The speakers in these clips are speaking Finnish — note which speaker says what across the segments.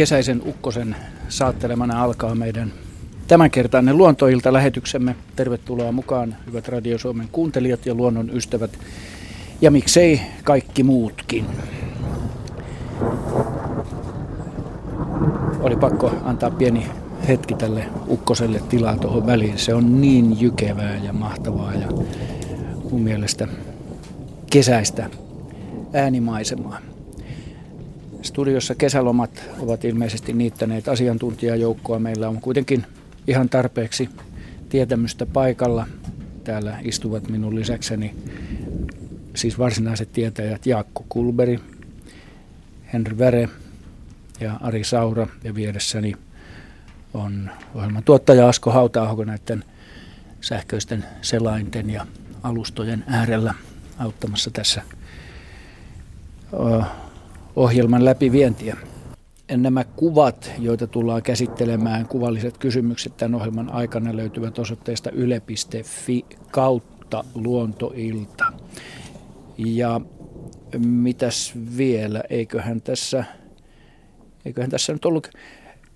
Speaker 1: kesäisen ukkosen saattelemana alkaa meidän tämänkertainen luontoilta lähetyksemme. Tervetuloa mukaan hyvät Radio Suomen kuuntelijat ja luonnon ystävät ja miksei kaikki muutkin. Oli pakko antaa pieni hetki tälle ukkoselle tilaa tuohon väliin. Se on niin jykevää ja mahtavaa ja mun mielestä kesäistä äänimaisemaa. Studiossa kesälomat ovat ilmeisesti niittäneet asiantuntijajoukkoa. Meillä on kuitenkin ihan tarpeeksi tietämystä paikalla. Täällä istuvat minun lisäkseni siis varsinaiset tietäjät Jaakko Kulberi, Henry Väre ja Ari Saura ja vieressäni on ohjelman tuottaja Asko hauta näiden sähköisten selainten ja alustojen äärellä auttamassa tässä ohjelman läpivientiä. Nämä kuvat, joita tullaan käsittelemään, kuvalliset kysymykset tämän ohjelman aikana löytyvät osoitteesta yle.fi kautta luontoilta. Ja mitäs vielä, eiköhän tässä, eiköhän tässä nyt ollut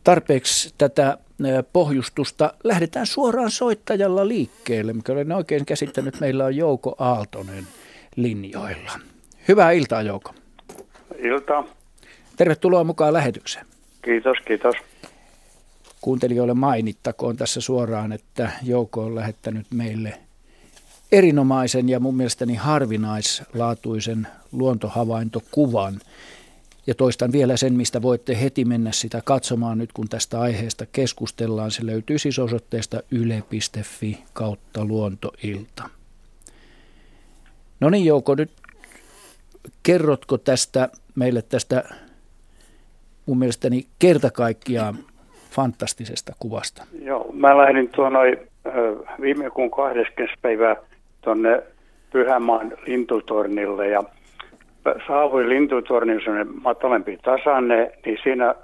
Speaker 1: tarpeeksi tätä pohjustusta. Lähdetään suoraan soittajalla liikkeelle, mikä olen oikein käsittänyt. Meillä on Jouko Aaltonen linjoilla. Hyvää iltaa Jouko.
Speaker 2: Ilta.
Speaker 1: Tervetuloa mukaan lähetykseen.
Speaker 2: Kiitos, kiitos.
Speaker 1: Kuuntelijoille mainittakoon tässä suoraan, että Jouko on lähettänyt meille erinomaisen ja mun mielestäni harvinaislaatuisen luontohavaintokuvan. Ja toistan vielä sen, mistä voitte heti mennä sitä katsomaan nyt, kun tästä aiheesta keskustellaan. Se löytyy siis osoitteesta yle.fi kautta luontoilta. No niin Jouko, nyt kerrotko tästä meille tästä mun mielestäni kerta kaikkiaan fantastisesta kuvasta?
Speaker 2: Joo, mä lähdin tuonne viime kuun 20. päivä tuonne Pyhämaan lintutornille ja saavuin lintutornin sellainen matalempi tasanne, niin siinä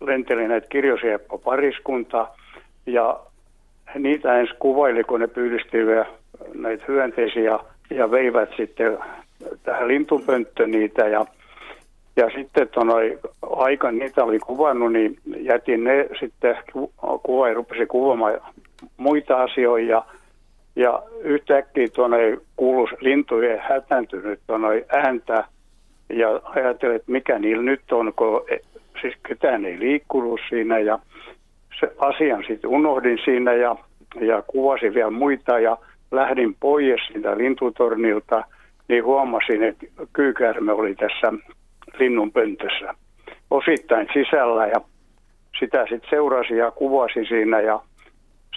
Speaker 2: lenteli näitä kirjosieppo-pariskunta ja niitä ensin kuvaili, kun ne pyydistivät näitä hyönteisiä ja veivät sitten tähän lintunpönttöön niitä ja ja sitten tonoi, aika niitä oli kuvannut, niin jätin ne sitten kuva ja rupesin kuvaamaan muita asioita. Ja, ja yhtäkkiä tuonne kuuluisi lintujen hätääntynyt tuonne ääntä. Ja ajattelin, että mikä niillä nyt on, kun e, siis ketään ei liikkunut siinä. Ja se asian sitten unohdin siinä ja, ja kuvasin vielä muita ja lähdin pois siitä lintutornilta. Niin huomasin, että kyykäärme oli tässä linnun pöntössä osittain sisällä ja sitä sitten seurasi ja kuvasi siinä ja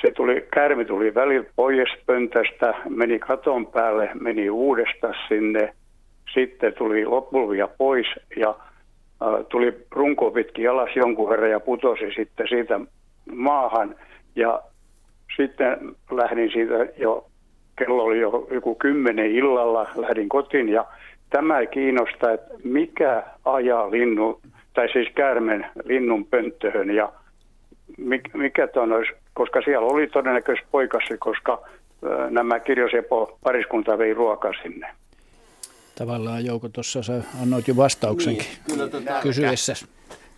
Speaker 2: se tuli, kärmi tuli välillä pois pöntöstä, meni katon päälle, meni uudestaan sinne, sitten tuli loppulvia pois ja äh, tuli runko pitkin alas jonkun verran ja putosi sitten siitä maahan ja sitten lähdin siitä jo, kello oli jo joku kymmenen illalla, lähdin kotiin ja tämä kiinnostaa, että mikä ajaa linnu, tai siis käärmen linnun pönttöhön ja mikä ton olisi, koska siellä oli todennäköisesti poikasi, koska nämä kirjosepo pariskunta vei ruokaa sinne.
Speaker 1: Tavallaan Jouko tuossa sä annoit jo vastauksenkin niin, kyllä kysyessä.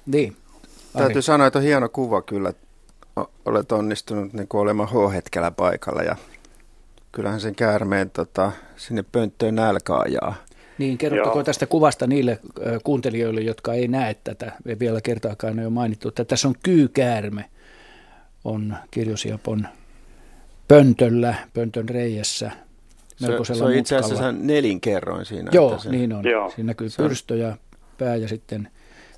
Speaker 1: Niin.
Speaker 3: Ari. Täytyy sanoa, että on hieno kuva kyllä. Olet onnistunut niin olemaan H-hetkellä paikalla ja kyllähän sen käärmeen tota, sinne pönttöön nälkä ajaa.
Speaker 1: Niin, kerrottako tästä kuvasta niille kuuntelijoille, jotka ei näe tätä, vielä kertaakaan ole mainittu, että tässä on kyykäärme, on kirjosiapon pöntöllä, pöntön reijässä,
Speaker 3: se, se on itse asiassa nelinkerroin siinä.
Speaker 1: Joo, se, niin on. Joo. Siinä näkyy pyrstö ja pää ja sitten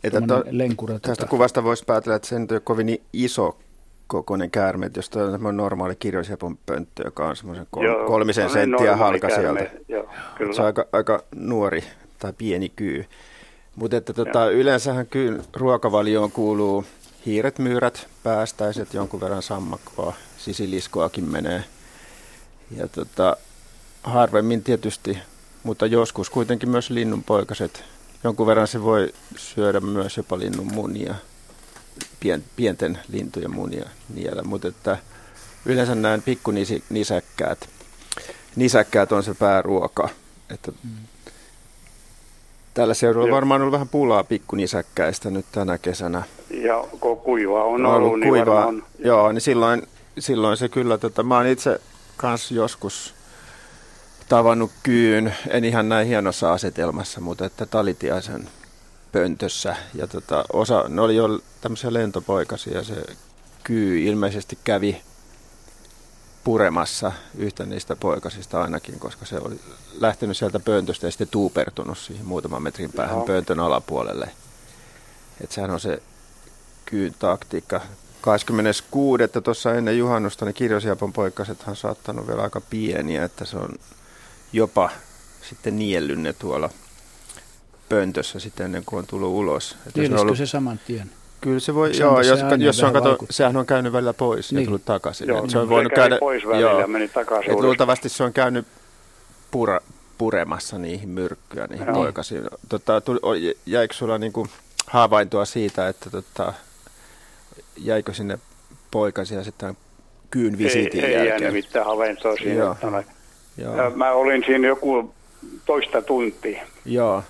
Speaker 1: että to, lenkura.
Speaker 3: Tästä tota. kuvasta voisi päätellä, että se ei ole kovin iso kokoinen käärme, jos tuo on normaali kirjosepon pönttö, joka on semmoisen kol- Joo, kolmisen senttiä halka sieltä. Se on aika, aika nuori tai pieni kyy. Mutta että tota, yleensähän kyyn ruokavalioon kuuluu hiiret, myyrät, päästäiset, jonkun verran sammakkoa, sisiliskoakin menee. Ja tota, harvemmin tietysti, mutta joskus kuitenkin myös linnunpoikaset. Jonkun verran se voi syödä myös jopa linnun munia pien, pienten lintujen munia niellä, mutta että yleensä näin pikkunisäkkäät, nisäkkäät on se pääruoka. Että mm. Tällä seudulla on varmaan ollut vähän pulaa pikkunisäkkäistä nyt tänä kesänä.
Speaker 2: Ja kun kuivaa on ollut, ollut niin
Speaker 3: kuivaa, on. Joo, niin silloin, silloin se kyllä, tota, mä oon itse kanssa joskus tavannut kyyn, en ihan näin hienossa asetelmassa, mutta että talitiaisen pöntössä. Ja tota, osa, ne oli jo tämmöisiä lentopoikasia ja se kyy ilmeisesti kävi puremassa yhtä niistä poikasista ainakin, koska se oli lähtenyt sieltä pöntöstä ja sitten tuupertunut siihen muutaman metrin päähän Joo. pöntön alapuolelle. Että sehän on se kyyn taktiikka. 26. tuossa ennen juhannusta niin kirjosiapon poikasethan saattanut vielä aika pieniä, että se on jopa sitten niellyt ne tuolla pöntössä sitten ennen kuin on tullut ulos.
Speaker 1: Nielisikö ollut... se saman tien?
Speaker 3: Kyllä se voi, joo, jos, jos se on, kato, sehän on käynyt välillä pois niin. ja tullut takaisin.
Speaker 2: Joo, se on voinut käydä, pois välillä joo, ja meni takaisin. Et
Speaker 3: luultavasti se on käynyt pura, puremassa niihin myrkkyä, niihin joo. poikasiin. Tota, tuli, jäikö sulla niinku havaintoa siitä, että tota, jäikö sinne poikasia sitten kyyn visiitin
Speaker 2: ei,
Speaker 3: jälkeen?
Speaker 2: Ei jäänyt mitään havaintoa siinä. Joo. Joo. Mä olin siinä joku toista tuntia.
Speaker 3: Joo.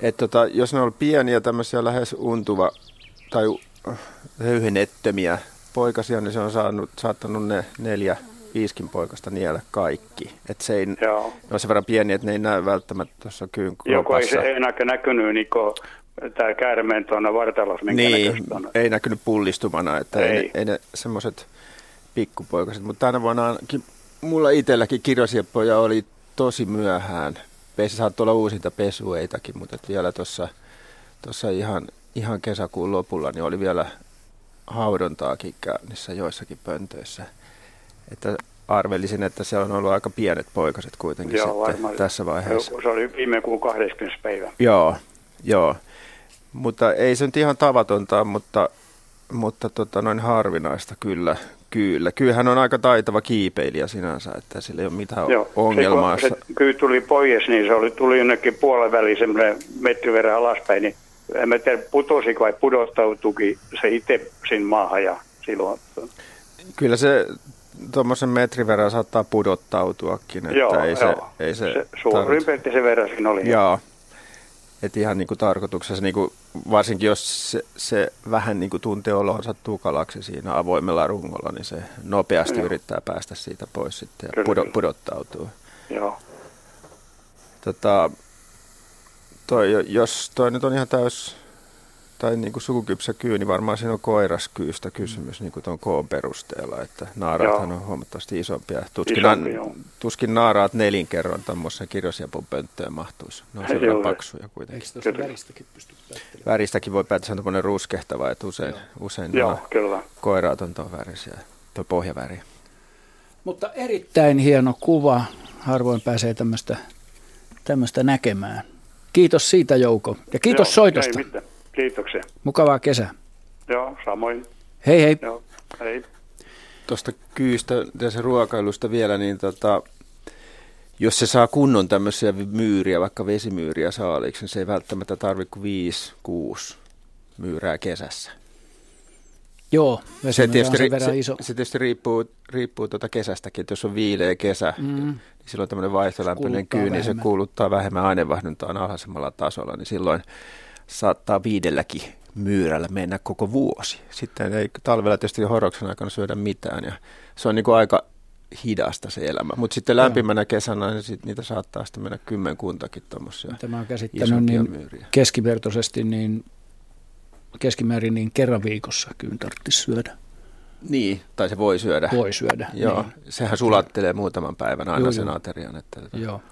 Speaker 3: Et tota, jos ne on pieniä tämmöisiä lähes untuva tai höyhenettömiä poikasia, niin se on saanut, saattanut ne neljä, viiskin poikasta niellä kaikki. Et se ei, Joo. ne on sen verran pieni, että ne ei näy välttämättä tuossa kyyn
Speaker 2: Joko ei se ei näkynyt niin tämä käärmeen tuonne vartalossa, minkä
Speaker 3: Niin, ei näkynyt pullistumana, että ei, ei, ne, ei ne semmoiset pikkupoikaset. Mutta tänä vuonna ainakin, mulla itselläkin kirjosieppoja oli tosi myöhään pesi saattoi olla uusinta pesueitakin, mutta vielä tuossa tossa ihan, ihan kesäkuun lopulla niin oli vielä haudontaakin käynnissä joissakin pöntöissä. Että arvelisin, että se on ollut aika pienet poikaset kuitenkin joo, sitten varmaan. tässä vaiheessa.
Speaker 2: Se oli viime kuun 20. päivä.
Speaker 3: Joo, joo. Mutta ei se nyt ihan tavatonta, mutta, mutta tota, noin harvinaista kyllä. Kyllä. Kyllähän on aika taitava kiipeilijä sinänsä, että sillä ei ole mitään Joo. ongelmaa.
Speaker 2: Se, se kyy tuli pois, niin se oli, tuli jonnekin puolen väliin semmoinen metri verran alaspäin, niin en mä tiedä putosi vai pudottautuikin se itse siinä maahan ja silloin.
Speaker 3: Kyllä se tuommoisen metrin verran saattaa pudottautuakin. Että joo, ei se, joo. Ei se, se
Speaker 2: suurin piirtein se verran siinä oli.
Speaker 3: Joo, että ihan niin kuin tarkoituksessa, niin kuin, varsinkin jos se, se vähän niin kuin tuntee olonsa tukalaksi siinä avoimella rungolla, niin se nopeasti Joo. yrittää päästä siitä pois sitten ja pudo, pudottautuu.
Speaker 2: Joo.
Speaker 3: Tota, toi, jos toi nyt on ihan täys tai niin kuin sukukypsä kyy, niin varmaan siinä on koiraskyystä kysymys niin kuin tuon koon perusteella, että naaraathan on huomattavasti isompia. Tuskin, Isompi, na, tuskin naaraat nelinkerron tuommoisen kirjosjapun pönttöön mahtuisi. Ne on sen paksuja kuitenkin.
Speaker 1: Eikö tuosta väristäkin pysty päättelemään?
Speaker 3: Väristäkin voi päättää, se on tuommoinen ruskehtava, että usein, Joo. usein
Speaker 2: Joo, kyllä.
Speaker 3: koiraat on tuon värisiä, tuo pohjaväri.
Speaker 1: Mutta erittäin hieno kuva. Harvoin pääsee tämmöistä näkemään. Kiitos siitä Jouko ja kiitos Joo, soitosta. Ei mitään.
Speaker 2: Kiitoksia.
Speaker 1: Mukavaa kesää.
Speaker 2: Joo, samoin.
Speaker 1: Hei hei.
Speaker 2: Joo, hei.
Speaker 3: Tuosta kyystä ja se ruokailusta vielä, niin tota, jos se saa kunnon tämmöisiä myyriä, vaikka vesimyyriä saaliksi, niin se ei välttämättä tarvitse kuin 5-6 myyrää kesässä.
Speaker 1: Joo,
Speaker 3: se tietysti, se, iso. se tietysti riippuu, riippuu tuota kesästäkin, että jos on viileä kesä, mm. niin silloin tämmöinen vaihtolämpöinen kyy, niin se kuuluttaa vähemmän ainevaihduntaa alhaisemmalla tasolla, niin silloin saattaa viidelläkin myyrällä mennä koko vuosi. Sitten ei talvella tietysti horroksen aikana syödä mitään ja se on niin kuin aika hidasta se elämä. Mutta sitten lämpimänä kesänä niin sit niitä saattaa sitten mennä kymmenkuntakin tuommoisia
Speaker 1: Tämä on käsittänyt niin myyriä. keskivertoisesti niin keskimäärin niin kerran viikossa kyyn tarvitsisi syödä.
Speaker 3: Niin, tai se voi syödä.
Speaker 1: Voi syödä.
Speaker 3: Joo, niin. sehän sulattelee muutaman päivän aina joo, sen aterian. Että,
Speaker 1: joo.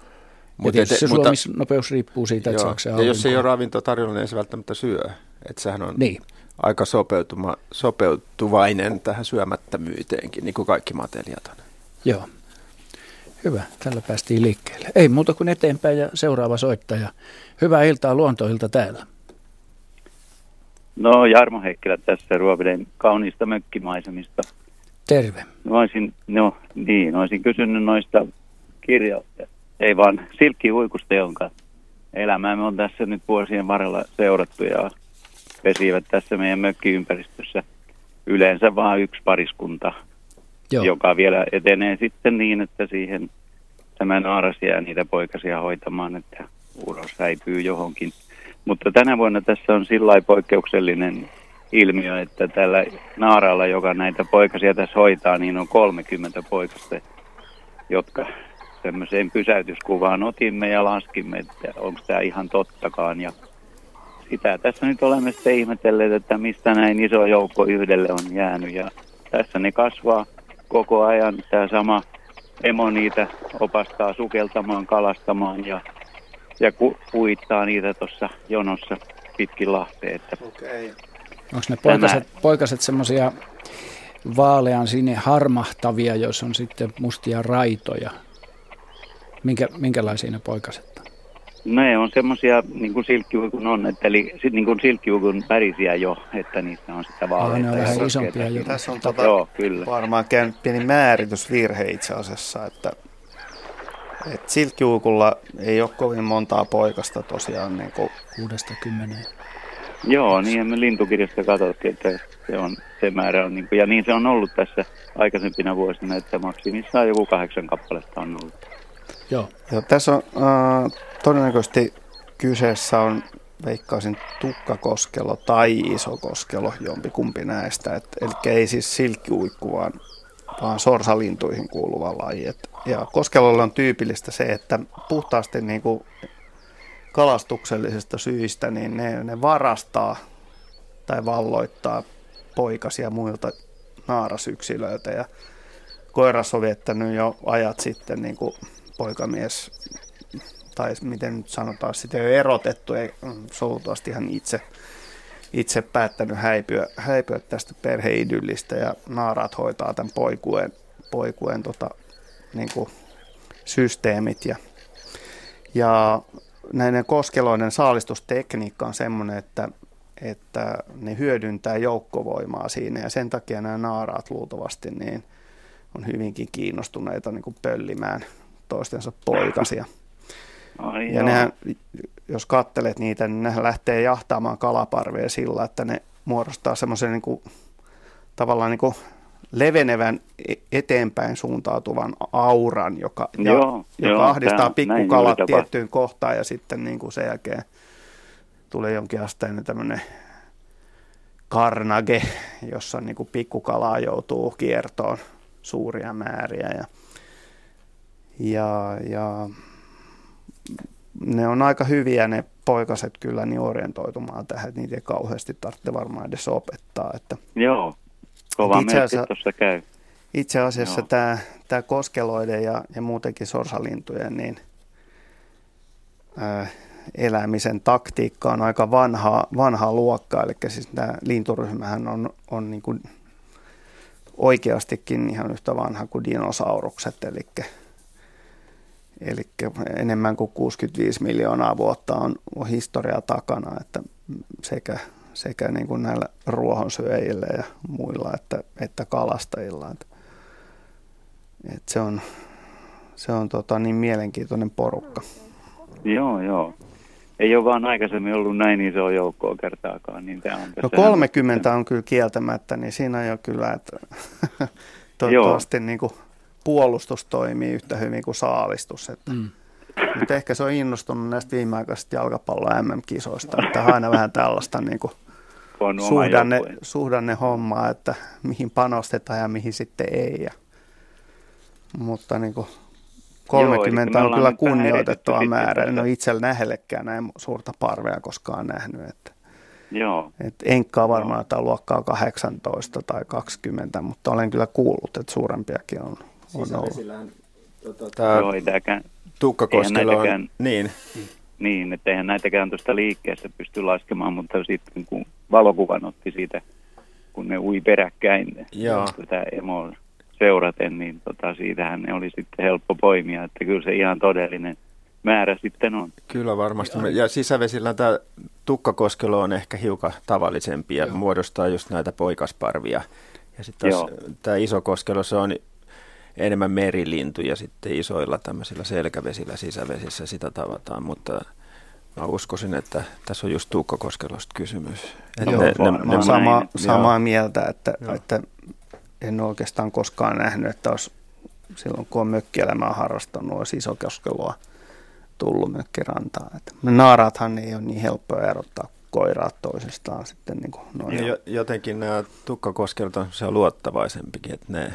Speaker 1: Mutta ja se suomisnopeus riippuu siitä, että saako se
Speaker 3: Ja jos ei ole ravintoa tarjolla, niin ei se välttämättä syö. Että sehän on niin. aika sopeutuma, sopeutuvainen tähän syömättömyyteenkin, niin kuin kaikki matelijat on.
Speaker 1: Joo. Hyvä, tällä päästiin liikkeelle. Ei muuta kuin eteenpäin ja seuraava soittaja. Hyvää iltaa luontoilta täällä.
Speaker 4: No Jarmo Heikkilä tässä Ruoveden kauniista mökkimaisemista.
Speaker 1: Terve.
Speaker 4: No, olisin, no niin, olisin kysynyt noista kirja, ei vaan silkkihuikusta, jonka elämää me on tässä nyt vuosien varrella seurattu ja pesivät tässä meidän mökkiympäristössä yleensä vain yksi pariskunta, Joo. joka vielä etenee sitten niin, että siihen tämä naaras jää niitä poikasia hoitamaan, että uros häipyy johonkin. Mutta tänä vuonna tässä on sillä poikkeuksellinen ilmiö, että tällä naaralla, joka näitä poikasia tässä hoitaa, niin on 30 poikasta, jotka semmoiseen pysäytyskuvaan otimme ja laskimme, että onko tämä ihan tottakaan. Ja sitä tässä nyt olemme sitten ihmetelleet, että mistä näin iso joukko yhdelle on jäänyt. Ja tässä ne kasvaa koko ajan. Tämä sama emo niitä opastaa sukeltamaan, kalastamaan ja, ja ku, uittaa niitä tuossa jonossa pitkin lahteen. Okay.
Speaker 1: Onko ne poikaset, Tämä... poikaset semmoisia vaalean sinne harmahtavia, jos on sitten mustia raitoja? Minkä, minkälaisia ne poikaset on?
Speaker 4: Ne on semmoisia, niin kuin silkkiuikun on, että eli niin kuin silkkiuikun värisiä jo, että niissä on sitä vaaleita.
Speaker 1: ne on vähän isompia jo.
Speaker 5: Tässä on tota, Joo, kyllä. varmaan käynyt pieni määritysvirhe itse asiassa, että, että silkkiuikulla ei ole kovin montaa poikasta tosiaan. Niin kuin...
Speaker 1: Kuudesta kymmeneen.
Speaker 4: Joo, niin me lintukirjasta katsottiin, että se, on, se määrä on, niin kuin, ja niin se on ollut tässä aikaisempina vuosina, että maksimissaan joku kahdeksan kappaletta on ollut.
Speaker 5: Joo. Joo tässä on äh, todennäköisesti kyseessä on, veikkaisin, tukkakoskelo tai isokoskelo, jompikumpi näistä. Et, eli ei siis silkkiuikku, vaan, vaan sorsalintuihin kuuluva laji. Et, ja koskelolle on tyypillistä se, että puhtaasti niin kuin kalastuksellisista syistä, niin ne, ne varastaa tai valloittaa poikasia muilta naarasyksilöiltä. Ja koiras on viettänyt jo ajat sitten niin kuin poikamies, tai miten nyt sanotaan, sitä ei ole erotettu, ei solutuasti ihan itse, itse päättänyt häipyä, häipyä tästä perheidyllistä ja naaraat hoitaa tämän poikueen, poikueen tota, niin kuin systeemit ja, ja näiden koskeloiden saalistustekniikka on semmoinen, että, että ne hyödyntää joukkovoimaa siinä ja sen takia nämä naaraat luultavasti niin on hyvinkin kiinnostuneita niin kuin pöllimään toistensa poikasia. Ai ja nehän, jos kattelet niitä, niin ne lähtee jahtaamaan kalaparveja sillä, että ne muodostaa semmoisen niin kuin, tavallaan niin kuin levenevän e- eteenpäin suuntautuvan auran, joka, joo, ja, joka joo, ahdistaa pikkukalat tiettyyn kohtaan ja sitten niin kuin sen jälkeen tulee jonkinasteinen tämmöinen karnage, jossa niin kuin pikkukalaa joutuu kiertoon suuria määriä ja, ja, ja ne on aika hyviä ne poikaset kyllä niin orientoitumaan tähän, että niitä ei kauheasti tarvitse varmaan edes opettaa. Että
Speaker 4: Joo, Kova itse asiassa, tuossa käy.
Speaker 5: Itse asiassa tämä, tämä koskeloiden ja, ja muutenkin sorsalintujen niin, ää, elämisen taktiikka on aika vanhaa, vanhaa luokkaa. Eli siis tämä linturyhmähän on, on niin kuin oikeastikin ihan yhtä vanha kuin dinosaurukset, eli, eli enemmän kuin 65 miljoonaa vuotta on, on historia takana, että sekä sekä niin kuin näillä ruohonsyöjillä ja muilla että, että kalastajilla. Että, että se on, se on tota, niin mielenkiintoinen porukka.
Speaker 4: Joo, joo. Ei ole vaan aikaisemmin ollut näin iso joukkoa kertaakaan. Niin tämä on
Speaker 5: no 30 on kyllä kieltämättä, niin siinä on jo kyllä, että toivottavasti niin kuin puolustus toimii yhtä hyvin kuin saalistus. Että, mm. Mutta ehkä se on innostunut näistä viimeaikaisista jalkapallon MM-kisoista, että aina vähän tällaista niin kuin suhdanne, suhdanne hommaa, että mihin panostetaan ja mihin sitten ei. Ja, mutta niin kuin 30 Joo, on kyllä kunnioitettava määrä. En ole itse lähellekään näin suurta parvea koskaan nähnyt. Että,
Speaker 4: Joo.
Speaker 5: Et enkkaa varmaan että luokkaa 18 tai 20, mutta olen kyllä kuullut, että suurempiakin on, on ollut.
Speaker 4: Tota, tämä Joo,
Speaker 3: Tukkakoskelo on, niin.
Speaker 4: Niin, että eihän näitäkään tuosta liikkeessä pysty laskemaan, mutta sitten kun valokuvan otti siitä, kun ne ui peräkkäin Joo. tätä emo seuraten, niin tota, siitähän ne oli sitten helppo poimia, että kyllä se ihan todellinen määrä sitten on.
Speaker 3: Kyllä varmasti. Ja sisävesillä tämä tukkakoskelo on ehkä hiukan tavallisempi ja Joo. muodostaa just näitä poikasparvia. Ja sitten tämä iso koskelo, se on enemmän merilintuja sitten isoilla tämmöisillä selkävesillä sisävesissä sitä tavataan, mutta mä uskoisin, että tässä on just Tuukkakoskelosta kysymys.
Speaker 5: Että joo, ne, ne, ne, sama, niin, samaa joo. mieltä, että, että en oikeastaan koskaan nähnyt, että olisi silloin kun on mökkielämää harrastanut, olisi isokoskelua tullut mökkirantaan. Että naaraathan ei ole niin helppoa erottaa koiraa toisistaan sitten niin kuin noin.
Speaker 3: Jotenkin nämä tukkakoskelut on se luottavaisempikin, että ne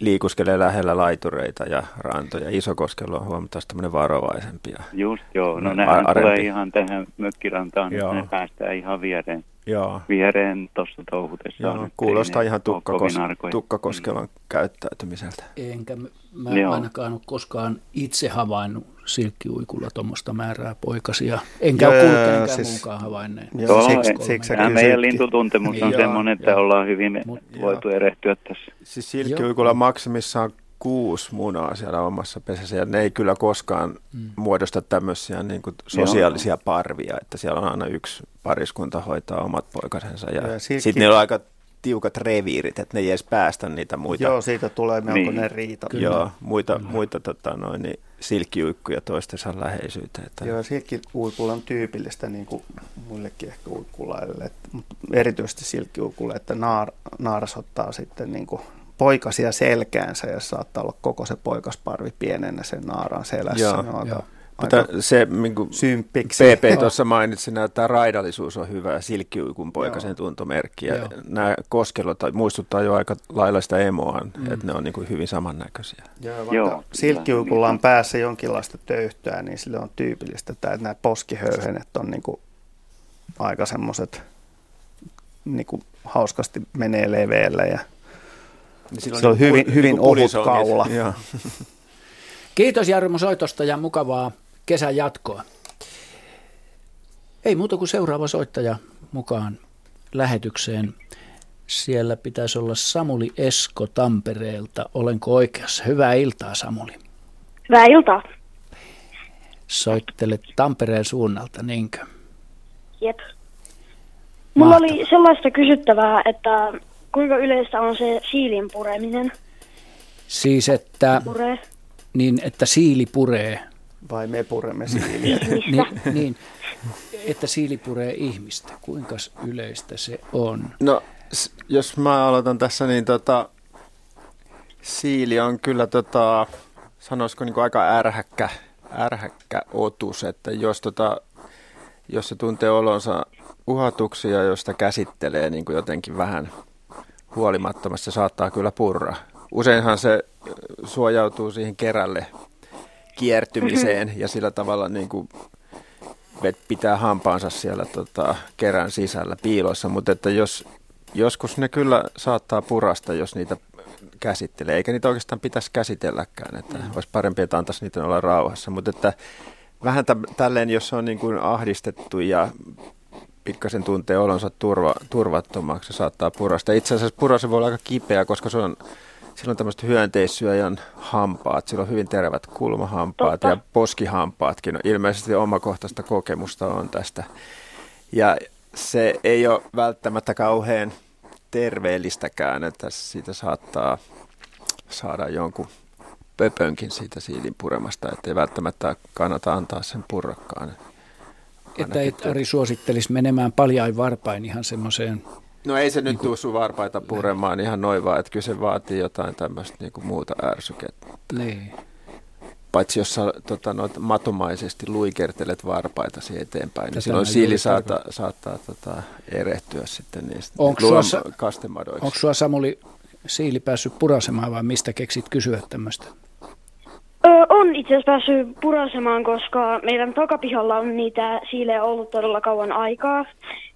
Speaker 3: liikuskelee lähellä laitureita ja rantoja. Isokoskelu on huomattavasti tämmöinen varovaisempi. Ja
Speaker 4: Just joo, no nehän tulee ihan tähän mökkirantaan, joo. ne päästään ihan viereen. Joo. viereen tuossa touhutessa. Joo,
Speaker 3: kuulostaa ihan tukkakos- tukkakoskelon mm. käyttäytymiseltä.
Speaker 1: Enkä mä Joo. ainakaan ole koskaan itse havainnut silkkiuikulla tuommoista määrää poikasia. Enkä ole kuullut kenenkään siis, muukaan havainneen.
Speaker 4: Joo, siksi, siksi Tämä meidän lintutuntemus on niin, semmoinen, että joo. ollaan hyvin Mut, voitu joo. erehtyä tässä.
Speaker 3: Siis silkkiuikulla maksimissaan kuusi munaa siellä omassa pesässä ja ne ei kyllä koskaan mm. muodosta tämmöisiä niin kuin sosiaalisia Joo. parvia, että siellä on aina yksi pariskunta hoitaa omat poikasensa ja, ja sitten niillä on aika tiukat reviirit, että ne ei edes päästä niitä muita.
Speaker 5: Joo, siitä tulee melkoinen niin. riita.
Speaker 3: Kyllä. Joo, muita, kyllä. muita tota, noin, niin silkkiuikkuja toistensa läheisyyteen. Että...
Speaker 5: Joo, silkkiuikulla on tyypillistä niin kuin muillekin ehkä uikkulaille, mutta erityisesti silkkiuikulle, että naar, naaras ottaa sitten niin kuin poikasia selkäänsä ja saattaa olla koko se poikasparvi pienenä sen naaran selässä. Joo,
Speaker 3: ne on aika, Mutta se, niin kuin PP tuossa mainitsi, että tämä raidallisuus on hyvä ja silkkiuikun poikasen Joo. tuntomerkki. Ja nämä koskelot muistuttaa jo aika lailla sitä emoa, mm. että ne on niin kuin hyvin samannäköisiä.
Speaker 5: Joo, Joo, silkkiuikulla on päässä jonkinlaista töyhtöä, niin sille on tyypillistä, että nämä poskihöyhenet on niin kuin aika semmoiset niin kuin hauskasti menee leveällä ja niin se on niin hyvin, hyvin niin ohut kaula.
Speaker 1: Kiitos Jarmo soitosta ja mukavaa kesän jatkoa. Ei muuta kuin seuraava soittaja mukaan lähetykseen. Siellä pitäisi olla Samuli Esko Tampereelta. Olenko oikeassa? Hyvää iltaa Samuli.
Speaker 6: Hyvää iltaa.
Speaker 1: Soittelet Tampereen suunnalta, niinkö?
Speaker 6: Jep. Mulla Mahtava. oli sellaista kysyttävää, että kuinka yleistä on se siilin pureminen?
Speaker 1: Siis että, Pure. niin, että siili puree.
Speaker 5: Vai me puremme siiliä?
Speaker 1: niin, niin, että siili puree ihmistä. Kuinka yleistä se on?
Speaker 3: No, jos mä aloitan tässä, niin tota, siili on kyllä, tota, sanoisiko niin aika ärhäkkä, ärhäkkä otus, että jos, tota, jos se tuntee olonsa uhatuksia, josta käsittelee niin kuin jotenkin vähän huolimattomasti saattaa kyllä purra. Useinhan se suojautuu siihen kerälle kiertymiseen ja sillä tavalla niin kuin pitää hampaansa siellä tota, kerän sisällä piilossa, mutta että jos, joskus ne kyllä saattaa purasta, jos niitä käsittelee, eikä niitä oikeastaan pitäisi käsitelläkään, että olisi parempi, että antaisi niitä olla rauhassa, mutta että vähän tälleen, jos on niin kuin ahdistettu ja pikkasen tuntee olonsa turva, turvattomaksi ja saattaa purasta. Itse asiassa purase voi olla aika kipeä, koska se on, sillä on tämmöiset hyönteissyöjän hampaat. Sillä on hyvin terävät kulmahampaat Totta. ja poskihampaatkin. No, ilmeisesti omakohtaista kokemusta on tästä. Ja se ei ole välttämättä kauhean terveellistäkään, että siitä saattaa saada jonkun pöpönkin siitä siilin puremasta, ettei välttämättä kannata antaa sen purrakkaan
Speaker 1: että et Ari suosittelisi menemään paljain varpain ihan semmoiseen
Speaker 3: No ei se nyt niin sun varpaita puremaan ihan noin vaan, että kyllä se vaatii jotain tämmöistä niin kuin muuta ärsykettä. Niin. Paitsi jos sä tota, no, matomaisesti luikertelet varpaitasi eteenpäin, niin silloin siili saata, saattaa tota, erehtyä sitten niistä onko sua, kastemadoiksi.
Speaker 1: Onko sulla Samuli siili päässyt purasemaan vai mistä keksit kysyä tämmöistä?
Speaker 6: Öö, on itse asiassa päässyt purasemaan, koska meidän takapihalla on niitä siilejä ollut todella kauan aikaa.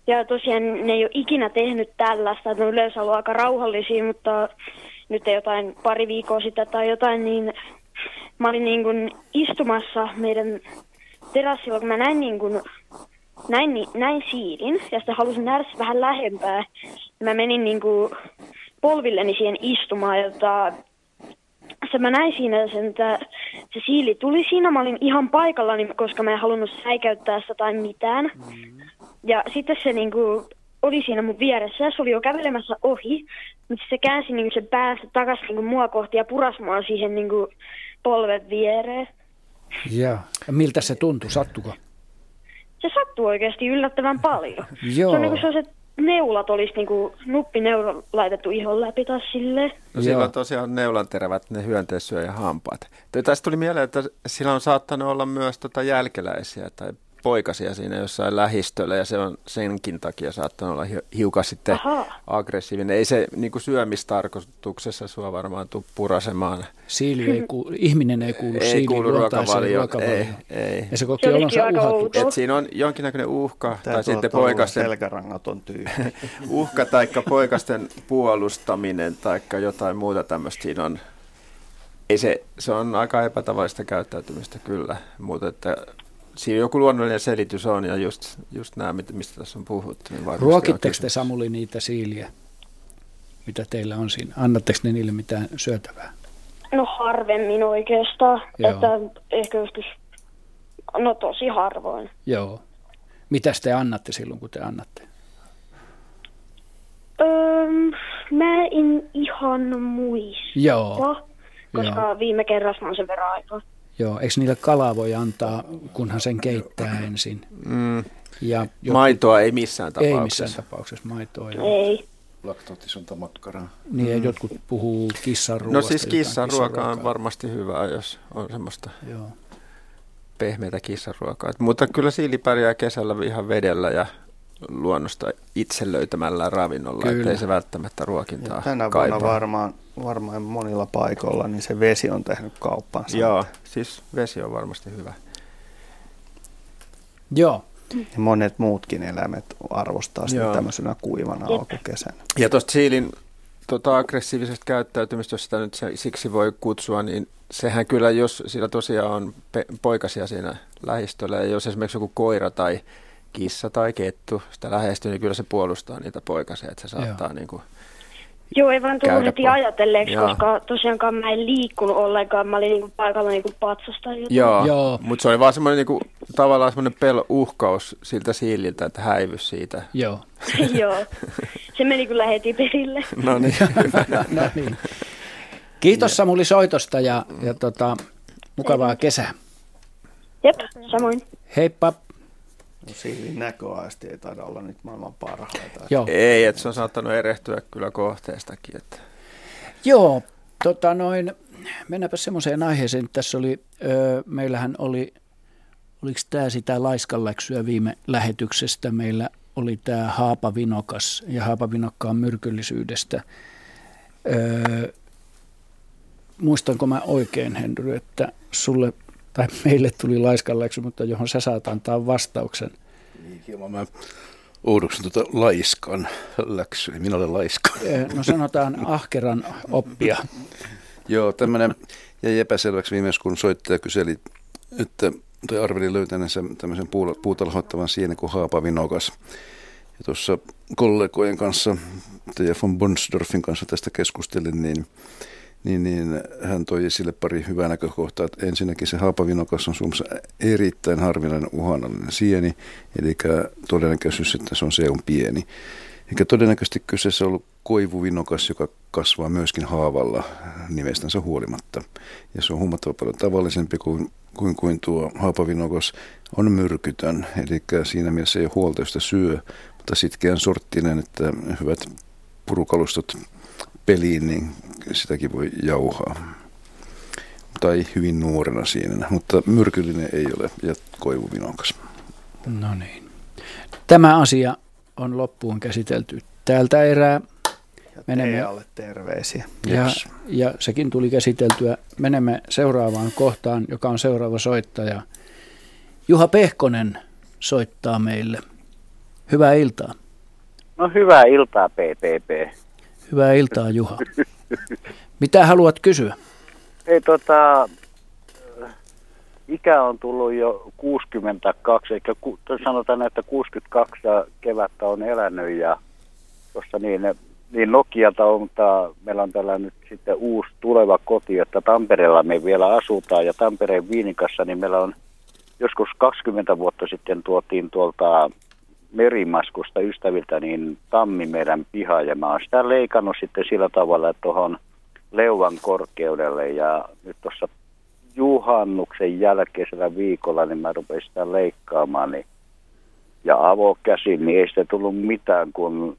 Speaker 6: Ja tosiaan ne ei ole ikinä tehnyt tällaista, ne on yleensä ollut aika rauhallisia, mutta nyt ei jotain pari viikkoa sitten tai jotain, niin mä olin niin kuin istumassa meidän terassilla, kun mä näin, niin kuin, näin, näin siilin ja sitten halusin nähdä vähän lähempää. Mä menin niin kuin polvilleni siihen istumaan, jota se mä näin siinä sen, että se siili tuli siinä. Mä olin ihan paikallani, koska mä en halunnut säikäyttää sitä tai mitään. Mm. Ja sitten se niinku oli siinä mun vieressä ja se oli jo kävelemässä ohi. Mutta se käänsi niinku sen päästä takaisin niinku mua kohti ja puras mua siihen niinku polven viereen.
Speaker 1: Ja miltä se tuntui? Sattuko?
Speaker 6: Se sattui oikeasti yllättävän paljon. Joo. Se on niinku sellaiset neulat olisi niinku nuppineula laitettu ihon läpi taas silleen.
Speaker 3: No sillä on tosiaan neulanterävät ne hyönteissyöjä hampaat. Tästä tuli mieleen, että sillä on saattanut olla myös tota jälkeläisiä tai poikasia siinä jossain lähistöllä ja se on senkin takia saattanut olla hiukan sitten Aha. aggressiivinen. Ei se niin kuin syömistarkoituksessa sua varmaan tuu purasemaan.
Speaker 1: Siili ei kuulu, ihminen ei kuulu ei
Speaker 3: kuulu ruokavalioon. Ei, ei.
Speaker 1: Ja se koki olonsa
Speaker 3: uhat. Et siinä on jonkinnäköinen uhka
Speaker 5: Tämä
Speaker 3: tai sitten poikasten...
Speaker 5: Selkärangaton tyyppi.
Speaker 3: uhka tai poikasten puolustaminen tai jotain muuta tämmöistä siinä on. Ei se, se on aika epätavallista käyttäytymistä kyllä, mutta että siinä joku luonnollinen selitys on ja just, just nämä, mistä tässä on puhuttu. Niin
Speaker 1: Ruokitteko te Samuli niitä siiliä, mitä teillä on siinä? Annatteko ne niille mitään syötävää?
Speaker 6: No harvemmin oikeastaan, Joo. että ehkä joskus, no tosi harvoin.
Speaker 1: Joo. Mitä te annatte silloin, kun te annatte?
Speaker 6: Öö, mä en ihan muista,
Speaker 1: Joo.
Speaker 6: koska Joo. viime kerrassa on sen verran aikaa.
Speaker 1: Joo, eikö niille kalaa voi antaa, kunhan sen keittää ensin?
Speaker 3: Mm. Ja jotkut, maitoa ei missään tapauksessa.
Speaker 1: Ei missään tapauksessa maitoa.
Speaker 6: Joo. Ei.
Speaker 7: Laktoottisonta makkaraa.
Speaker 1: Niin, mm. jotkut puhuu kissan ruoasta.
Speaker 3: No siis kissan ruoka on varmasti hyvä, jos on semmoista Joo. pehmeitä kissanruokaa. Mutta kyllä siili pärjää kesällä ihan vedellä ja luonnosta itse löytämällä ravinnolla, Kyllä. ettei se välttämättä ruokintaa ja
Speaker 5: Tänä
Speaker 3: kaipaa.
Speaker 5: vuonna varmaan, varmaan monilla paikoilla niin se vesi on tehnyt kauppansa.
Speaker 3: Joo, siis vesi on varmasti hyvä.
Speaker 1: Joo.
Speaker 5: Ja monet muutkin eläimet arvostaa sitä Joo. tämmöisenä kuivana alkukesänä.
Speaker 3: Ja tuosta siilin tota aggressiivisesta käyttäytymistä, jos sitä nyt se, siksi voi kutsua, niin sehän kyllä, jos sillä tosiaan on pe- poikasia siinä lähistöllä, ja jos esimerkiksi joku koira tai kissa tai kettu sitä lähestyy, niin kyllä se puolustaa niitä poikasia, että se saattaa Joo. niin kuin
Speaker 6: Joo, ei vaan tullut heti ajatelleeksi, Joo. koska tosiaankaan mä en liikkunut ollenkaan. Mä olin niinku paikalla niinku patsasta.
Speaker 3: Joo, Joo. mutta se oli vaan semmoinen niinku, tavallaan semmoinen pel uhkaus siltä siililtä, että häivy siitä.
Speaker 1: Joo.
Speaker 6: Joo, se meni kyllä heti perille.
Speaker 3: no niin.
Speaker 1: no niin. Kiitos Samuli soitosta ja, ja tota, mukavaa kesää.
Speaker 6: Jep, samoin.
Speaker 1: Heippa.
Speaker 5: No siilin näköaisti ei taida olla nyt maailman parhaita.
Speaker 3: Joo. Ei, että se on saattanut erehtyä kyllä kohteestakin. Että.
Speaker 1: Joo, tota noin, mennäänpä semmoiseen aiheeseen. Tässä oli, ö, meillähän oli, oliko tämä sitä laiskanläksyä viime lähetyksestä, meillä oli tämä haapavinokas ja haapavinokkaan myrkyllisyydestä. Ö, muistanko mä oikein, Henry, että sulle tai meille tuli laiskanläksy, mutta johon sä saat antaa vastauksen.
Speaker 7: Niin, hieman mä oudoksun tuota laiskan läksy. Minä olen laiska.
Speaker 1: No sanotaan ahkeran oppia.
Speaker 7: Joo, tämmöinen jäi epäselväksi viimeis, kun soittaja kyseli, että tai arveli löytäneensä tämmöisen puutalhoittavan sienen kuin haapavinokas. Ja tuossa kollegojen kanssa, ja von Bonsdorfin kanssa tästä keskustelin, niin niin, niin hän toi esille pari hyvää näkökohtaa. Että ensinnäkin se haapavinokas on Suomessa erittäin harvinainen uhanallinen sieni, eli todennäköisyys, että se on se on pieni. Eikä todennäköisesti kyseessä ollut koivuvinokas, joka kasvaa myöskin haavalla nimestänsä huolimatta. Ja se on huomattavan paljon tavallisempi kuin, kuin, kuin tuo haapavinokas on myrkytön. Eli siinä mielessä ei ole huolta, syö, mutta sitkeän sorttinen, että hyvät purukalustot peliin, niin sitäkin voi jauhaa. Tai hyvin nuorena siinä, mutta myrkyllinen ei ole ja koivuvinokas.
Speaker 1: No niin. Tämä asia on loppuun käsitelty täältä erää.
Speaker 5: Ja Menemme, alle terveisiä.
Speaker 1: Ja, ja sekin tuli käsiteltyä. Menemme seuraavaan kohtaan, joka on seuraava soittaja. Juha Pehkonen soittaa meille. Hyvää iltaa.
Speaker 8: No hyvää iltaa, PPP.
Speaker 1: Hyvää iltaa, Juha. Mitä haluat kysyä?
Speaker 8: Ei tota, ikä on tullut jo 62, eikä sanotaan, että 62 kevättä on elänyt ja tuossa niin, niin Nokialta on, mutta meillä on tällä nyt sitten uusi tuleva koti, että Tampereella me vielä asutaan ja Tampereen Viinikassa, niin meillä on joskus 20 vuotta sitten tuotiin tuolta merimaskusta ystäviltä niin tammi meidän piha ja mä oon sitä leikannut sitten sillä tavalla, tuohon leuvan korkeudelle ja nyt tuossa juhannuksen jälkeisellä viikolla niin mä rupesin sitä leikkaamaan niin, ja avokäsin, niin ei sitä tullut mitään, kun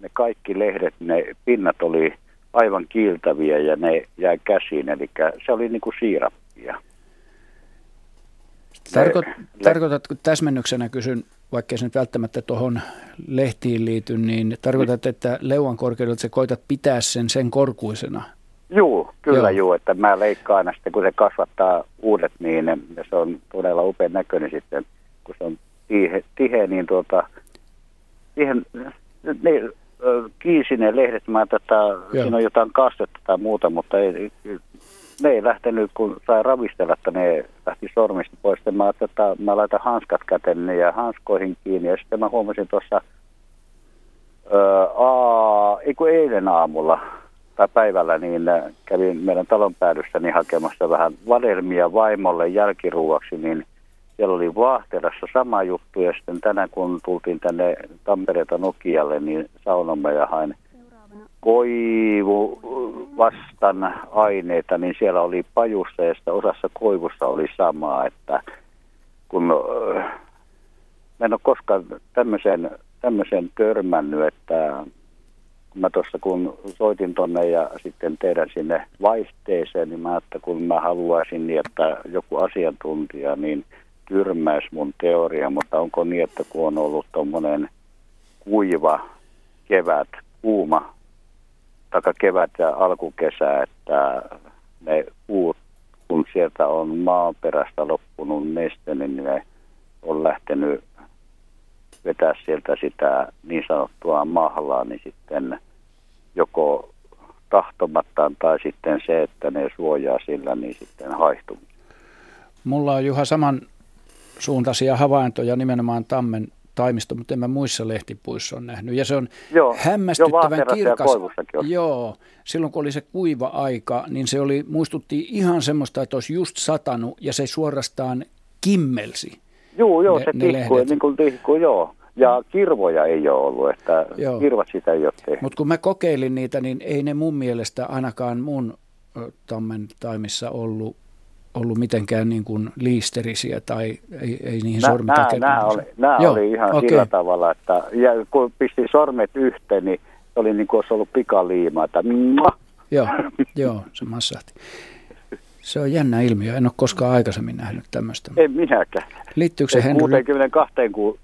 Speaker 8: ne kaikki lehdet, ne pinnat oli aivan kiiltäviä ja ne jäi käsiin, eli se oli niin kuin siirappia.
Speaker 1: Tarko- tarkoitatko täsmennyksenä kysyn, vaikka se nyt välttämättä tuohon lehtiin liity, niin tarkoitat, että leuan korkeudelta se koitat pitää sen sen korkuisena?
Speaker 8: Joo, kyllä joo. joo, että mä leikkaan aina sitten, kun se kasvattaa uudet, niin se on todella upean näköinen sitten, kun se on tihe, tihe niin tuota, siihen, ne, kiisinen lehdet, mä tätä, siinä on jotain kastetta tai muuta, mutta ei, ne ei lähtenyt, kun sai ravistella, että ne lähti sormista pois. Sitten mä, että mä laitan hanskat käteen ja hanskoihin kiinni. Ja sitten mä huomasin tuossa, kun eilen aamulla tai päivällä, niin kävin meidän talon päädyssä niin hakemassa vähän vadelmia vaimolle jälkiruuaksi, niin siellä oli Vaahterassa sama juttu ja sitten tänään kun tultiin tänne Tampereelta Nokialle, niin saunomme ja hain koivu vastan aineita, niin siellä oli pajussa ja osassa koivussa oli samaa, että kun mä en ole koskaan tämmöisen, tämmöisen törmännyt, että kun mä tuossa kun soitin tonne ja sitten teidän sinne vaihteeseen, niin mä että kun mä haluaisin niin, että joku asiantuntija niin tyrmäisi mun teoria, mutta onko niin, että kun on ollut tuommoinen kuiva kevät, kuuma taka kevät ja alkukesä, että ne puut, kun sieltä on maaperästä loppunut neste, niin ne on lähtenyt vetää sieltä sitä niin sanottua mahlaa, niin sitten joko tahtomattaan tai sitten se, että ne suojaa sillä, niin sitten haihtuu.
Speaker 1: Mulla on Juha saman suuntaisia havaintoja nimenomaan tammen taimisto, mutta en mä muissa lehtipuissa on nähnyt. Ja se on joo, hämmästyttävän jo kirkas. Joo, silloin kun oli se kuiva aika, niin se oli, muistutti ihan semmoista, että olisi just satanut ja se suorastaan kimmelsi.
Speaker 8: Joo, joo, ne, se tihkui, niin kuin tihkui, joo. Ja kirvoja ei ole ollut, että joo. kirvat sitä ei ole tehnyt.
Speaker 1: Mutta kun mä kokeilin niitä, niin ei ne mun mielestä ainakaan mun tammen taimissa ollut ollut mitenkään niin kuin liisterisiä tai ei, ei niihin nä, sormit
Speaker 8: Nämä, nämä, oli, nämä Joo, oli ihan okay. sillä tavalla, että ja kun pisti sormet yhteen, niin oli niin kuin olisi ollut pikaliima, että
Speaker 1: Joo, joo, se massahti. Se on jännä ilmiö. En ole koskaan aikaisemmin nähnyt tämmöistä.
Speaker 8: En minäkään.
Speaker 1: Liittyykö se Henry?
Speaker 8: 62,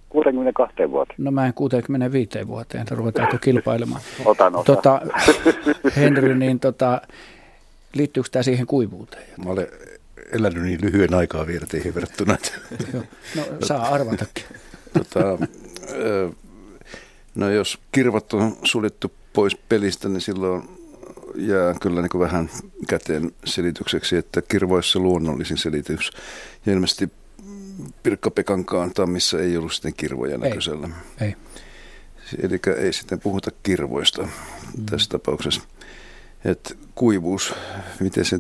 Speaker 8: 62 vuoteen.
Speaker 1: No mä en 65 vuoteen, ruvetaanko kilpailemaan.
Speaker 8: Otan osa.
Speaker 1: Tota, Henry, niin tota, liittyykö tämä siihen kuivuuteen?
Speaker 7: Mä olen elänyt niin lyhyen aikaa vierteihin verrattuna.
Speaker 1: no saa arvatakin.
Speaker 7: tota, no jos kirvat on suljettu pois pelistä, niin silloin jää kyllä niin vähän käteen selitykseksi, että kirvoissa luonnollisin selitys. Ja ilmeisesti Pirkka-Pekankaan tammissa ei ollut sitten kirvoja näköisellä.
Speaker 1: Ei. ei.
Speaker 7: Eli ei sitten puhuta kirvoista mm. tässä tapauksessa. Et kuivuus, miten se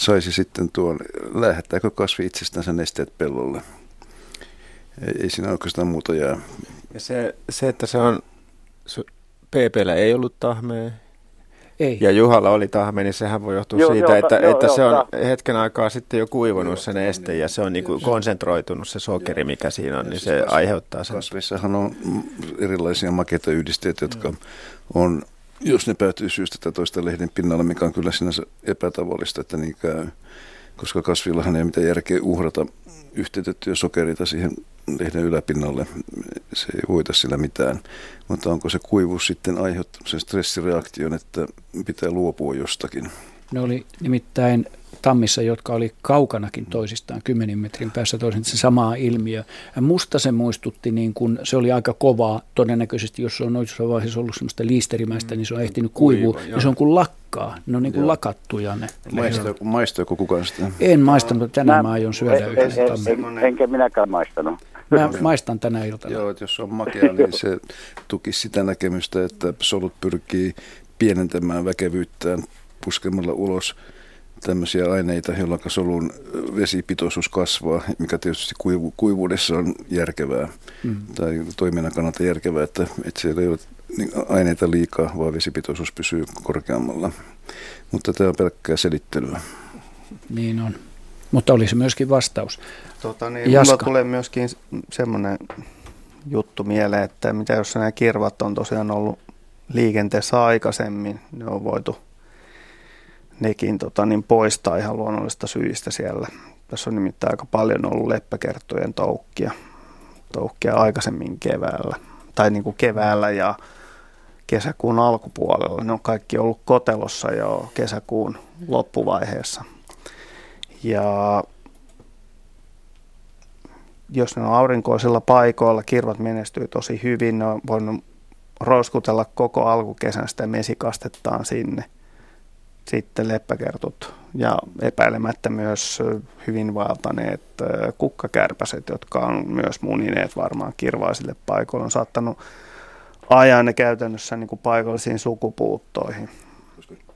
Speaker 7: saisi sitten tuon, lähettääkö kasvi itsestänsä nesteet pellolle. Ei, ei siinä oikeastaan muuta jää.
Speaker 3: Ja se, se että se on, PPllä ei ollut tahmea,
Speaker 1: ei.
Speaker 3: Ja Juhalla oli tahme, niin sehän voi johtua joo, siitä, joo, että, joo, että joo, se on ta- hetken aikaa sitten jo kuivunut se neste ja se on niin kuin konsentroitunut se sokeri, mikä siinä on, niin se aiheuttaa sen.
Speaker 7: Kasvissahan on erilaisia makeita yhdisteitä, jotka on jos ne päätyy syystä tai toista lehden pinnalla, mikä on kyllä sinänsä epätavallista, että niin käy, koska kasvillahan ei mitään järkeä uhrata yhteytettyjä sokerita siihen lehden yläpinnalle. Se ei voita sillä mitään. Mutta onko se kuivuus sitten aiheuttanut sen stressireaktion, että pitää luopua jostakin?
Speaker 1: Ne oli nimittäin tammissa, jotka oli kaukanakin toisistaan, kymmenen metrin päässä toisin se sama ilmiö. Ja musta se muistutti, niin kun, se oli aika kovaa, todennäköisesti jos se on noissa vaiheessa ollut sellaista liisterimäistä, niin se on ehtinyt kuivua, Kuiva, ja se on kuin lakkaa, ne on niin kuin lakattuja ne.
Speaker 7: Maistaako, maistaako kukaan sitä?
Speaker 1: En maistanut, mutta tänään mä, mä aion syödä en, yhden
Speaker 8: en, en, enkä minäkään maistanut.
Speaker 1: Mä maistan tänä iltana.
Speaker 7: Joo, että jos on makea, niin se tukisi sitä näkemystä, että solut pyrkii pienentämään väkevyyttään puskemalla ulos tämmöisiä aineita, jolloin solun vesipitoisuus kasvaa, mikä tietysti kuivu, kuivuudessa on järkevää mm. tai toiminnan kannalta järkevää, että, että siellä ei ole niin aineita liikaa, vaan vesipitoisuus pysyy korkeammalla. Mutta tämä on pelkkää selittelyä.
Speaker 1: Niin on. Mutta olisi myöskin vastaus.
Speaker 5: Tota, niin, Jaska. mulla tulee myöskin semmoinen juttu mieleen, että mitä jos nämä kirvat on tosiaan ollut liikenteessä aikaisemmin, ne on voitu nekin tota, niin poistaa ihan luonnollista syistä siellä. Tässä on nimittäin aika paljon ollut leppäkerttujen toukkia, toukkia aikaisemmin keväällä, tai niin kuin keväällä ja kesäkuun alkupuolella. Ne on kaikki ollut kotelossa jo kesäkuun loppuvaiheessa. Ja jos ne on aurinkoisilla paikoilla, kirvat menestyy tosi hyvin, ne on voinut roiskutella koko alkukesän sitä mesikastettaan sinne. Sitten leppäkertut ja epäilemättä myös hyvin vaeltaneet kukkakärpäset, jotka on myös munineet varmaan kirvaisille paikoille, on saattanut ajaa ne käytännössä niin kuin paikallisiin sukupuuttoihin.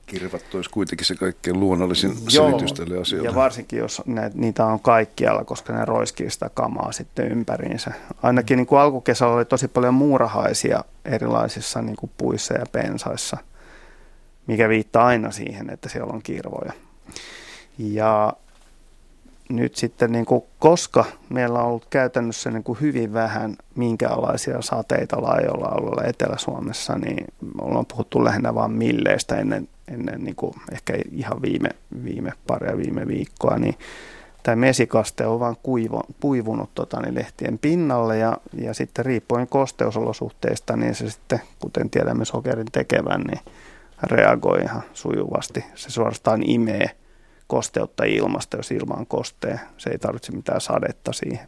Speaker 7: kirvat olisi kuitenkin se kaikkein luonnollisin Joo, selitys tälle asialle.
Speaker 5: Ja varsinkin, jos ne, niitä on kaikkialla, koska ne roiskii sitä kamaa sitten ympäriinsä. Ainakin niin kuin alkukesällä oli tosi paljon muurahaisia erilaisissa niin kuin puissa ja pensaissa, mikä viittaa aina siihen, että siellä on kirvoja. Ja nyt sitten, niin kuin, koska meillä on ollut käytännössä niin kuin hyvin vähän minkäänlaisia sateita laajoilla alueilla Etelä-Suomessa, niin ollaan puhuttu lähinnä vain milleistä ennen, ennen niin kuin ehkä ihan viime, viime paria viime viikkoa, niin tämä mesikaste on vain kuivu, puivunut tota, niin lehtien pinnalle ja, ja sitten riippuen kosteusolosuhteista, niin se sitten, kuten tiedämme sokerin tekevän, niin reagoi ihan sujuvasti. Se suorastaan imee kosteutta ilmasta, jos ilma on kostea. Se ei tarvitse mitään sadetta siihen.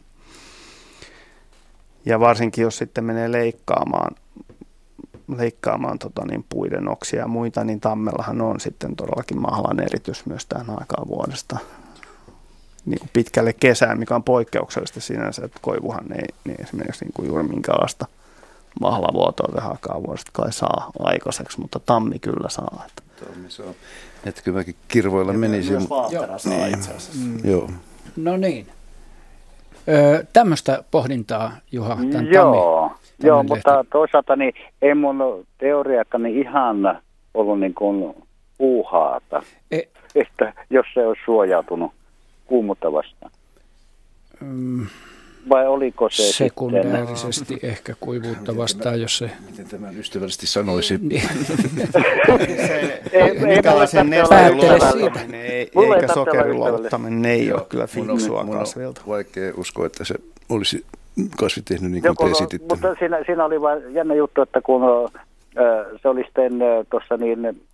Speaker 5: Ja varsinkin jos sitten menee leikkaamaan, leikkaamaan tota niin, puiden oksia ja muita, niin tammellahan on sitten todellakin mahlan eritys myös tähän aikaan vuodesta niin kuin pitkälle kesään, mikä on poikkeuksellista sinänsä, että koivuhan ei, ei esimerkiksi niin kuin juuri minkäänlaista mahlavuotoa tähän aikaan vuodesta kai saa aikaiseksi, mutta tammi kyllä saa. Että.
Speaker 7: Tammi saa. Etkö mäkin kirvoilla ja menisi.
Speaker 5: Myös Vaattera saa niin. itse asiassa. Mm.
Speaker 7: Joo.
Speaker 1: No niin. Öö, tämmöistä pohdintaa, Juha, tämän
Speaker 8: Joo, tammi, joo mutta toisaalta niin ei mun teoriakani ihan ollut niin kuin puuhaata, e- että jos se olisi suojautunut kuumuutta vastaan. Mm vai oliko se
Speaker 1: Sekundäärisesti sitten? ehkä kuivuutta vastaan, jos se...
Speaker 7: Miten tämän ystävällisesti sanoisi? Niin.
Speaker 5: Minkälaisen nesteen luottaminen, eikä sokerin luottaminen, ei ole kyllä fiksua kasvilta.
Speaker 7: vaikea uskoa, että se olisi kasvi tehnyt niin kuin te esititte.
Speaker 8: Mutta siinä, siinä oli vain jännä juttu, että kun se oli sitten tuossa niin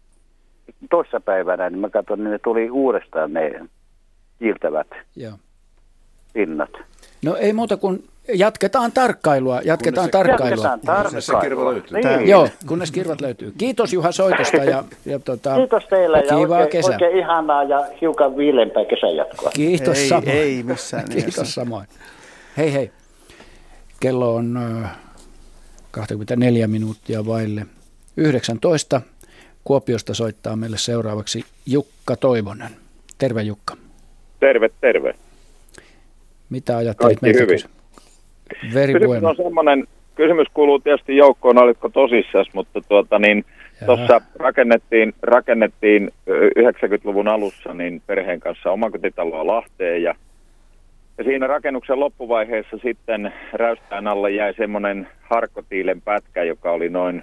Speaker 8: toissa päivänä, niin mä katson, niin ne tuli uudestaan ne kiiltävät Joo. pinnat.
Speaker 1: No ei muuta kuin jatketaan tarkkailua. Jatketaan kunnes tarkkailua.
Speaker 8: Jatketaan
Speaker 7: Kunnes se kirva löytyy.
Speaker 1: Niin. Joo, kunnes kirvat löytyy. Kiitos Juha soitosta. Ja, ja tota,
Speaker 8: Kiitos teille ja
Speaker 1: kivaa
Speaker 8: oikein,
Speaker 1: kesä.
Speaker 8: oikein ihanaa ja hiukan viilempää kesänjatkoa.
Speaker 1: Kiitos
Speaker 5: ei,
Speaker 1: samoin.
Speaker 5: Ei missään
Speaker 1: Kiitos samoin. Hei hei. Kello on 24 minuuttia vaille 19. Kuopiosta soittaa meille seuraavaksi Jukka Toivonen. Terve Jukka.
Speaker 9: Terve, terve.
Speaker 1: Mitä ajattelit meiltä hyvin.
Speaker 9: Veri kysymys on semmoinen, kysymys kuuluu tietysti joukkoon, olitko tosissas, mutta tuota niin, tuossa rakennettiin, rakennettiin 90-luvun alussa niin perheen kanssa omakotitaloa Lahteen ja, ja siinä rakennuksen loppuvaiheessa sitten räystään alle jäi semmoinen harkkotiilen pätkä, joka oli noin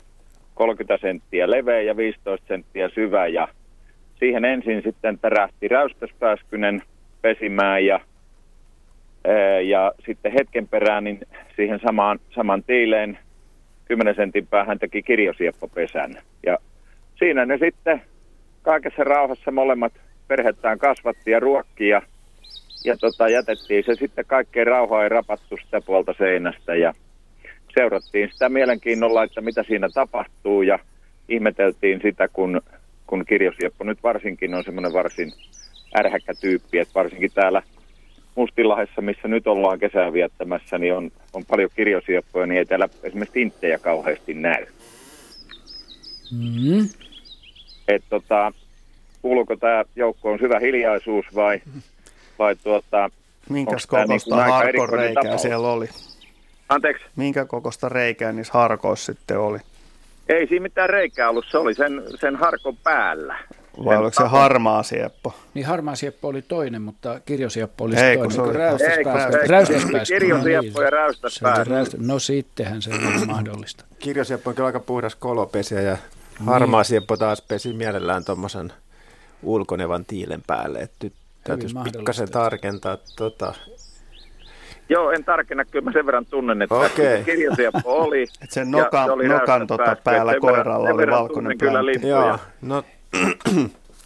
Speaker 9: 30 senttiä leveä ja 15 senttiä syvä ja siihen ensin sitten tärähti räystäspääskynen pesimään ja ja sitten hetken perään niin siihen samaan, saman tiileen 10 sentin päähän teki kirjosieppopesän. Ja siinä ne sitten kaikessa rauhassa molemmat perhettään kasvatti ja ruokki ja, ja tota, jätettiin se sitten kaikkein rauhaa ei rapattu sitä puolta seinästä ja seurattiin sitä mielenkiinnolla, että mitä siinä tapahtuu ja ihmeteltiin sitä, kun, kun kirjosieppo nyt varsinkin on semmoinen varsin ärhäkkä tyyppi, että varsinkin täällä Mustilahessa, missä nyt ollaan kesää viettämässä, niin on, on paljon kirjosieppoja, niin ei täällä esimerkiksi tinttejä kauheasti näy.
Speaker 1: Mm.
Speaker 9: Et tota, kuuluuko tämä joukkoon syvä hiljaisuus vai, vai tuota,
Speaker 5: Minkäs kokoista niin harkon reikää siellä oli?
Speaker 9: Anteeksi?
Speaker 5: Minkä kokoista reikää niissä harkoissa sitten oli?
Speaker 9: Ei siinä mitään reikää ollut, se oli sen, sen harkon päällä.
Speaker 5: Vai oliko se harmaa sieppo?
Speaker 1: Niin harmaa sieppo oli toinen, mutta kirjosieppo oli
Speaker 5: ei,
Speaker 1: toinen.
Speaker 5: Se oli
Speaker 9: räystäspääskö. Kirjosieppo ja räystäspääskö.
Speaker 1: No sittenhän se on mahdollista.
Speaker 3: Kirjosieppo on kyllä aika puhdas kolopesiä ja harmaa sieppo taas pesi mielellään tuommoisen ulkonevan tiilen päälle. Että täytyisi pikkasen tarkentaa tota,
Speaker 9: Joo, en tarkenna, kyllä mä sen verran tunnen, että okay. kirjasiappo oli.
Speaker 5: Et sen nokan, se oli nokan tota päällä koiralla oli valkoinen
Speaker 9: kyllä Joo, no,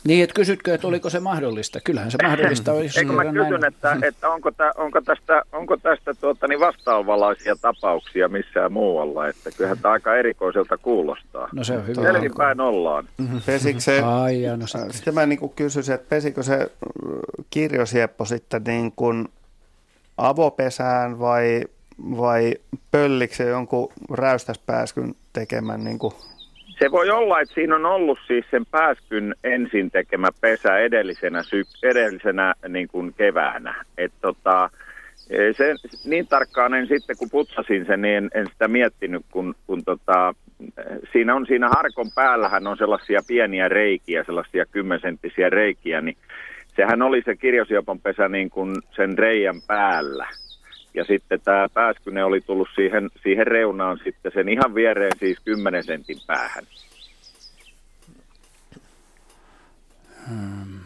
Speaker 1: niin, että kysytkö, että oliko se mahdollista? Kyllähän se mahdollista olisi.
Speaker 9: Eikö mä kysyn, näin. että, että onko, tä, onko tästä, onko tästä tuota, niin vastaavalaisia tapauksia missään muualla? Että kyllähän tämä aika erikoiselta kuulostaa.
Speaker 1: No se on hyvä.
Speaker 9: Selvinpäin ollaan.
Speaker 5: Mm-hmm. Pesikö se, Ai, ja no sitten. sitten mä niin kysyisin, että pesikö se kirjosieppo sitten niin kuin avopesään vai, vai pöllikö se jonkun räystäspääskyn tekemän niin kuin
Speaker 9: se voi olla, että siinä on ollut siis sen pääskyn ensin tekemä pesä edellisenä, syk- edellisenä niin kuin keväänä. Et tota, e, se, niin tarkkaan en sitten, kun putsasin sen, niin en, en sitä miettinyt, kun, kun tota, siinä on siinä harkon päällähän on sellaisia pieniä reikiä, sellaisia kymmensenttisiä reikiä, niin sehän oli se kirjosiopon pesä niin kuin sen reijän päällä. Ja sitten tämä pääskyne oli tullut siihen, siihen reunaan sitten sen ihan viereen siis 10 sentin päähän. Hmm.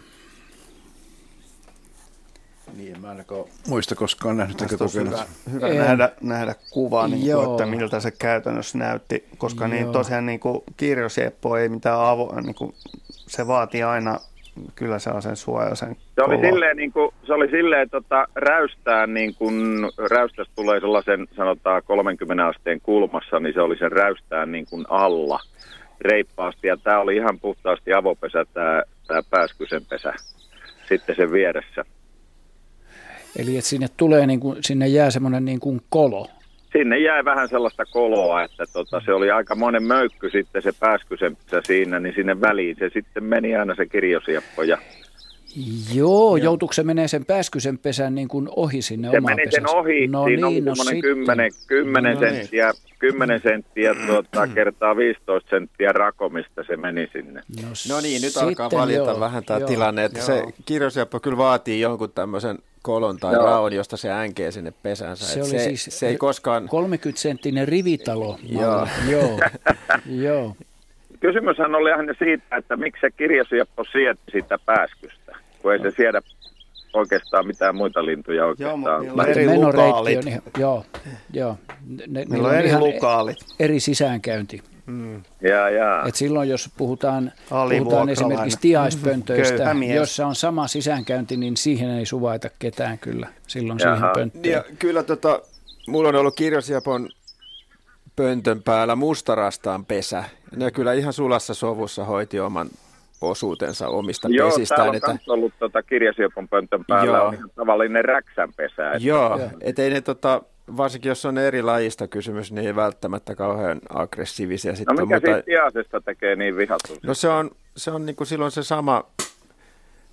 Speaker 7: Niin, mä ainakaan muista koskaan nähnyt tätä
Speaker 5: Hyvä, hyvä nähdä, nähdä kuva, niin kuin, että miltä se käytännössä näytti, koska niin tosiaan niin kuin, kirjosieppo ei mitään avo, niin kuin, se vaatii aina kyllä se on sen suojaisen
Speaker 9: se oli silleen, niin kuin, se oli silleen tota, räystää, niin kun räystästä tulee sellaisen sanotaan 30 asteen kulmassa, niin se oli sen räystään niin kuin alla reippaasti. Ja tämä oli ihan puhtaasti avopesä, tämä, tämä pääskysen pesä sitten sen vieressä.
Speaker 1: Eli että sinne tulee, niin kuin, sinne jää semmoinen niin kuin kolo
Speaker 9: sinne jäi vähän sellaista koloa, että tota, se oli aika monen möykky sitten se pääskysempää siinä, niin sinne väliin se sitten meni aina se kirjosiappo ja
Speaker 1: Joo, joutuuko se menee sen pääskysen pesän niin kuin ohi sinne
Speaker 9: Se meni sen ohi, no siinä niin, oli no semmoinen 10, 10 no senttiä, niin. 10 senttiä tuota, kertaa 15 senttiä rakomista se meni sinne.
Speaker 3: No, no niin, nyt alkaa valjeta joo, vähän tämä joo, tilanne, että joo. se kirjosiappo kyllä vaatii jonkun tämmöisen kolon tai Joo. raon, josta se änkee sinne pesänsä.
Speaker 1: Se, oli se, siis se ei koskaan... 30-senttinen rivitalo.
Speaker 3: Joo.
Speaker 1: Joo. Joo.
Speaker 9: Kysymyshän oli ihan siitä, että miksi se kirjasieppo sietti sitä pääskystä, kun ei se siedä oikeastaan mitään muita lintuja oikeastaan.
Speaker 5: Joo, eri lukaalit.
Speaker 1: On, joo, joo.
Speaker 5: Ne, meillä on eri lukaalit.
Speaker 1: Eri sisäänkäynti.
Speaker 9: Mm. Ja, ja.
Speaker 1: Et silloin jos puhutaan, puhutaan esimerkiksi tiaispöntöistä, jossa on sama sisäänkäynti, niin siihen ei suvaita ketään kyllä silloin Jaha. siihen pönttöön.
Speaker 3: Ja, kyllä tota, mulla on ollut kirjosiapon pöntön päällä mustarastaan pesä. Ne kyllä ihan sulassa sovussa hoiti oman osuutensa omista
Speaker 9: Joo,
Speaker 3: pesistään.
Speaker 9: Joo, täällä on että... ollut tota kirjasiopon pöntön päällä Joo. on ihan tavallinen räksänpesä.
Speaker 3: Että... Joo, ettei ne tota, varsinkin jos on eri lajista kysymys, niin ei välttämättä kauhean aggressiivisia.
Speaker 9: Sitten no mikä mutta... siitä tiasesta tekee niin vihatun?
Speaker 3: No se on, se on niin kuin silloin se sama,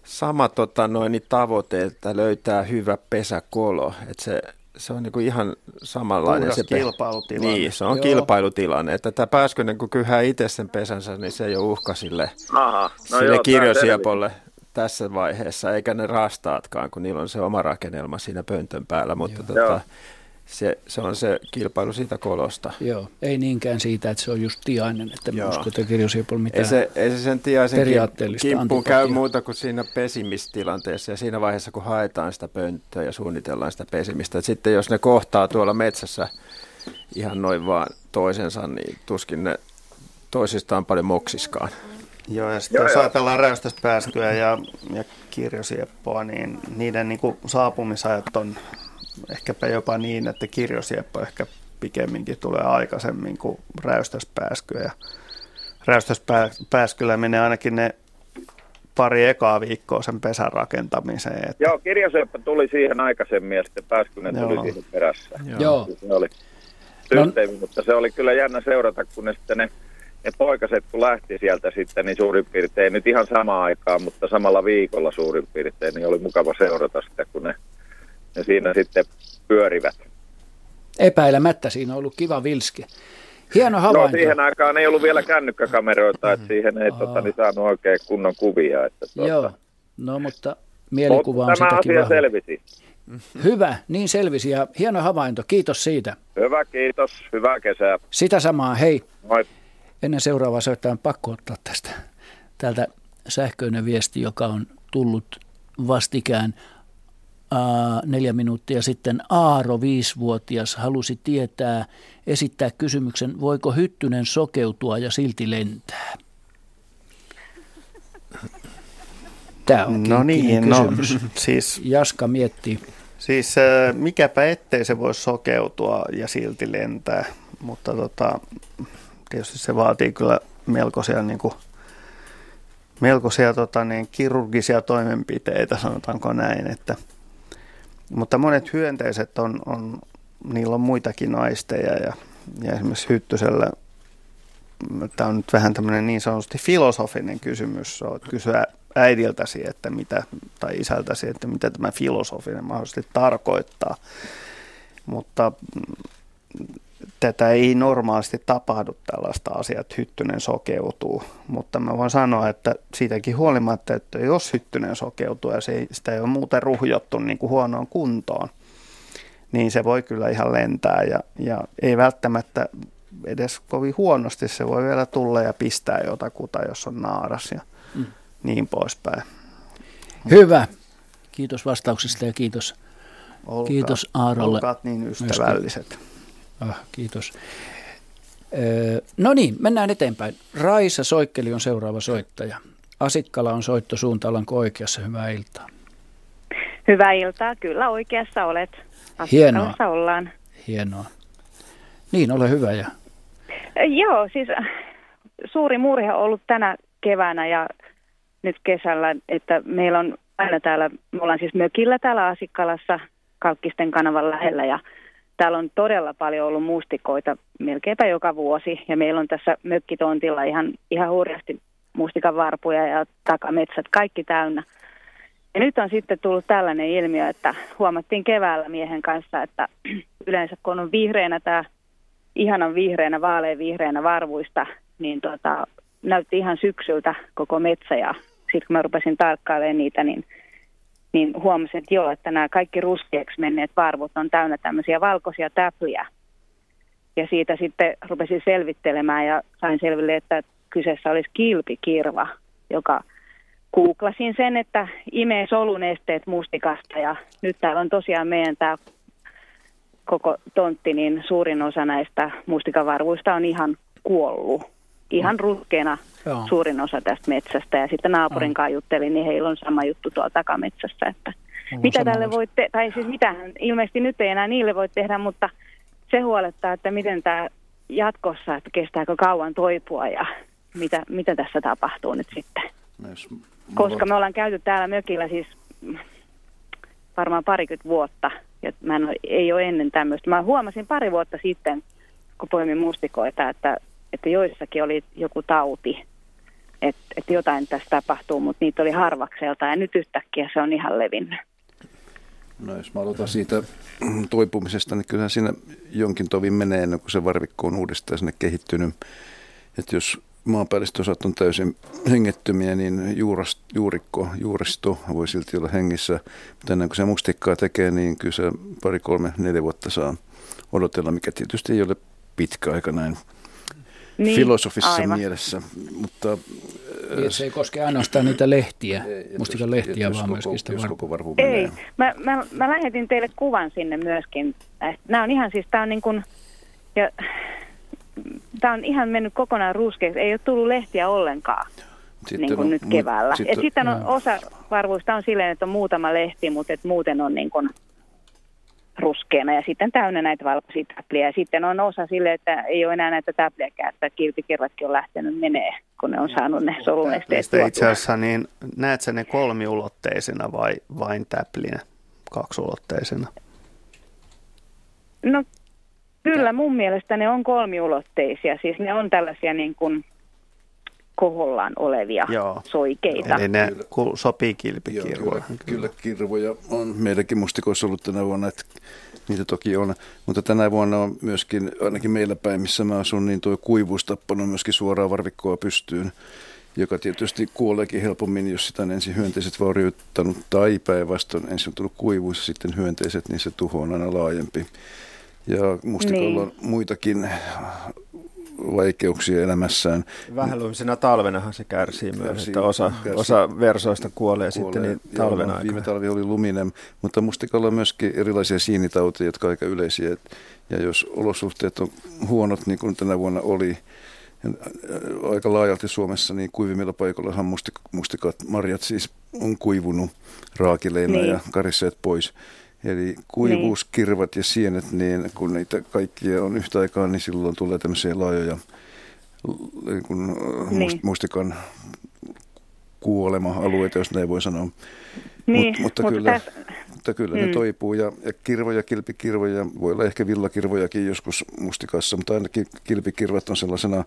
Speaker 3: sama tota noin, niin tavoite, että löytää hyvä pesäkolo. Että se, se on niin kuin ihan samanlainen.
Speaker 5: Puhdas se kilpailutilanne.
Speaker 3: Niin, se on Joo. kilpailutilanne. Että tämä pääskönen, kun kyhää itse sen pesänsä, niin se ei ole uhka sille, Aha. No sille kirjosiepolle tässä vaiheessa, eikä ne rastaatkaan, kun niillä on se oma rakennelma siinä pöntön päällä. Mutta tota, se, se on se kilpailu siitä kolosta.
Speaker 1: Joo, ei niinkään siitä, että se on just tiainen, että Joo. usko, että mitään
Speaker 3: ei se, ei se sen tiaisen kimppuun käy muuta kuin siinä pesimistilanteessa ja siinä vaiheessa, kun haetaan sitä pönttöä ja suunnitellaan sitä pesimistä. Et sitten jos ne kohtaa tuolla metsässä ihan noin vaan toisensa, niin tuskin ne toisistaan paljon moksiskaan.
Speaker 5: Joo, ja sitten Joo, jos jo. ajatellaan räystäspääskyä ja, ja kirjosieppoa, niin niiden niin kuin saapumisajat on ehkäpä jopa niin, että kirjosieppo ehkä pikemminkin tulee aikaisemmin kuin räystäspääsky. Ja räystäspääskyllä menee ainakin ne pari ekaa viikkoa sen pesän rakentamiseen. Että...
Speaker 9: Joo, kirjosieppo tuli siihen aikaisemmin ja sitten pääskynen tuli Joo. siihen perässä.
Speaker 1: Joo.
Speaker 9: Se oli systeemi, no. mutta se oli kyllä jännä seurata, kun ne sitten ne, ne poikaset kun lähti sieltä sitten, niin suurin piirtein, nyt ihan samaan aikaan, mutta samalla viikolla suurin piirtein, niin oli mukava seurata sitä, kun ne ja siinä sitten pyörivät.
Speaker 1: Epäilemättä siinä on ollut kiva vilske. Hieno havainto.
Speaker 9: No siihen aikaan ei ollut vielä kännykkäkameroita, että siihen ei tota, niin saanut oikein kunnon kuvia. Että, tuota.
Speaker 1: Joo, no mutta mielikuva on
Speaker 9: tämä asia vahva. selvisi.
Speaker 1: Hyvä, niin selvisi ja hieno havainto. Kiitos siitä.
Speaker 9: Hyvä, kiitos. Hyvää kesää.
Speaker 1: Sitä samaa, hei.
Speaker 9: Moi.
Speaker 1: Ennen seuraavaa soittaa pakko ottaa tästä täältä sähköinen viesti, joka on tullut vastikään neljä minuuttia sitten Aaro, viisivuotias, halusi tietää, esittää kysymyksen, voiko hyttynen sokeutua ja silti lentää? Tämä on no niin, no, siis, Jaska miettii.
Speaker 5: Siis mikäpä ettei se voi sokeutua ja silti lentää, mutta tota, tietysti se vaatii kyllä melkoisia, niin kuin, melkoisia tota, niin, kirurgisia toimenpiteitä, sanotaanko näin. Että, mutta monet hyönteiset on, on, niillä on muitakin aisteja ja, ja esimerkiksi hyttysellä tämä on nyt vähän tämmöinen niin sanotusti filosofinen kysymys. Olet kysyä äidiltäsi, että mitä, tai isältäsi, että mitä tämä filosofinen mahdollisesti tarkoittaa. Mutta tätä ei normaalisti tapahdu tällaista asiaa, että hyttynen sokeutuu. Mutta mä voin sanoa, että siitäkin huolimatta, että jos hyttynen sokeutuu ja se sitä ei ole muuten ruhjottu niin kuin huonoon kuntoon, niin se voi kyllä ihan lentää ja, ja ei välttämättä edes kovin huonosti. Se voi vielä tulla ja pistää jotakuta, jos on naaras ja mm. niin poispäin.
Speaker 1: Hyvä. Kiitos vastauksista ja kiitos, olkaa, kiitos Aarolle.
Speaker 5: Olkaat niin ystävälliset.
Speaker 1: Ah, kiitos. No niin, mennään eteenpäin. Raisa Soikkeli on seuraava soittaja. Asikkala on soitto ollaanko oikeassa? Hyvää iltaa.
Speaker 10: Hyvää iltaa, kyllä oikeassa olet.
Speaker 1: Hienoa.
Speaker 10: ollaan.
Speaker 1: Hienoa. Niin, ole hyvä. Ja...
Speaker 10: Joo, siis äh, suuri murhe on ollut tänä keväänä ja nyt kesällä, että meillä on aina täällä, me ollaan siis mökillä täällä Asikkalassa Kalkkisten kanavan lähellä ja täällä on todella paljon ollut mustikoita melkeinpä joka vuosi ja meillä on tässä mökkitontilla ihan, ihan hurjasti mustikan varpuja ja takametsät, kaikki täynnä. Ja nyt on sitten tullut tällainen ilmiö, että huomattiin keväällä miehen kanssa, että yleensä kun on vihreänä tämä ihanan vihreänä, vaalean vihreänä varvuista, niin tota, näytti ihan syksyltä koko metsä ja sitten kun mä rupesin tarkkailemaan niitä, niin, niin huomasin, että joo, että nämä kaikki ruskeaksi menneet varvut on täynnä tämmöisiä valkoisia täpliä. Ja siitä sitten rupesin selvittelemään ja sain selville, että kyseessä olisi kilpikirva, joka googlasin sen, että imee solun esteet mustikasta ja nyt täällä on tosiaan meidän tämä koko tontti, niin suurin osa näistä mustikavarvuista on ihan kuollut. Ihan ruskeana Joo. suurin osa tästä metsästä. Ja sitten naapurin kanssa juttelin, niin heillä on sama juttu tuolla takametsässä. Että mitä tälle voi te- tai siis mitähän, ilmeisesti nyt ei enää niille voi tehdä, mutta se huolettaa, että miten tämä jatkossa, että kestääkö kauan toipua ja mitä, mitä tässä tapahtuu nyt sitten. Myös, Koska me ollaan käyty täällä mökillä siis varmaan parikymmentä vuotta ja mä en, ei ole ennen tämmöistä. Mä huomasin pari vuotta sitten, kun poimin mustikoita, että, että joissakin oli joku tauti, että, että jotain tässä tapahtuu, mutta niitä oli harvakselta ja nyt yhtäkkiä se on ihan levinnyt.
Speaker 7: No jos mä aloitan siitä toipumisesta, niin kyllähän siinä jonkin tovin menee ennen kuin se varvikko on uudestaan sinne kehittynyt. Että jos maanpäälliset osat on täysin hengettömiä, niin juurast, juurikko, juuristo voi silti olla hengissä. Mutta ennen kuin se mustikkaa tekee, niin kyllä se pari, kolme, neljä vuotta saa odotella, mikä tietysti ei ole pitkä aika näin niin, filosofisessa aivan. mielessä. Mutta,
Speaker 1: niin, se ei koske ainoastaan niitä lehtiä, mustikan lehtiä, vaan myöskin sitä
Speaker 10: varpu. Ei, mä, mä, mä lähetin teille kuvan sinne myöskin. Nämä on ihan siis, tämä on niin kuin, ja tämä on ihan mennyt kokonaan ruskeaksi. Ei ole tullut lehtiä ollenkaan. Sitten niin kuin on, nyt keväällä. Sitten, ja sitten on, osa varvuista on silleen, että on muutama lehti, mutta et muuten on niin kuin ruskeana ja sitten täynnä näitä valkoisia täpliä. Ja sitten on osa sille, että ei ole enää näitä täpliäkään, että kilpikirvatkin on lähtenyt menee, kun ne on saanut ne solunesteet
Speaker 5: Itse asiassa niin näet sä ne kolmiulotteisena vai vain täplinä, kaksiulotteisena?
Speaker 10: No Kyllä, mun mielestä ne on kolmiulotteisia. Siis ne on tällaisia niin kuin kohollaan olevia Joo. soikeita.
Speaker 5: Eli ne sopii kilpikirvoihin.
Speaker 7: Kyllä, kyllä kirvoja on meilläkin mustikoissa ollut tänä vuonna, että niitä toki on. Mutta tänä vuonna on myöskin, ainakin meillä päin, missä mä asun, niin tuo kuivuus tappanut myöskin suoraan varvikkoa pystyyn joka tietysti kuoleekin helpommin, jos sitä on ensin hyönteiset vaurioittanut tai päinvastoin ensin on tullut kuivuus ja sitten hyönteiset, niin se tuho on aina laajempi. Ja mustikolla niin. on muitakin vaikeuksia elämässään.
Speaker 3: Vähälumisena talvenahan se kärsii, kärsii myös, että osa, kärsii, osa versoista kuolee, kuolee sitten niin talven aikana.
Speaker 7: Viime talvi oli luminen, mutta mustikalla on myöskin erilaisia siinitauteja, jotka ovat aika yleisiä. Ja jos olosuhteet on huonot, niin kuin tänä vuonna oli, aika laajalti Suomessa, niin kuivimmilla paikoillahan mustikat, marjat siis on kuivunut raakileina niin. ja karisseet pois. Eli kuivuuskirvat niin. ja sienet, niin kun niitä kaikkia on yhtä aikaa, niin silloin tulee tämmöisiä laajoja niin kuin niin. mustikan kuolema-alueita, jos näin voi sanoa.
Speaker 10: Niin, Mut, mutta, mutta
Speaker 7: kyllä, tässä... mutta kyllä mm. ne toipuu ja, ja kirvoja, kilpikirvoja, voi olla ehkä villakirvojakin joskus mustikassa, mutta ainakin kilpikirvat on sellaisena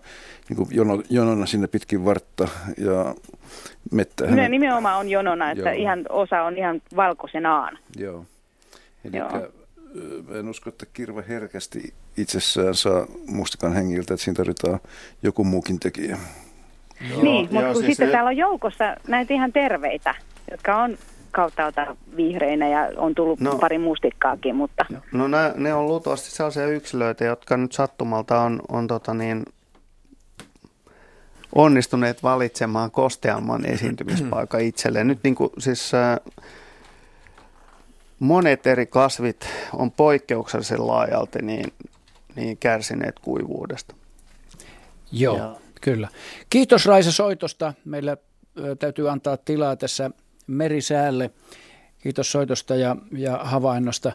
Speaker 7: niin kuin jono, jonona sinne pitkin vartta ja mettähän.
Speaker 10: Ne nimenomaan on jonona, että Joo. ihan osa on ihan valkoisenaan.
Speaker 7: Joo. Eli en usko, että kirve herkästi itsessään saa mustikan hengiltä, että siinä tarvitaan joku muukin tekijä.
Speaker 10: Joo, niin, mutta kun siis sitten se... täällä on joukossa näitä ihan terveitä, jotka on kauttaalta vihreinä ja on tullut no, pari mustikkaakin, mutta...
Speaker 5: No ne, ne on luultavasti sellaisia yksilöitä, jotka nyt sattumalta on, on tota niin, onnistuneet valitsemaan kosteamman esiintymispaikan itselleen. Nyt niin kuin, siis äh, monet eri kasvit on poikkeuksellisen laajalti niin, niin kärsineet kuivuudesta.
Speaker 1: Joo, ja. kyllä. Kiitos Raisa soitosta. Meillä täytyy antaa tilaa tässä merisäälle. Kiitos soitosta ja, ja havainnosta.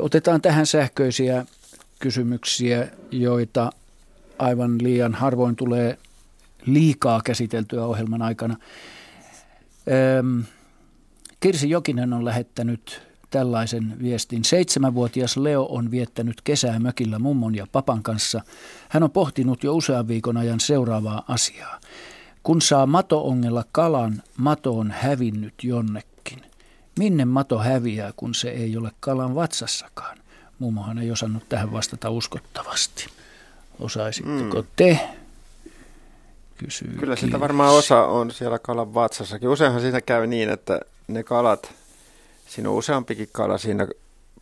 Speaker 1: Otetaan tähän sähköisiä kysymyksiä, joita aivan liian harvoin tulee liikaa käsiteltyä ohjelman aikana. Kirsi Jokinen on lähettänyt tällaisen viestin. Seitsemänvuotias Leo on viettänyt kesää mökillä mummon ja papan kanssa. Hän on pohtinut jo usean viikon ajan seuraavaa asiaa. Kun saa mato-ongella kalan, mato on hävinnyt jonnekin. Minne mato häviää, kun se ei ole kalan vatsassakaan? Mummohan ei osannut tähän vastata uskottavasti. Osaisitteko mm. te?
Speaker 3: Kysyy Kyllä sitä varmaan osa on siellä kalan vatsassakin. Useinhan siinä käy niin, että ne kalat Siinä on useampikin kala siinä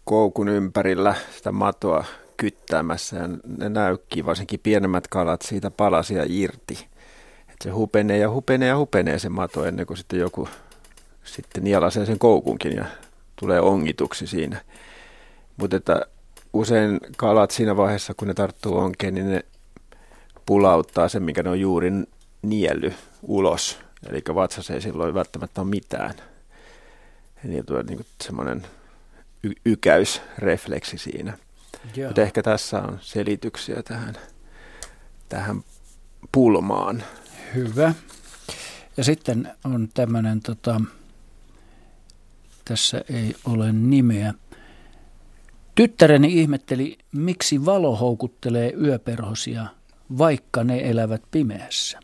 Speaker 3: koukun ympärillä sitä matoa kyttäämässä ja ne näykkii, varsinkin pienemmät kalat siitä palasia irti. Et se hupenee ja hupenee ja hupenee se mato ennen kuin sitten joku sitten nielasee sen koukunkin ja tulee ongituksi siinä. Mutta että usein kalat siinä vaiheessa, kun ne tarttuu onkeen, niin ne pulauttaa sen, mikä ne on juuri nielly ulos. Eli vatsassa ei silloin välttämättä ole mitään niin tulee niin semmoinen y- ykäysrefleksi siinä. Mutta ehkä tässä on selityksiä tähän, tähän pulmaan.
Speaker 1: Hyvä. Ja sitten on tämmöinen, tota, tässä ei ole nimeä. Tyttäreni ihmetteli, miksi valo houkuttelee yöperhosia, vaikka ne elävät pimeässä.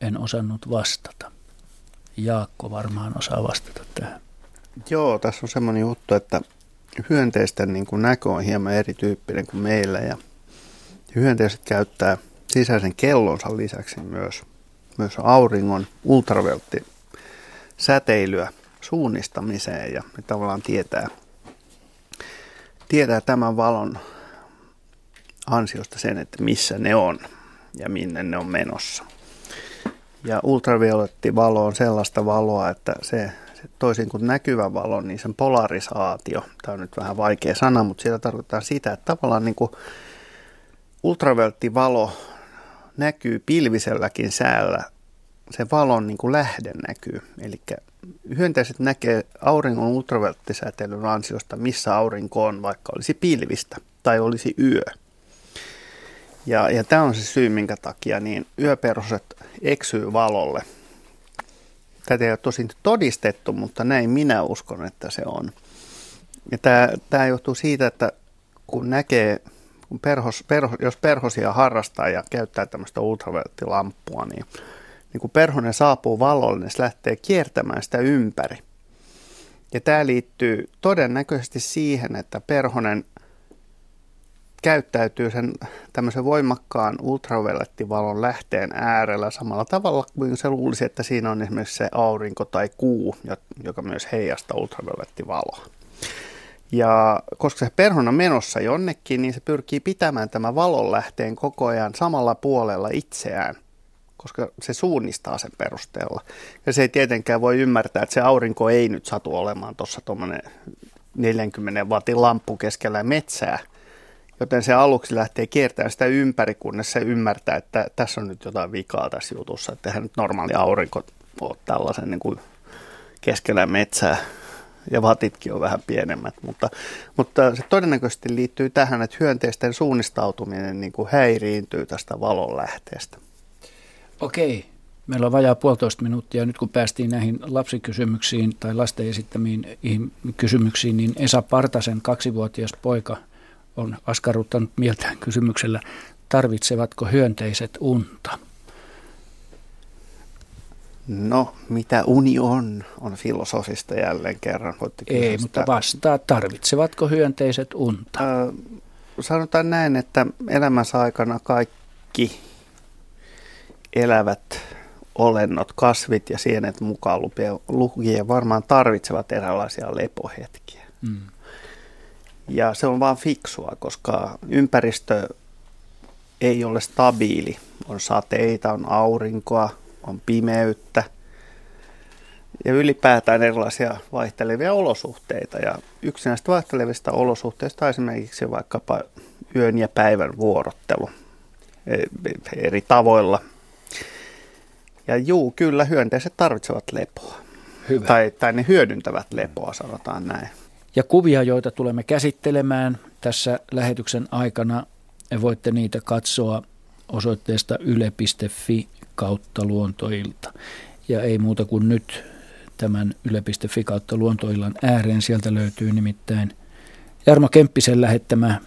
Speaker 1: En osannut vastata. Jaakko varmaan osaa vastata tähän.
Speaker 5: Joo, tässä on semmoinen juttu, että hyönteisten niin kuin näkö on hieman erityyppinen kuin meillä ja hyönteiset käyttää sisäisen kellonsa lisäksi myös, myös auringon ultraveltti säteilyä suunnistamiseen ja ne tavallaan tietää, tietää tämän valon ansiosta sen, että missä ne on ja minne ne on menossa. Ja ultravioletti valo on sellaista valoa, että se toisin kuin näkyvä valo, niin sen polarisaatio, tämä on nyt vähän vaikea sana, mutta siitä tarkoittaa sitä, että tavallaan niin kuin ultravelttivalo näkyy pilviselläkin säällä, se valon niin kuin lähde näkyy. Eli hyönteiset näkee auringon ultravelttisäteilyn ansiosta, missä aurinko on, vaikka olisi pilvistä tai olisi yö. Ja, ja tämä on se syy, minkä takia niin yöperhoset eksyy valolle – Tätä ei ole tosin todistettu, mutta näin minä uskon, että se on. Ja tämä, tämä johtuu siitä, että kun näkee, kun perhos, perho, jos perhosia harrastaa ja käyttää tämmöistä ultravelttilamppua, niin, niin kun perhonen saapuu valolle, niin se lähtee kiertämään sitä ympäri. Ja tämä liittyy todennäköisesti siihen, että perhonen käyttäytyy sen tämmöisen voimakkaan ultraviolettivalon lähteen äärellä samalla tavalla kuin se luulisi, että siinä on esimerkiksi se aurinko tai kuu, joka myös heijastaa ultraviolettivaloa. Ja koska se perhona menossa jonnekin, niin se pyrkii pitämään tämän valonlähteen koko ajan samalla puolella itseään, koska se suunnistaa sen perusteella. Ja se ei tietenkään voi ymmärtää, että se aurinko ei nyt satu olemaan tuossa tuommoinen 40 wattin lamppu keskellä metsää, joten se aluksi lähtee kiertämään sitä ympäri, kunnes se ymmärtää, että tässä on nyt jotain vikaa tässä jutussa, että eihän nyt normaali aurinko ole tällaisen niin kuin keskellä metsää ja vatitkin on vähän pienemmät, mutta, mutta se todennäköisesti liittyy tähän, että hyönteisten suunnistautuminen niin kuin häiriintyy tästä valonlähteestä.
Speaker 1: Okei, meillä on vajaa puolitoista minuuttia. Nyt kun päästiin näihin lapsikysymyksiin tai lasten esittämiin kysymyksiin, niin Esa Partasen kaksivuotias poika on askarruttanut mieltään kysymyksellä, tarvitsevatko hyönteiset unta?
Speaker 5: No, mitä uni on, on filosofista jälleen kerran.
Speaker 1: Ei, mutta vastaa, tarvitsevatko hyönteiset unta? Äh,
Speaker 5: sanotaan näin, että elämänsä aikana kaikki elävät olennot, kasvit ja sienet mukaan lukien varmaan tarvitsevat erilaisia lepohetkiä. Mm. Ja se on vaan fiksua, koska ympäristö ei ole stabiili. On sateita, on aurinkoa, on pimeyttä ja ylipäätään erilaisia vaihtelevia olosuhteita. Ja yksi näistä vaihtelevista olosuhteista on esimerkiksi vaikkapa yön ja päivän vuorottelu e, eri tavoilla. Ja juu, kyllä hyönteiset tarvitsevat lepoa. Hyvä. Tai, tai ne hyödyntävät lepoa, sanotaan näin.
Speaker 1: Ja kuvia, joita tulemme käsittelemään tässä lähetyksen aikana, voitte niitä katsoa osoitteesta yle.fi kautta luontoilta. Ja ei muuta kuin nyt tämän yle.fi kautta luontoillan ääreen. Sieltä löytyy nimittäin Jarmo Kemppisen lähettämä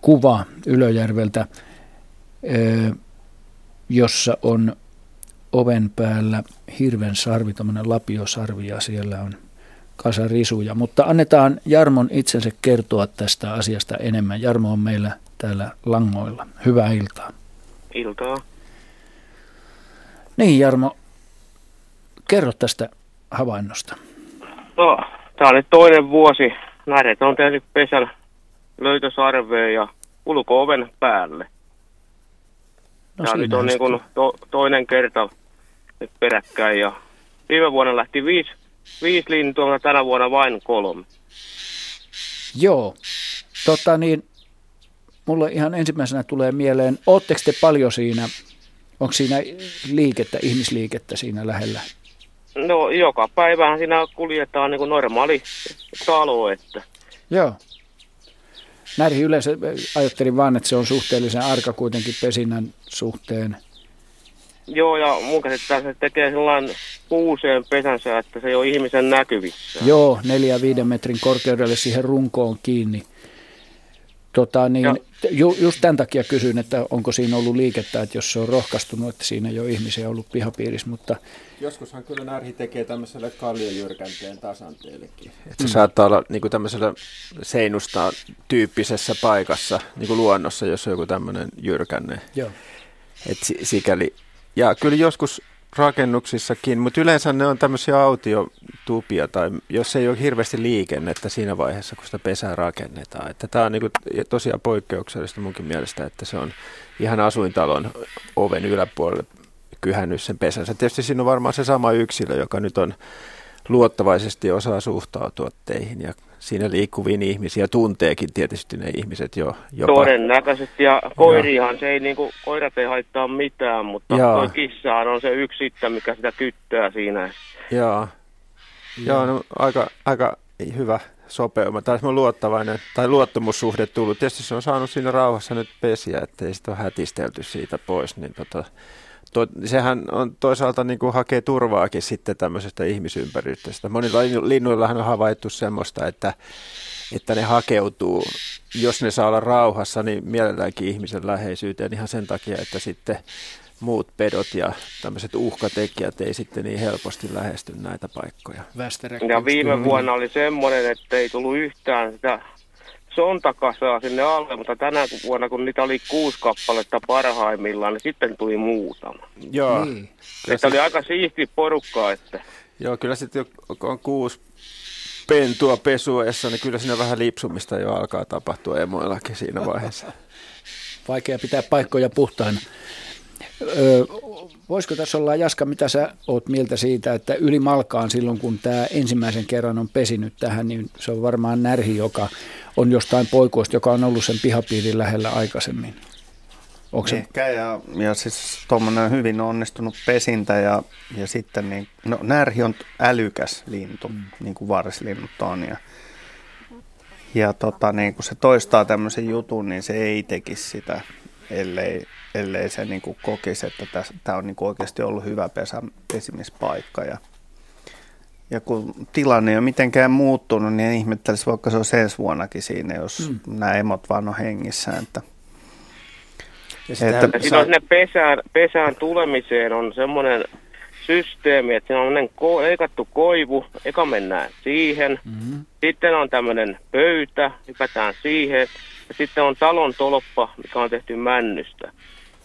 Speaker 1: kuva Ylöjärveltä, jossa on oven päällä hirven sarvi, tämmöinen lapiosarvi ja siellä on kasa risuja. Mutta annetaan Jarmon itsensä kertoa tästä asiasta enemmän. Jarmo on meillä täällä langoilla. Hyvää iltaa.
Speaker 11: Iltaa.
Speaker 1: Niin Jarmo, kerro tästä havainnosta.
Speaker 11: No, tämä oli toinen vuosi. Näret on tehnyt pesän löytösarveen ja ulko-oven päälle. No, tämä nyt on niin kuin to, toinen kerta nyt peräkkäin ja viime vuonna lähti viisi, viisi lintua tänä vuonna vain kolme.
Speaker 1: Joo, tota niin, mulle ihan ensimmäisenä tulee mieleen, ootteko te paljon siinä Onko siinä liikettä, ihmisliikettä siinä lähellä?
Speaker 11: No joka päivähän siinä kuljetaan niin kuin normaali talo, että...
Speaker 1: Joo. Näin yleensä ajattelin vaan, että se on suhteellisen arka kuitenkin pesinnän suhteen.
Speaker 11: Joo, ja mun käsittää se tekee sellainen kuuseen pesänsä, että se ei ole ihmisen näkyvissä.
Speaker 1: Joo, neljä viiden metrin korkeudelle siihen runkoon kiinni. Tota, niin, ju, just tämän takia kysyn, että onko siinä ollut liikettä, että jos se on rohkaistunut, että siinä ei ole ihmisiä ollut pihapiirissä, mutta...
Speaker 3: Joskushan kyllä närhi tekee tämmöiselle kalliojyrkänteen tasanteellekin. Että se mm. saattaa olla niin kuin tämmöisellä seinusta tyyppisessä paikassa, niin kuin luonnossa, jos on joku tämmöinen jyrkänne.
Speaker 1: Joo.
Speaker 3: Et sikäli. Ja kyllä joskus rakennuksissakin, mutta yleensä ne on tämmöisiä autiotupia tai jos ei ole hirveästi liikennettä siinä vaiheessa, kun sitä pesää rakennetaan. Että tämä on niin kuin tosiaan poikkeuksellista munkin mielestä, että se on ihan asuintalon oven yläpuolelle kyhännyt sen pesänsä. Tietysti siinä on varmaan se sama yksilö, joka nyt on luottavaisesti osaa suhtautua teihin ja siinä liikkuviin ihmisiä tunteekin tietysti ne ihmiset jo jopa.
Speaker 11: Todennäköisesti ja koirihan se ei niinku, koirat ei haittaa mitään, mutta Joo. toi kissahan on se yksi sitten, mikä sitä kyttää siinä.
Speaker 3: Joo, Joo no, aika, aika hyvä sopeuma. Tai on luottavainen tai luottamussuhde tullut. Tietysti se on saanut siinä rauhassa nyt pesiä, ettei sitä ole hätistelty siitä pois, niin tota, to, sehän on toisaalta niin kuin hakee turvaakin sitten tämmöisestä ihmisympäristöstä. Monilla linnuillahan on havaittu semmoista, että, että ne hakeutuu, jos ne saa olla rauhassa, niin mielelläänkin ihmisen läheisyyteen ihan sen takia, että sitten muut pedot ja tämmöiset uhkatekijät ei sitten niin helposti lähesty näitä paikkoja.
Speaker 11: Ja viime vuonna oli semmoinen, että ei tullut yhtään sitä sontakasaa sinne alle, mutta tänä vuonna, kun niitä oli kuusi kappaletta parhaimmillaan, niin sitten tuli muutama.
Speaker 3: Joo. Niin.
Speaker 11: Että oli aika siisti porukkaa, että...
Speaker 3: Joo, kyllä sitten on kuusi pentua pesuessa, niin kyllä siinä vähän lipsumista jo alkaa tapahtua emoillakin siinä vaiheessa.
Speaker 1: Vaikea pitää paikkoja puhtaina. Öö, voisiko tässä olla, Jaska, mitä sä oot mieltä siitä, että yli malkaan silloin, kun tämä ensimmäisen kerran on pesinyt tähän, niin se on varmaan närhi, joka on jostain poikoista, joka on ollut sen pihapiirin lähellä aikaisemmin.
Speaker 5: Onko se... Ehkä, ja, ja siis tuommoinen hyvin onnistunut pesintä ja, ja sitten niin, no närhi on älykäs lintu, mm. niin kuin varislinnut on ja, ja tota, niin kun se toistaa tämmöisen jutun, niin se ei tekisi sitä, ellei, ellei se niin kuin kokisi, että tämä on niin kuin oikeasti ollut hyvä pesä, pesimispaikka. Ja, ja kun tilanne ei ole mitenkään muuttunut, niin ihmettelisi, vaikka se on ensi vuonnakin siinä, jos mm. nämä emot vaan on hengissä. Että,
Speaker 11: ja sitä, että, siinä on sinne pesään, pesään tulemiseen on semmoinen systeemi, että siinä on ko- leikattu koivu, eka mennään siihen, mm-hmm. sitten on tämmöinen pöytä, hypätään siihen, ja sitten on talon tolppa, mikä on tehty männystä.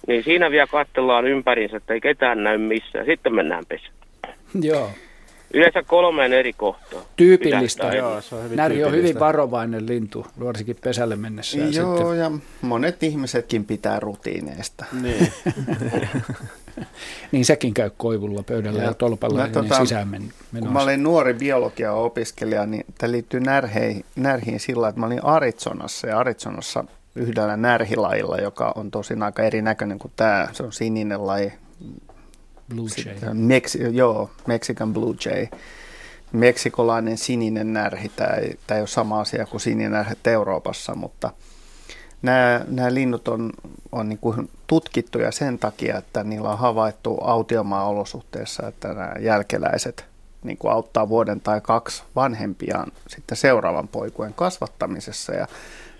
Speaker 11: Niin siinä vielä katsellaan ympärinsä, että ei ketään näy missään, sitten mennään pesään.
Speaker 1: Joo.
Speaker 11: Yleensä kolmeen eri kohtaan.
Speaker 1: Tyypillistä. Joo, se on hyvin Näri on hyvin varovainen lintu, varsinkin pesälle mennessä.
Speaker 5: Joo, sitten... ja monet ihmisetkin pitää rutiineista.
Speaker 1: Niin. niin sekin käy koivulla pöydällä ja, ja tolpalla ja tota, sisään men,
Speaker 5: Kun mä olin nuori biologia-opiskelija, niin tämä liittyy närheihin, närhiin sillä, että mä olin Arizonassa ja Arizonassa yhdellä närhilailla, joka on tosin aika erinäköinen kuin tämä. Se on sininen laji,
Speaker 1: Blue Jay.
Speaker 5: Meksi, joo, Mexican Blue Jay. Meksikolainen sininen närhi, tämä ei, tämä ei ole sama asia kuin sininen närhi Euroopassa, mutta nämä, nämä linnut on, on niin kuin tutkittuja sen takia, että niillä on havaittu autiomaa-olosuhteissa, että nämä jälkeläiset niin kuin auttaa vuoden tai kaksi vanhempiaan sitten seuraavan poikueen kasvattamisessa ja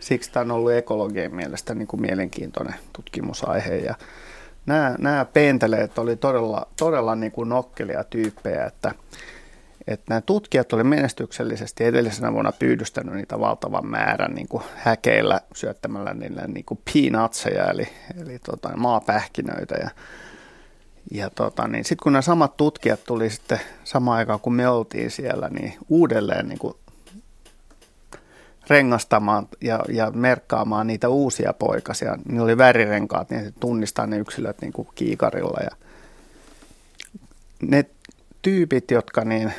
Speaker 5: siksi tämä on ollut ekologien mielestä niin kuin mielenkiintoinen tutkimusaihe ja nämä, nämä peenteleet oli todella, todella niin kuin nokkelia tyyppejä, että, että nämä tutkijat oli menestyksellisesti edellisenä vuonna pyydystänyt niitä valtavan määrän niin kuin häkeillä syöttämällä niille niin kuin peanutseja, eli, eli tota, maapähkinöitä. Ja, ja tota, niin sitten kun nämä samat tutkijat tuli sitten samaan aikaan, kun me oltiin siellä, niin uudelleen niin kuin rengastamaan ja, ja merkkaamaan niitä uusia poikasia. Niillä oli värirenkaat, niin tunnistaa ne yksilöt niin kuin kiikarilla. Ja ne tyypit, jotka niin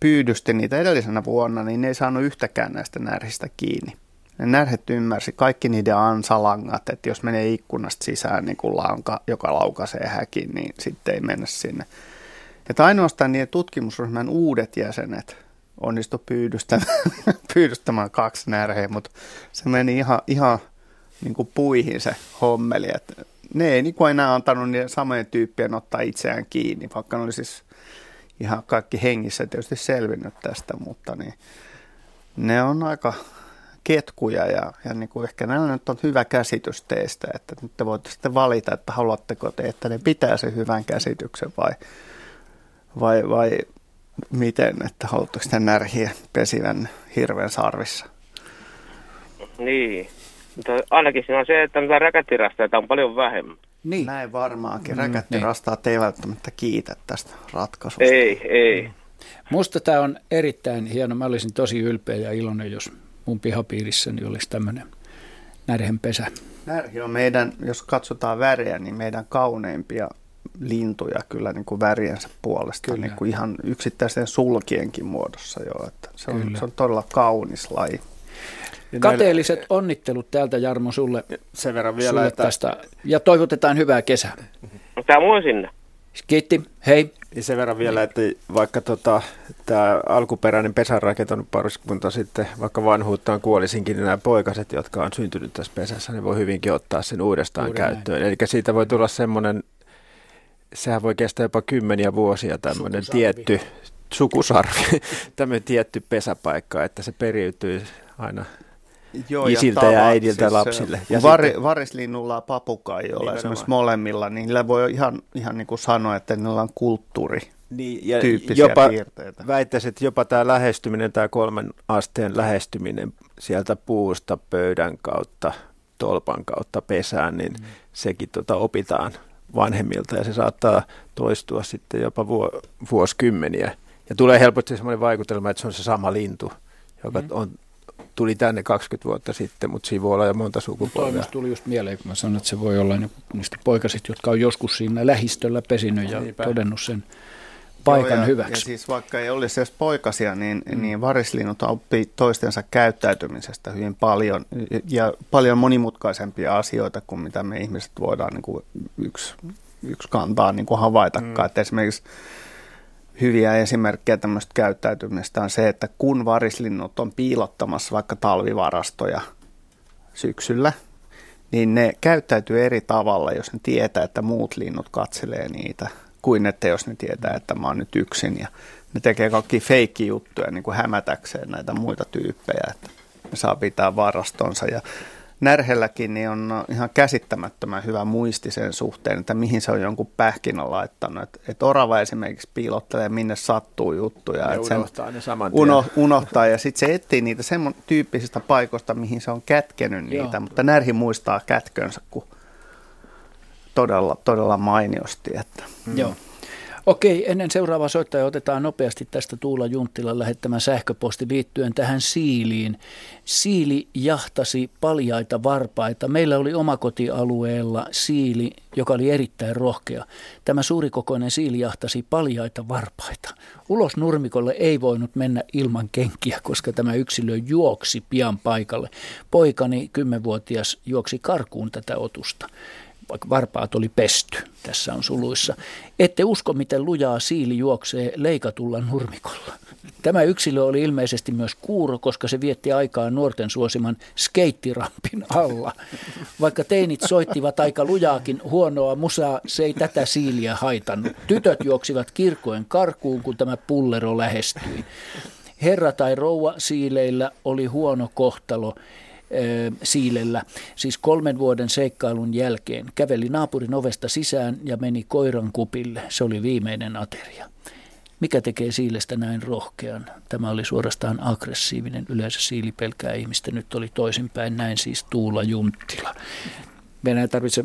Speaker 5: pyydysti niitä edellisenä vuonna, niin ne ei saanut yhtäkään näistä närhistä kiinni. Ne närhet ymmärsi kaikki niiden ansalangat, että jos menee ikkunasta sisään niin kuin lanka, joka laukaisee häkin, niin sitten ei mennä sinne. Että ainoastaan niiden tutkimusryhmän uudet jäsenet onnistu pyydystämään, pyydystämään kaksi närheä, mutta se meni ihan, ihan niin kuin puihin se hommeli. Et ne ei niin kuin enää antanut niiden samojen tyyppien ottaa itseään kiinni, vaikka ne oli siis ihan kaikki hengissä tietysti selvinnyt tästä, mutta niin, ne on aika ketkuja ja, ja niin kuin ehkä näillä nyt on hyvä käsitys teistä, että nyt te voitte sitten valita, että haluatteko te, että ne pitää sen hyvän käsityksen vai, vai, vai miten, että haluatteko sitä närhiä pesivän hirveän sarvissa?
Speaker 11: Niin, mutta ainakin siinä on se, että mitä räkättirasteita on paljon vähemmän.
Speaker 5: Niin. Näin varmaankin. Mm, Räkättirastaat niin. ei välttämättä kiitä tästä ratkaisusta.
Speaker 11: Ei, ei.
Speaker 1: Musta tämä on erittäin hieno. Mä olisin tosi ylpeä ja iloinen, jos mun pihapiirissäni olisi tämmöinen närhen pesä.
Speaker 5: Närhi on meidän, jos katsotaan väriä, niin meidän kauneimpia lintuja kyllä niin kuin väriensä puolesta, kyllä. Niin kuin ihan yksittäisten sulkienkin muodossa jo. Että se, on, se on todella kaunis laji.
Speaker 1: Kateelliset näillä... onnittelut täältä Jarmo sulle,
Speaker 3: sen verran vielä,
Speaker 1: sulle että... tästä. Ja toivotetaan hyvää kesää.
Speaker 11: Tämä on sinne.
Speaker 1: Kiitti, hei.
Speaker 3: Ja sen verran vielä, että vaikka tota, tämä alkuperäinen pesänrakentanut pariskunta sitten, vaikka vanhuuttaan kuolisinkin, niin nämä poikaset, jotka on syntynyt tässä pesässä, ne voi hyvinkin ottaa sen uudestaan Juuri käyttöön. Näin. Eli siitä voi tulla semmoinen sehän voi kestää jopa kymmeniä vuosia tämmöinen tietty sukusarvi, tämmöinen tietty pesäpaikka, että se periytyy aina Joo, isiltä ja, ja äidiltä siis lapsille. Ja
Speaker 5: var, sitten, varislinnulla papukaijolla niin esimerkiksi molemmilla, niin niillä voi ihan, ihan niin kuin sanoa, että niillä on kulttuuri. Niin, ja
Speaker 3: jopa,
Speaker 5: piirteitä.
Speaker 3: Väittäisin, että jopa tämä lähestyminen, tämä kolmen asteen lähestyminen sieltä puusta pöydän kautta, tolpan kautta pesään, niin mm. sekin tota opitaan vanhemmilta ja se saattaa toistua sitten jopa vuosikymmeniä. Ja tulee helposti sellainen vaikutelma, että se on se sama lintu, joka mm. on, tuli tänne 20 vuotta sitten, mutta siinä voi olla jo monta sukupolvea. Mutta
Speaker 1: tuli just mieleen, kun mä sanoin, että se voi olla niistä poikasista, jotka on joskus siinä lähistöllä pesinyt ja Niinpä. todennut sen paikan Joo, ja, hyväksi.
Speaker 5: Ja siis vaikka ei olisi edes poikasia, niin, mm. niin varislinnut oppii toistensa käyttäytymisestä hyvin paljon ja paljon monimutkaisempia asioita kuin mitä me ihmiset voidaan niin kuin yksi, yksi kantaa niin kuin havaitakaan. Mm. Että esimerkiksi hyviä esimerkkejä tämmöistä käyttäytymistä on se, että kun varislinnut on piilottamassa vaikka talvivarastoja syksyllä, niin ne käyttäytyy eri tavalla, jos ne tietää, että muut linnut katselee niitä kuin että jos ne tietää, että mä oon nyt yksin ja ne tekee kaikki feikki-juttuja niin kuin hämätäkseen näitä muita tyyppejä, että ne saa pitää varastonsa ja Närhelläkin niin on ihan käsittämättömän hyvä muisti sen suhteen, että mihin se on jonkun pähkinä laittanut. Että et orava esimerkiksi piilottelee, minne sattuu juttuja.
Speaker 3: Ja unohtaa ne saman
Speaker 5: uno, unohtaa ja sitten se etsii niitä sen tyyppisistä paikoista, mihin se on kätkenyt niitä. Joo. Mutta Närhi muistaa kätkönsä, kun todella, todella mainiosti. Että.
Speaker 1: Mm. Joo. Okei, ennen seuraavaa soittajaa otetaan nopeasti tästä Tuula Junttilan lähettämä sähköposti liittyen tähän siiliin. Siili jahtasi paljaita varpaita. Meillä oli omakotialueella siili, joka oli erittäin rohkea. Tämä suurikokoinen siili jahtasi paljaita varpaita. Ulos nurmikolle ei voinut mennä ilman kenkiä, koska tämä yksilö juoksi pian paikalle. Poikani, kymmenvuotias, juoksi karkuun tätä otusta varpaat oli pesty, tässä on suluissa. Ette usko, miten lujaa siili juoksee leikatulla nurmikolla. Tämä yksilö oli ilmeisesti myös kuuro, koska se vietti aikaa nuorten suosiman skeittirampin alla. Vaikka teinit soittivat aika lujaakin huonoa musaa, se ei tätä siiliä haitannut. Tytöt juoksivat kirkoen karkuun, kun tämä pullero lähestyi. Herra tai rouva siileillä oli huono kohtalo siilellä. Siis kolmen vuoden seikkailun jälkeen käveli naapurin ovesta sisään ja meni koiran kupille. Se oli viimeinen ateria. Mikä tekee siilestä näin rohkean? Tämä oli suorastaan aggressiivinen. Yleensä siili pelkää ihmistä. Nyt oli toisinpäin. Näin siis Tuula Junttila. Meidän ei tarvitse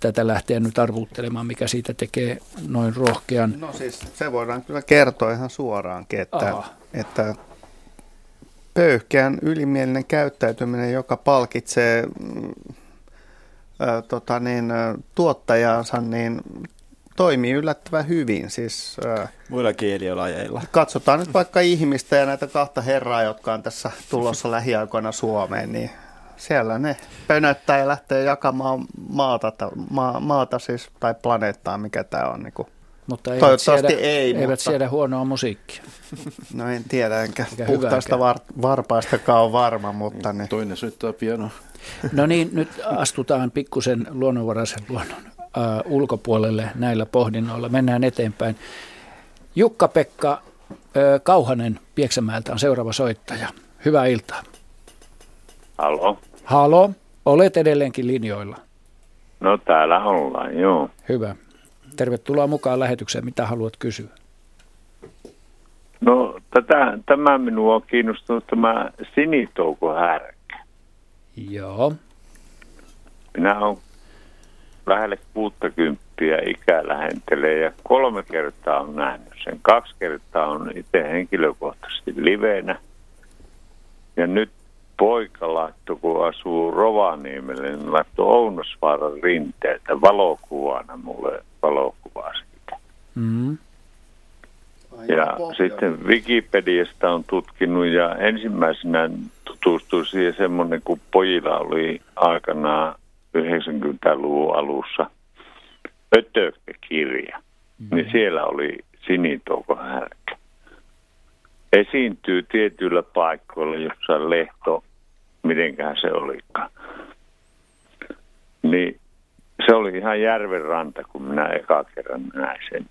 Speaker 1: tätä lähteä nyt arvuuttelemaan, mikä siitä tekee noin rohkean.
Speaker 5: No siis se voidaan kyllä kertoa ihan suoraankin, että, että pöyhkeän ylimielinen käyttäytyminen, joka palkitsee ää, tota niin, tuottajansa, niin toimii yllättävän hyvin. Siis, ää,
Speaker 3: Muilla kieliolajeilla.
Speaker 5: Katsotaan nyt vaikka ihmistä ja näitä kahta herraa, jotka on tässä tulossa lähiaikoina Suomeen, niin siellä ne pönöttää ja lähtee jakamaan maata, ma, maata siis, tai planeettaa, mikä tämä on. Niin kuin
Speaker 1: mutta eivät Toivottavasti siedä, ei. Eivät mutta... siedä huonoa musiikkia.
Speaker 5: No en tiedä, enkä puhtaasta var, varpaistakaan ole varma, mutta... Ne...
Speaker 7: Toinen soittaa pianoa.
Speaker 1: No niin, nyt astutaan pikkusen luonnonvaraisen luonnon uh, ulkopuolelle näillä pohdinnoilla. Mennään eteenpäin. Jukka-Pekka uh, Kauhanen Pieksämäeltä on seuraava soittaja. Hyvää iltaa.
Speaker 12: Halo.
Speaker 1: Halo. Olet edelleenkin linjoilla.
Speaker 12: No täällä ollaan, joo.
Speaker 1: Hyvä. Tervetuloa mukaan lähetykseen. Mitä haluat kysyä?
Speaker 12: No tätä, tämä minua on kiinnostunut tämä sinitoukohärkä.
Speaker 1: Joo.
Speaker 12: Minä olen lähelle 60 ikää lähentelee ja kolme kertaa on nähnyt sen. Kaksi kertaa on itse henkilökohtaisesti livenä. Ja nyt poika laittoi, kun asuu Rovaniemelle, niin laittoi Ounosvaaran rinteeltä valokuvana mulle valokuvaa siitä. Mm-hmm. Ja pohjoinen. sitten Wikipediasta on tutkinut ja ensimmäisenä tutustui siihen semmoinen, kun pojilla oli aikanaan 90-luvun alussa Ötökkä-kirja. Mm-hmm. Niin siellä oli sinitoukohärkä. Esiintyy tietyillä paikoilla, jossa lehto, mitenkään se olikaan. Niin se oli ihan järven ranta, kun minä eka kerran näin sen.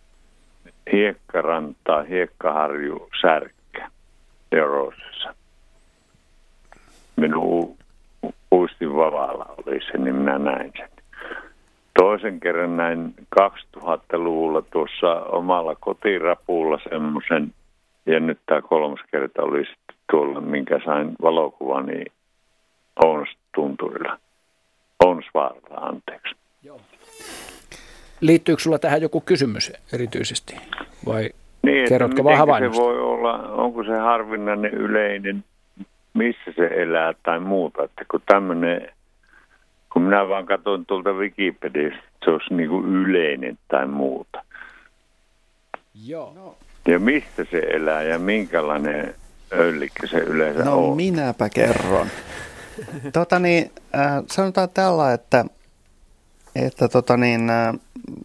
Speaker 12: Hiekkarantaa, hiekkaharju, särkkä Eurosessa. Minun uistin vavalla oli se, niin minä näin sen. Toisen kerran näin 2000-luvulla tuossa omalla kotirapulla semmoisen, ja nyt tämä kolmas kerta oli sitten tuolla, minkä sain valokuvani Ounostunturilla. Ounosvaaralla, anteeksi.
Speaker 1: Liittyykö sulla tähän joku kysymys erityisesti vai
Speaker 12: Niin, Kerrotko vaan se voi olla, onko se harvinainen yleinen, missä se elää tai muuta, että kun tämmöinen, kun minä vaan katson tuolta Wikipediasta, se olisi niin kuin yleinen tai muuta.
Speaker 1: Joo.
Speaker 12: Ja mistä se elää ja minkälainen öllikkä se yleensä
Speaker 5: no,
Speaker 12: on?
Speaker 5: No minäpä kerron. tota niin, äh, sanotaan tällä, että, että tota niin, äh,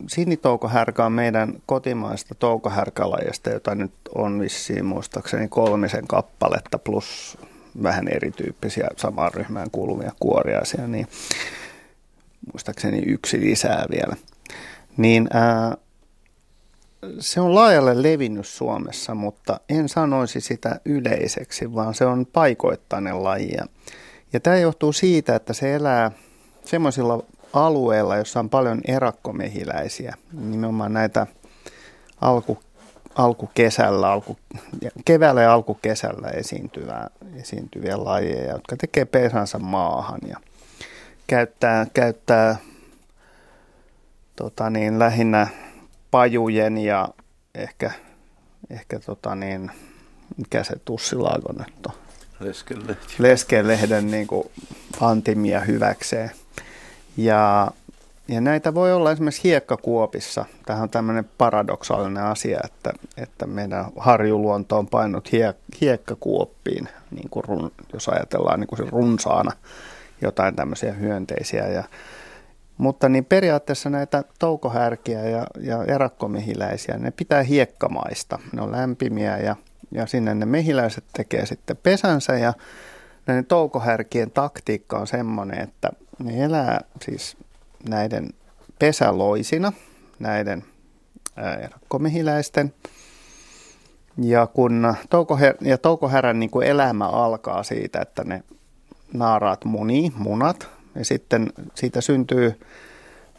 Speaker 5: sinitoukohärkä on meidän kotimaista toukohärkälajista, jota nyt on vissiin muistaakseni kolmisen kappaletta plus vähän erityyppisiä samaan ryhmään kuuluvia kuoriaisia, niin muistaakseni yksi lisää vielä. Niin ää, se on laajalle levinnyt Suomessa, mutta en sanoisi sitä yleiseksi, vaan se on paikoittainen laji. Ja tämä johtuu siitä, että se elää semmoisilla alueilla, jossa on paljon erakkomehiläisiä, nimenomaan näitä alku, alkukesällä, alku, keväällä ja alkukesällä esiintyvää, esiintyviä lajeja, jotka tekee pesänsä maahan ja käyttää, käyttää tota niin, lähinnä pajujen ja ehkä, ehkä tota niin, mikä se tussilaago nyt on?
Speaker 7: Leskelehden.
Speaker 5: Leskelehden niin kuin antimia hyväkseen. Ja, ja näitä voi olla esimerkiksi hiekkakuopissa. Tämä on tämmöinen paradoksaalinen asia, että, että meidän harjuluonto on painut hie, hiekkakuoppiin, niin kuin run, jos ajatellaan niin kuin runsaana jotain tämmöisiä hyönteisiä. Ja, mutta niin periaatteessa näitä toukohärkiä ja, ja erakkomehiläisiä, ne pitää hiekkamaista. Ne on lämpimiä ja, ja sinne ne mehiläiset tekee sitten pesänsä ja näiden toukohärkien taktiikka on semmoinen, että ne elää siis näiden pesäloisina, näiden erakkomehiläisten. Ja kun toukoher- ja toukoherän niin kuin elämä alkaa siitä, että ne naaraat munii, munat, ja sitten siitä syntyy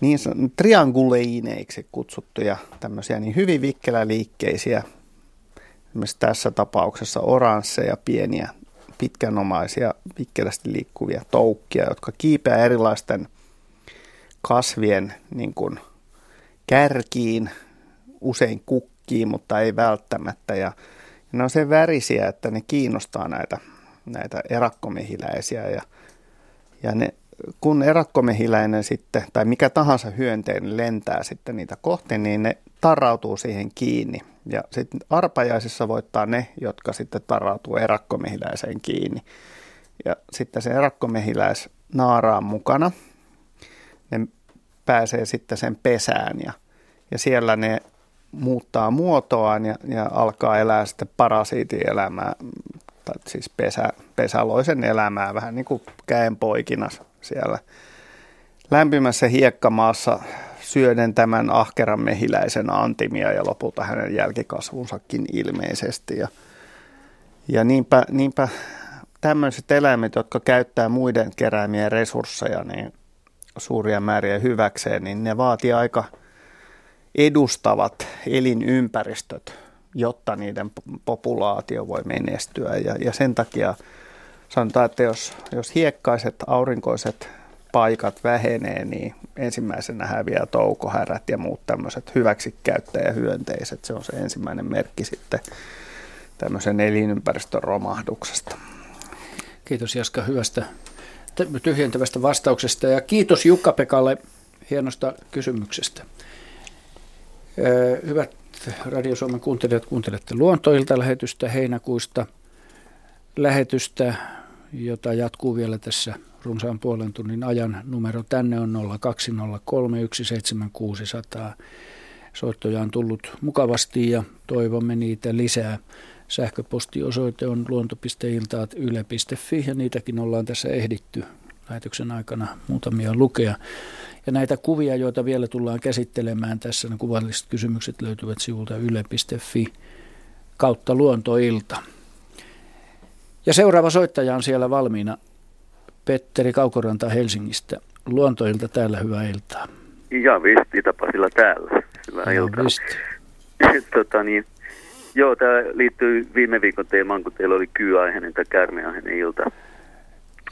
Speaker 5: niin trianguleineiksi kutsuttuja tämmöisiä niin hyvin vikkeläliikkeisiä, esimerkiksi tässä tapauksessa oransseja pieniä pitkänomaisia, vikkelästi liikkuvia toukkia, jotka kiipeää erilaisten kasvien niin kuin kärkiin, usein kukkiin, mutta ei välttämättä. Ja, ne on sen värisiä, että ne kiinnostaa näitä, näitä erakkomehiläisiä. Ja, ja ne, kun erakkomehiläinen sitten, tai mikä tahansa hyönteinen lentää sitten niitä kohti, niin ne tarrautuu siihen kiinni. Ja sitten arpajaisissa voittaa ne, jotka sitten tarautuu erakkomehiläiseen kiinni. Ja sitten se erakkomehiläis naaraan mukana. Ne pääsee sitten sen pesään ja, ja siellä ne muuttaa muotoaan ja, ja alkaa elää sitten parasiitin elämää, tai siis pesä, pesäloisen elämää, vähän niin kuin käenpoikina siellä lämpimässä hiekkamaassa syöden tämän ahkeran mehiläisen antimia ja lopulta hänen jälkikasvunsakin ilmeisesti. Ja, ja niinpä, niinpä tämmöiset eläimet, jotka käyttää muiden keräämiä resursseja niin suuria määriä hyväkseen, niin ne vaatii aika edustavat elinympäristöt, jotta niiden populaatio voi menestyä. Ja, ja sen takia sanotaan, että jos, jos hiekkaiset, aurinkoiset paikat vähenee, niin ensimmäisenä häviää toukohärät ja muut tämmöiset hyväksikäyttäjähyönteiset. Se on se ensimmäinen merkki sitten tämmöisen elinympäristön romahduksesta.
Speaker 1: Kiitos Jaska hyvästä tyhjentävästä vastauksesta ja kiitos Jukka-Pekalle hienosta kysymyksestä. Hyvät Radio Suomen kuuntelijat, kuuntelette Luontoilta lähetystä heinäkuista lähetystä, jota jatkuu vielä tässä runsaan puolen tunnin ajan. Numero tänne on 020317600. Soittoja on tullut mukavasti ja toivomme niitä lisää. Sähköpostiosoite on luonto.iltaat.yle.fi ja niitäkin ollaan tässä ehditty lähetyksen aikana muutamia lukea. Ja näitä kuvia, joita vielä tullaan käsittelemään tässä, ne kuvalliset kysymykset löytyvät sivulta yle.fi kautta luontoilta. Ja seuraava soittaja on siellä valmiina. Petteri Kaukoranta Helsingistä. Luontoilta täällä, hyvää iltaa.
Speaker 13: Ja visti, tapasilla täällä. Hyvää ja iltaa. tota, niin, joo, tämä liittyy viime viikon teemaan, kun teillä oli kyy-aiheinen tai käärmeaiheinen ilta.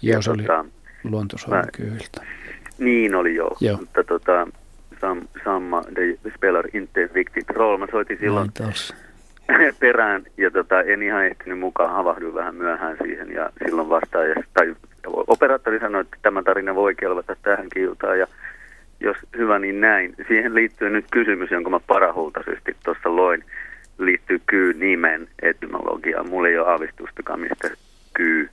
Speaker 1: Joo, se tota, oli kyyltä.
Speaker 13: Niin oli joo, joo. mutta tota, sam, samma, det spelar inte viktigt roll. Mä soitin silloin perään ja tota, en ihan ehtinyt mukaan, havahduin vähän myöhään siihen ja silloin vastaaja, tai operaattori sanoi, että tämä tarina voi kelvata tähän iltaan ja jos hyvä niin näin. Siihen liittyy nyt kysymys, jonka mä parahultaisesti tuossa loin, liittyy kyy-nimen etymologiaan. Mulla ei ole aavistustakaan, mistä kyy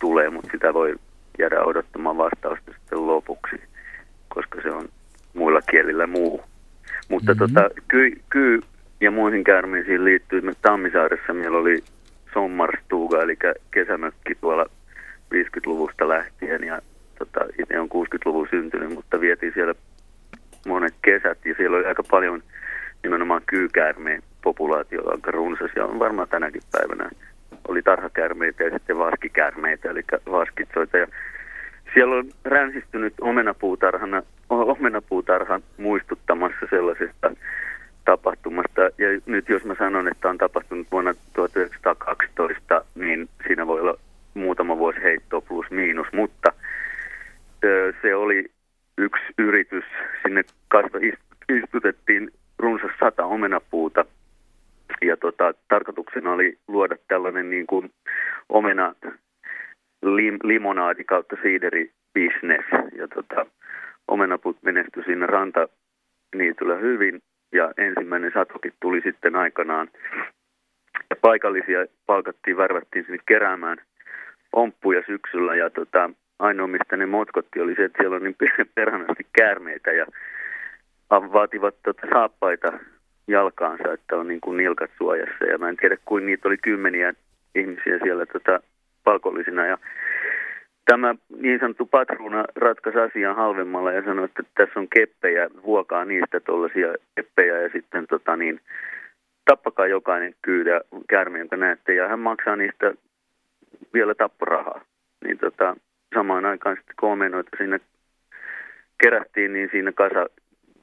Speaker 13: tulee, mutta sitä voi jäädä odottamaan vastausta sitten lopuksi, koska se on muilla kielillä muu. Mutta mm-hmm. tota, kyy, kyy ja muihin käärmeisiin liittyy, että Tammisaaressa meillä oli sommarstuga, eli kesämökki tuolla 50-luvusta lähtien ja tota, itse on 60-luvun syntynyt, mutta vietiin siellä monet kesät ja siellä oli aika paljon nimenomaan kyykäärmeen populaatio aika runsas ja on varmaan tänäkin päivänä. Oli tarhakäärmeitä ja sitten vaskikäärmeitä, eli vaskitsoita. Ja siellä on ränsistynyt omenapuutarhana, omenapuutarhan muistuttamassa sellaisesta tapahtumasta. Ja nyt jos mä sanon, että on tapahtunut vuonna 1912, niin siinä voi olla muutama vuosi heittoa plus miinus, mutta se oli yksi yritys. Sinne istutettiin runsas sata omenapuuta ja tota, tarkoituksena oli luoda tällainen niin kuin omena lim, limonaadi kautta siideri business. Ja tota, omenaput menestyi siinä ranta niityllä hyvin ja ensimmäinen satokin tuli sitten aikanaan. Ja paikallisia palkattiin, värvättiin sinne keräämään omppuja syksyllä ja tota, ainoa mistä ne motkotti oli se, että siellä on niin perhanasti käärmeitä ja vaativat tota, saappaita jalkaansa, että on niin kuin nilkat suojassa. Ja mä en tiedä, kuin niitä oli kymmeniä ihmisiä siellä tota, palkollisina. Ja tämä niin sanottu patruuna ratkaisi asian halvemmalla ja sanoi, että tässä on keppejä, vuokaa niistä tuollaisia keppejä ja sitten tota, niin, tappakaa jokainen kyydä käärme, jonka näette. Ja hän maksaa niistä vielä tapporahaa. Niin tota, samaan aikaan sitten komenoita sinne kerättiin, niin siinä kasa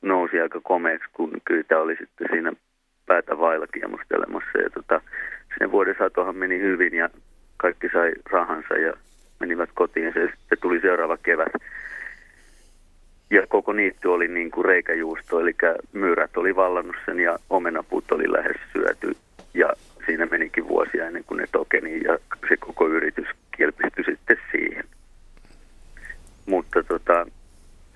Speaker 13: nousi aika komeeksi, kun kyytä oli sitten siinä päätä vailla kiemustelemassa. Ja tota, sen vuoden satohan meni hyvin ja kaikki sai rahansa ja menivät kotiin. Ja sitten tuli seuraava kevät. Ja koko niitty oli niin kuin reikäjuusto, eli myyrät oli vallannut sen ja omenapuut oli lähes syöty. Ja siinä menikin vuosia ennen kuin ne tokeni ja se koko yritys kilpistyi sitten siihen. Mutta tota,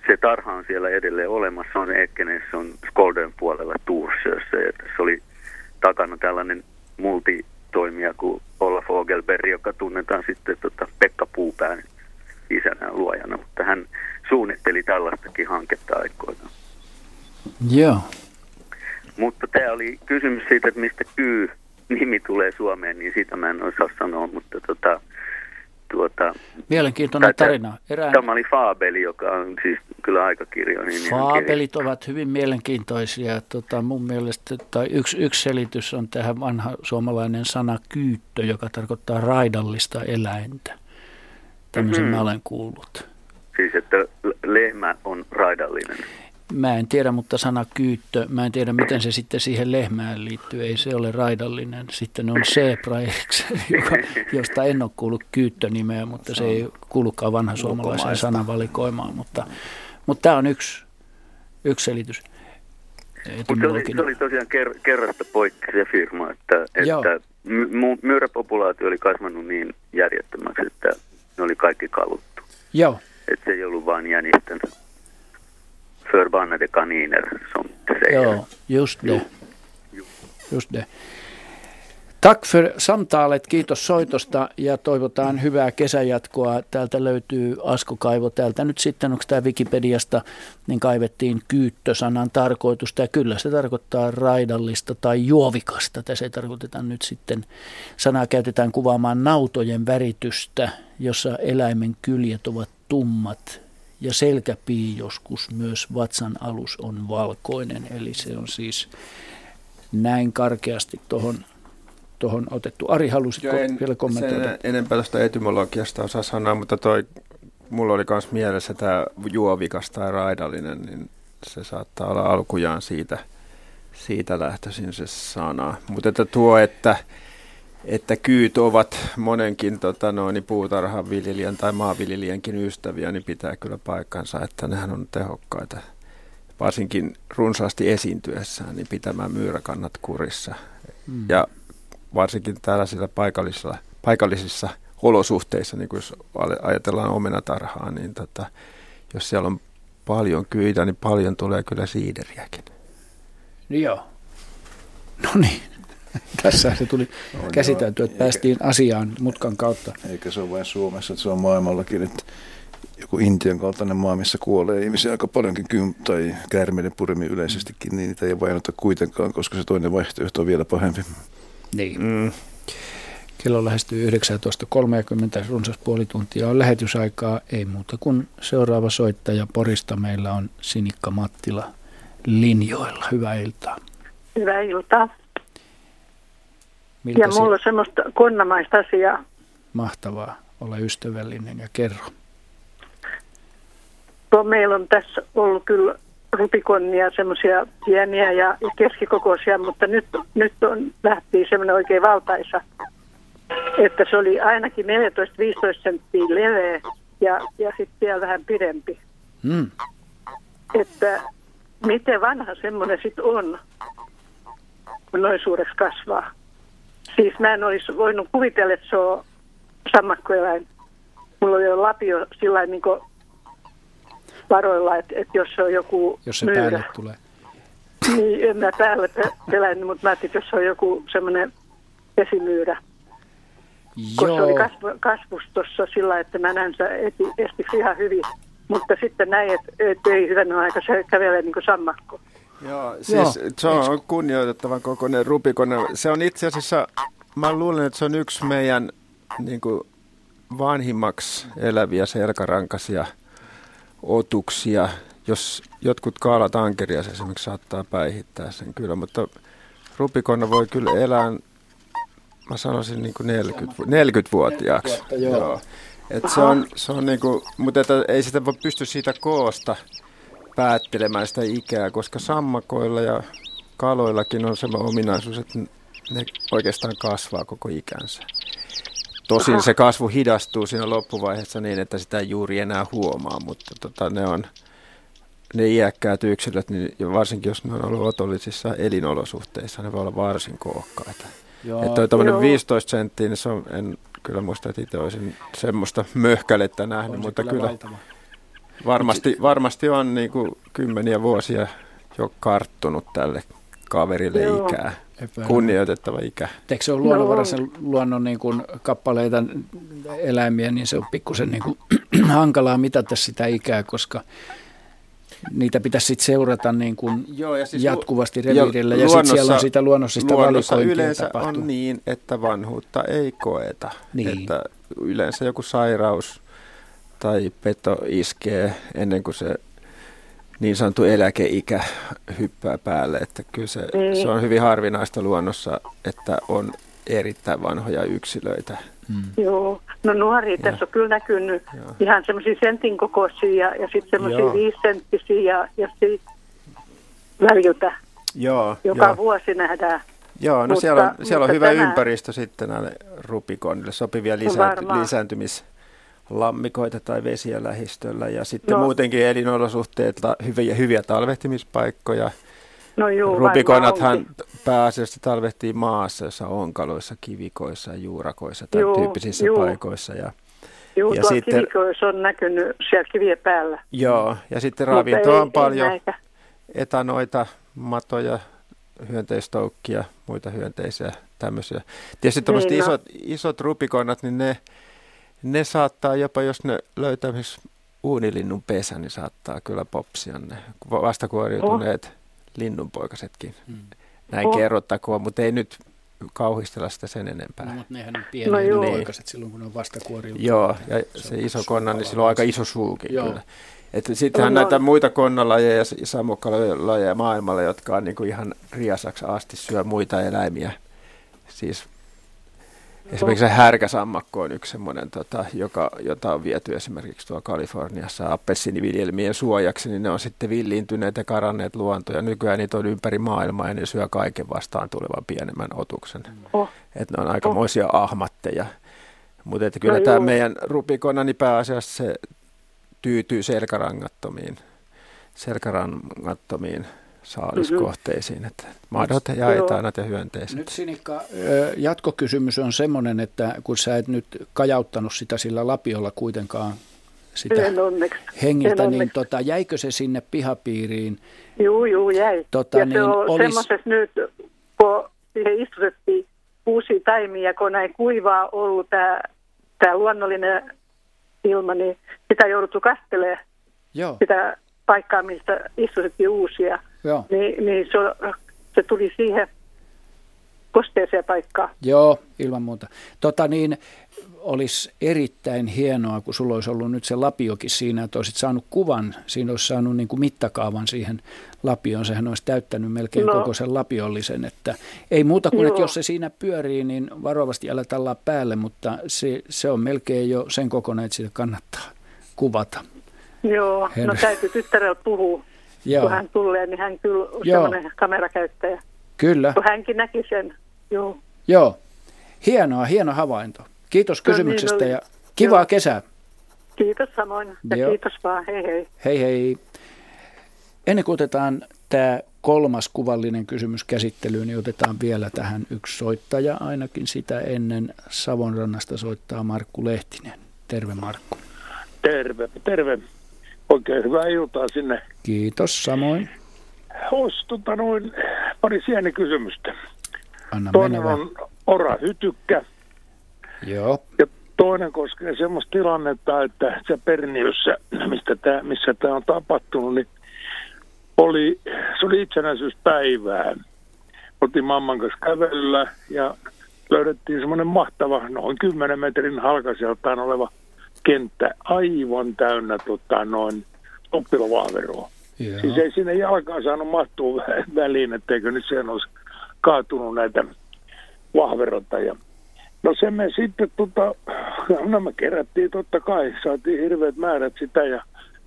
Speaker 13: se tarha on siellä edelleen olemassa, on Ekkenessä, on Skolden puolella Tuursössä ja tässä oli takana tällainen multitoimija kuin Olla Fogelberg, joka tunnetaan sitten tota Pekka Puupään isänä luojana, mutta hän suunnitteli tällaistakin hanketta aikoinaan.
Speaker 1: Joo.
Speaker 13: Mutta tämä oli kysymys siitä, että mistä Kyy nimi tulee Suomeen, niin sitä mä en osaa sanoa, mutta tota, tuota,
Speaker 1: Mielenkiintoinen tarina.
Speaker 13: Erään... Tämä oli Faabeli, joka on siis kyllä aikakirjo. Niin
Speaker 1: Faabelit ovat hyvin mielenkiintoisia. Tota, mun mielestä tai yksi, yksi selitys on tähän vanha suomalainen sana kyyttö, joka tarkoittaa raidallista eläintä. Tämmöisen mm-hmm. mä olen kuullut.
Speaker 13: Siis, että lehmä on raidallinen.
Speaker 1: Mä en tiedä, mutta sana kyyttö, mä en tiedä miten se sitten siihen lehmään liittyy. Ei se ole raidallinen. Sitten on zebra, joka, josta en ole kuullut kyyttö-nimeä, mutta se ei kuulukaan vanha suomalaisen sanavalikoimaan. Mutta, mutta tämä on yksi, yksi selitys.
Speaker 13: Mutta se oli, se oli tosiaan ker, kerrasta poikki se firma, että, että my, myyräpopulaatio oli kasvanut niin järjettömäksi, että ne oli kaikki kaluttu.
Speaker 1: Joo.
Speaker 13: Että se ei ollut vain jänisten förbannade kaniner som säger.
Speaker 1: Ja, just det. Just det. Tack för samtalet, kiitos soitosta ja toivotaan hyvää kesäjatkoa. Täältä löytyy Askokaivo. Täältä nyt sitten, onko tämä Wikipediasta, niin kaivettiin kyyttösanan tarkoitusta. Ja kyllä se tarkoittaa raidallista tai juovikasta. Tässä ei tarkoiteta nyt sitten, sanaa käytetään kuvaamaan nautojen väritystä, jossa eläimen kyljet ovat tummat ja selkäpii joskus myös vatsan alus on valkoinen, eli se on siis näin karkeasti tuohon tuohon otettu. Ari, halusitko en, vielä kommentoida? Sen
Speaker 3: enempää tuosta etymologiasta osaa sanoa, mutta toi, mulla oli myös mielessä tämä juovikas tai raidallinen, niin se saattaa olla alkujaan siitä, siitä lähtöisin se sana. Mutta että tuo, että että kyyt ovat monenkin tota, noin, puutarhan viljelijän tai maanviljelijänkin ystäviä, niin pitää kyllä paikkansa, että nehän on tehokkaita. Varsinkin runsaasti esiintyessään, niin pitämään myyräkannat kurissa. Mm. Ja varsinkin tällaisilla paikallisilla, paikallisissa olosuhteissa, niin kuin jos ajatellaan omenatarhaa, niin tota, jos siellä on paljon kyitä, niin paljon tulee kyllä siideriäkin.
Speaker 1: Niin joo. No niin. Tässä se tuli no, käsitelty, että päästiin asiaan mutkan kautta.
Speaker 7: Eikä se ole vain Suomessa, että se on maailmallakin, että joku Intian kaltainen maa, missä kuolee ihmisiä aika paljonkin kym- tai käärmeiden puremi yleisestikin, niin niitä ei vainota kuitenkaan, koska se toinen vaihtoehto on vielä pahempi.
Speaker 1: Niin. Mm. Kello lähestyy 19.30, runsas puoli tuntia on lähetysaikaa, ei muuta kuin seuraava soittaja Porista meillä on Sinikka Mattila linjoilla. Hyvää iltaa.
Speaker 14: Hyvää iltaa. Miltä ja mulla on semmoista konnamaista asiaa.
Speaker 1: Mahtavaa. Ole ystävällinen ja kerro.
Speaker 14: No, meillä on tässä ollut kyllä rupikonnia, semmoisia pieniä ja keskikokoisia, mutta nyt, nyt on lähti semmoinen oikein valtaisa, että se oli ainakin 14-15 senttiä leveä ja, ja sitten vielä vähän pidempi. Mm. Että miten vanha semmoinen sitten on, kun noin suureksi kasvaa. Siis mä en olisi voinut kuvitella, että se on sammakkoeläin. Mulla on jo lapio sillä niin varoilla, että, että jos se on joku
Speaker 1: Jos se myyrä, päälle tulee.
Speaker 14: Niin, en mä päälle pelännyt, mutta mä ajattelin, että jos se on joku semmoinen pesimyyrä. Joo. se oli kasv, kasvustossa sillä että mä näen se estiksi ihan hyvin. Mutta sitten näin, että, että ei hyvänä aika, se kävelee niin kuin sammakko.
Speaker 3: Joo, siis Joo. se on kunnioitettavan kokoinen rupikone. Se on itse asiassa, mä luulen, että se on yksi meidän niin kuin vanhimmaksi eläviä selkärankaisia otuksia. Jos jotkut kaalat ankeria se esimerkiksi saattaa päihittää sen kyllä, mutta rupikonna voi kyllä elää, mä sanoisin niin kuin 40, 40-vuotiaaksi. Joo. Joo. Et se on, se on niin kuin, mutta että ei sitä voi pysty siitä koosta päättelemään sitä ikää, koska sammakoilla ja kaloillakin on sellainen ominaisuus, että ne oikeastaan kasvaa koko ikänsä. Tosin se kasvu hidastuu siinä loppuvaiheessa niin, että sitä ei juuri enää huomaa, mutta tota, ne on ne iäkkäät yksilöt, niin varsinkin jos ne on ollut otollisissa elinolosuhteissa, ne voi olla varsin kookkaita. Joo, että toi 15 senttiä, niin se on, en kyllä muista, että itse olisin semmoista möhkälettä nähnyt, on mutta kyllä, kyllä varmasti, varmasti on niin kuin kymmeniä vuosia jo karttunut tälle kaverille Joo. ikää. Epäilä. Kunnioitettava ikä.
Speaker 1: Eikö se ole luonnonvaraisen no. luonnon niin kuin kappaleita eläimiä, niin se on pikkusen niin kuin hankalaa mitata sitä ikää, koska niitä pitäisi sitten seurata niin kuin Joo, ja siis jatkuvasti reviirillä ja, ja sitten siellä on sitä luonnossa sitä luonnossa
Speaker 3: yleensä
Speaker 1: tapahtuu.
Speaker 3: on niin, että vanhuutta ei koeta. Niin. Että yleensä joku sairaus tai peto iskee ennen kuin se niin sanottu eläkeikä hyppää päälle. Että kyllä se, niin. se on hyvin harvinaista luonnossa, että on erittäin vanhoja yksilöitä.
Speaker 14: Mm. Joo, no nuoria ja. tässä on kyllä näkynyt Joo. ihan semmoisia sentin kokoisia ja, ja sitten semmoisia viisenttisiä ja, ja sitten väliltä. Joo, joka jo. vuosi nähdään.
Speaker 3: Joo, no mutta, siellä on, siellä on hyvä tänään... ympäristö sitten näille rupikonille, sopivia lisä, lisääntymis lammikoita tai vesiä lähistöllä ja sitten no. muutenkin elinolosuhteet, hyviä, hyviä talvehtimispaikkoja.
Speaker 14: No juu,
Speaker 3: Rupikonathan pääasiassa talvehtii maassa, jossa onkaloissa, kivikoissa, juurakoissa tai juu, tyyppisissä juu. paikoissa. Ja,
Speaker 14: Joo, ja sitten, kivikoissa on näkynyt siellä kivien päällä.
Speaker 3: Joo, ja sitten ravintoa on paljon näitä. etanoita, matoja, hyönteistoukkia, muita hyönteisiä, tämmöisiä. Tietysti niin, no. isot, isot rupikonat, niin ne saattaa jopa, jos ne löytää esimerkiksi uunilinnun pesä, niin saattaa kyllä popsia ne vastakuoriutuneet oh. linnunpoikasetkin. Hmm. Näin oh. kerrottakoon, mutta ei nyt kauhistella sitä sen enempää. No,
Speaker 1: mutta nehän on pieniä no, poikaset silloin, kun ne on vastakuoriutuneet.
Speaker 3: Joo, ja se, se iso konna, niin sillä on aika iso suukin Joo. kyllä. Että sittenhän no, näitä muita konnalajeja ja samukkalajeja maailmalla, jotka on niin kuin ihan riasaksi asti syö muita eläimiä. Siis Esimerkiksi se härkäsammakko on yksi semmoinen, tota, joka, jota on viety esimerkiksi tuolla Kaliforniassa appelsiniviljelmien suojaksi, niin ne on sitten villiintyneet ja karanneet luontoja. Nykyään niitä on ympäri maailmaa ja ne syö kaiken vastaan tulevan pienemmän otuksen. Oh. Että ne on aikamoisia oh. ahmatteja. Mutta kyllä no tämä meidän rupikonani pääasiassa se tyytyy selkärangattomiin, selkärangattomiin saaliskohteisiin, että madot jaetaan näitä hyönteiset.
Speaker 1: Nyt Sinikka, jatkokysymys on semmoinen, että kun sä et nyt kajauttanut sitä sillä lapiolla kuitenkaan sitä
Speaker 14: en onneksi.
Speaker 1: hengiltä,
Speaker 14: en
Speaker 1: niin tota, jäikö se sinne pihapiiriin?
Speaker 14: Joo, joo, jäi.
Speaker 1: Tota,
Speaker 14: ja
Speaker 1: niin
Speaker 14: se on
Speaker 1: olis...
Speaker 14: semmoisessa nyt, kun siihen istutettiin uusia taimia, kun näin kuivaa ollut tämä, tämä luonnollinen ilma, niin sitä jouduttu kastelemaan.
Speaker 1: Joo.
Speaker 14: Sitä paikkaa, mistä istutettiin uusia.
Speaker 1: Joo.
Speaker 14: Niin, niin se, se tuli siihen kosteeseen paikkaan.
Speaker 1: Joo, ilman muuta. Tota niin, olisi erittäin hienoa, kun sulla olisi ollut nyt se lapiokin siinä, että olisit saanut kuvan, siinä olisi saanut niin kuin mittakaavan siihen lapioon, sehän olisi täyttänyt melkein no. koko sen lapiollisen, että ei muuta kuin, Joo. että jos se siinä pyörii, niin varovasti älä tallaa päälle, mutta se, se on melkein jo sen kokoinen, että sitä kannattaa kuvata.
Speaker 14: Joo, Henry. no täytyy tyttärellä puhua, Joo. kun hän tulee, niin hän kyllä on sellainen kamerakäyttäjä.
Speaker 1: Kyllä.
Speaker 14: Kun hänkin näki sen, joo.
Speaker 1: Joo, hienoa, hieno havainto. Kiitos kysymyksestä no niin, ja kivaa Joo. kesää.
Speaker 14: Kiitos samoin ja Joo. kiitos vaan, hei hei.
Speaker 1: Hei hei. Ennen kuin otetaan tämä kolmas kuvallinen kysymys käsittelyyn, niin otetaan vielä tähän yksi soittaja ainakin sitä ennen. Savonrannasta soittaa Markku Lehtinen. Terve Markku.
Speaker 15: Terve, terve. Oikein hyvää iltaa sinne.
Speaker 1: Kiitos, samoin.
Speaker 15: Olisi tota noin pari kysymystä.
Speaker 1: Anna
Speaker 15: Toinen on Ora Hytykkä.
Speaker 1: Joo.
Speaker 15: Ja toinen koskee semmoista tilannetta, että se Perniössä, mistä tää, missä tämä on tapahtunut, niin oli, se oli itsenäisyyspäivää. Oltiin mamman kanssa kävelyllä ja löydettiin semmoinen mahtava, noin 10 metrin halkasijaltaan oleva kenttä aivan täynnä tota, noin oppilovaaveroa. Siis ei sinne jalkaan saanut mahtua väliin, etteikö nyt sen olisi kaatunut näitä vahverota. Ja no se me sitten, tota, no me kerättiin totta kai, saatiin hirveät määrät sitä ja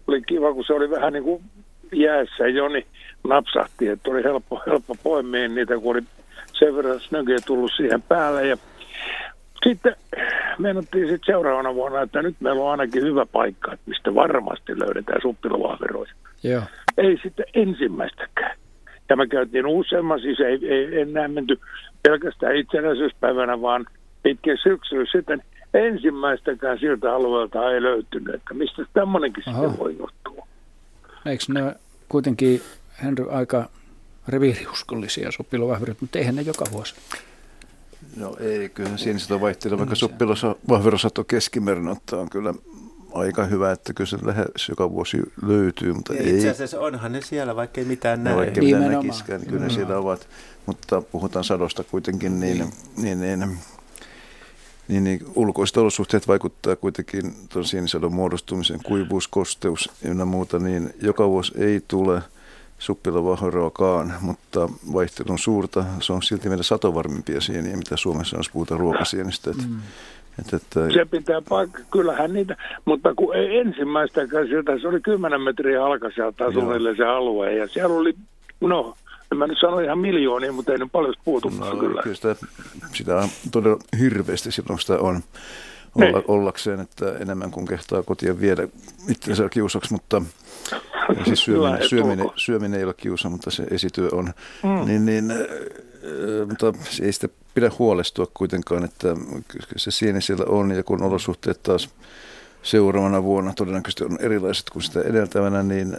Speaker 15: oli kiva, kun se oli vähän niin kuin jäässä jo, niin napsahti, että oli helppo, helppo poimia niitä, kun oli sen verran snögiä tullut siihen päälle ja sitten menottiin sitten seuraavana vuonna, että nyt meillä on ainakin hyvä paikka, että mistä varmasti löydetään suppilovaaveroja.
Speaker 1: Joo.
Speaker 15: Ei sitten ensimmäistäkään. Ja me käytiin useamman, siis ei, ei enää menty pelkästään itsenäisyyspäivänä, vaan pitkin syksyä sitten ensimmäistäkään siltä alueelta ei löytynyt, että mistä tämmöinenkin sitten voi johtua.
Speaker 1: Eikö ne kuitenkin, Henry, aika reviiriuskollisia suppilovahverit, mutta eihän ne joka vuosi.
Speaker 7: No ei, kyllä siinä sitä vaihtelee, vaikka suppilosvahverosatto keskimäärin ottaa on kyllä aika hyvä, että kyllä se lähes joka vuosi löytyy, mutta ja
Speaker 3: ei. Itse asiassa onhan ne siellä, vaikka ei mitään näe. No,
Speaker 7: vaikka mitään näkiskään, niin kyllä ne siellä ovat. Mutta puhutaan sadosta kuitenkin, niin, niin, niin, niin niin, niin ulkoiset olosuhteet vaikuttaa kuitenkin tuon sienisadon muodostumiseen, kuivuus, kosteus ja muuta, niin joka vuosi ei tule suppilovahveroakaan, mutta vaihtelu on suurta. Se on silti meidän satovarmimpia sieniä, mitä Suomessa on, jos puhutaan ruokasienistä. Että, mm.
Speaker 15: että, että... Se pitää paikka, kyllähän niitä, mutta kun ei ensimmäistäkään sieltä, se oli 10 metriä alkasijalta suunnilleen se alue, ja siellä oli, no, en mä nyt sano ihan miljoonia, mutta ei ne paljon puutu no, kyllä.
Speaker 7: kyllä sitä, sitä on todella hirveästi silloin, sitä on olla, niin. ollakseen, että enemmän kuin kehtaa kotia viedä itsensä kiusaksi, mutta siis syöminen, syöminen, syöminen ei ole kiusa, mutta se esityö on. Mm. Niin, niin, mutta ei sitä pidä huolestua kuitenkaan, että se sieni siellä on ja kun olosuhteet taas seuraavana vuonna todennäköisesti on erilaiset kuin sitä edeltävänä, niin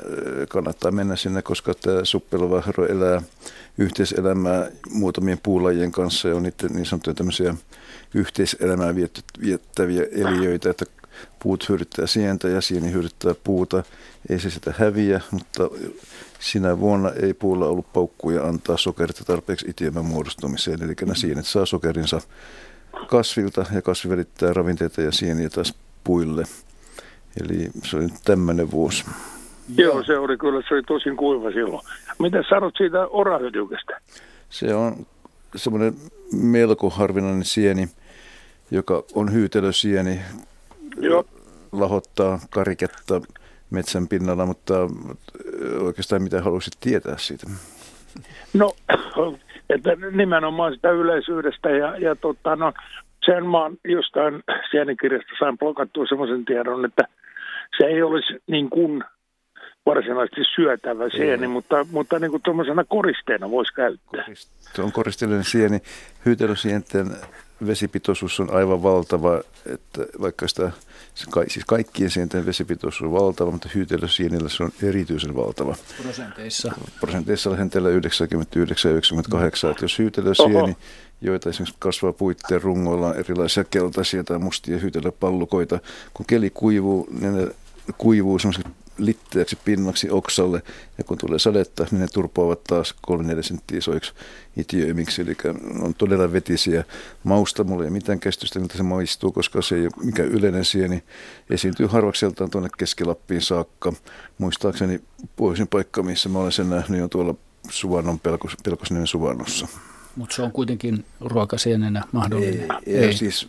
Speaker 7: kannattaa mennä sinne, koska tämä suppeluvahro elää yhteiselämää muutamien puulajien kanssa ja on niiden niin sanottuja tämmöisiä yhteiselämää viettäviä eliöitä, että puut hyödyttää sientä ja sieni hyödyttää puuta. Ei se sitä häviä, mutta sinä vuonna ei puulla ollut paukkuja antaa sokerita tarpeeksi itiömän muodostumiseen. Eli nämä sienet saa sokerinsa kasvilta ja kasvi välittää ravinteita ja sieniä taas puille. Eli se oli tämmöinen vuosi.
Speaker 15: Joo, se oli kyllä, se oli tosin kuiva silloin. Mitä sanot siitä orahytykestä?
Speaker 7: Se on semmoinen melko harvinainen sieni, joka on hyytelösieni. Joo. Lahottaa kariketta metsän pinnalla, mutta oikeastaan mitä haluaisit tietää siitä?
Speaker 15: No, että nimenomaan sitä yleisyydestä ja, ja tota, no, sen mä oon jostain sienikirjasta sain blokattua semmoisen tiedon, että se ei olisi niin kuin varsinaisesti syötävä sieni, mutta, mutta niin kuin tuommoisena koristeena voisi käyttää.
Speaker 7: Se on koristeellinen sieni. Hyytelösienten vesipitoisuus on aivan valtava, että vaikka sitä, siis kaikkien sienten vesipitoisuus on valtava, mutta hyytelösienillä se on erityisen valtava.
Speaker 1: Prosenteissa?
Speaker 7: Prosenteissa lähenteellä 99 ja 98, että jos hyytelösieni, joita esimerkiksi kasvaa puitteen rungoilla on erilaisia keltaisia tai mustia hyytelöpallukoita, kun keli kuivuu, niin ne kuivuu semmoiseksi litteäksi pinnaksi oksalle, ja kun tulee sadetta, niin ne turpoavat taas 3-4 senttiä isoiksi itiöimiksi, eli on todella vetisiä. Mausta mulla ei mitään kestystä, miltä se maistuu, koska se ei ole mikään yleinen sieni. Esiintyy harvakseltaan tuonne Keskilappiin saakka. Muistaakseni pohjoisin paikka, missä mä olen sen nähnyt, on tuolla Suvannon pelkos, Pelkosniemen Suvannossa.
Speaker 1: Mutta se on kuitenkin ruokasienenä mahdollinen.
Speaker 7: Ei, ei. Siis,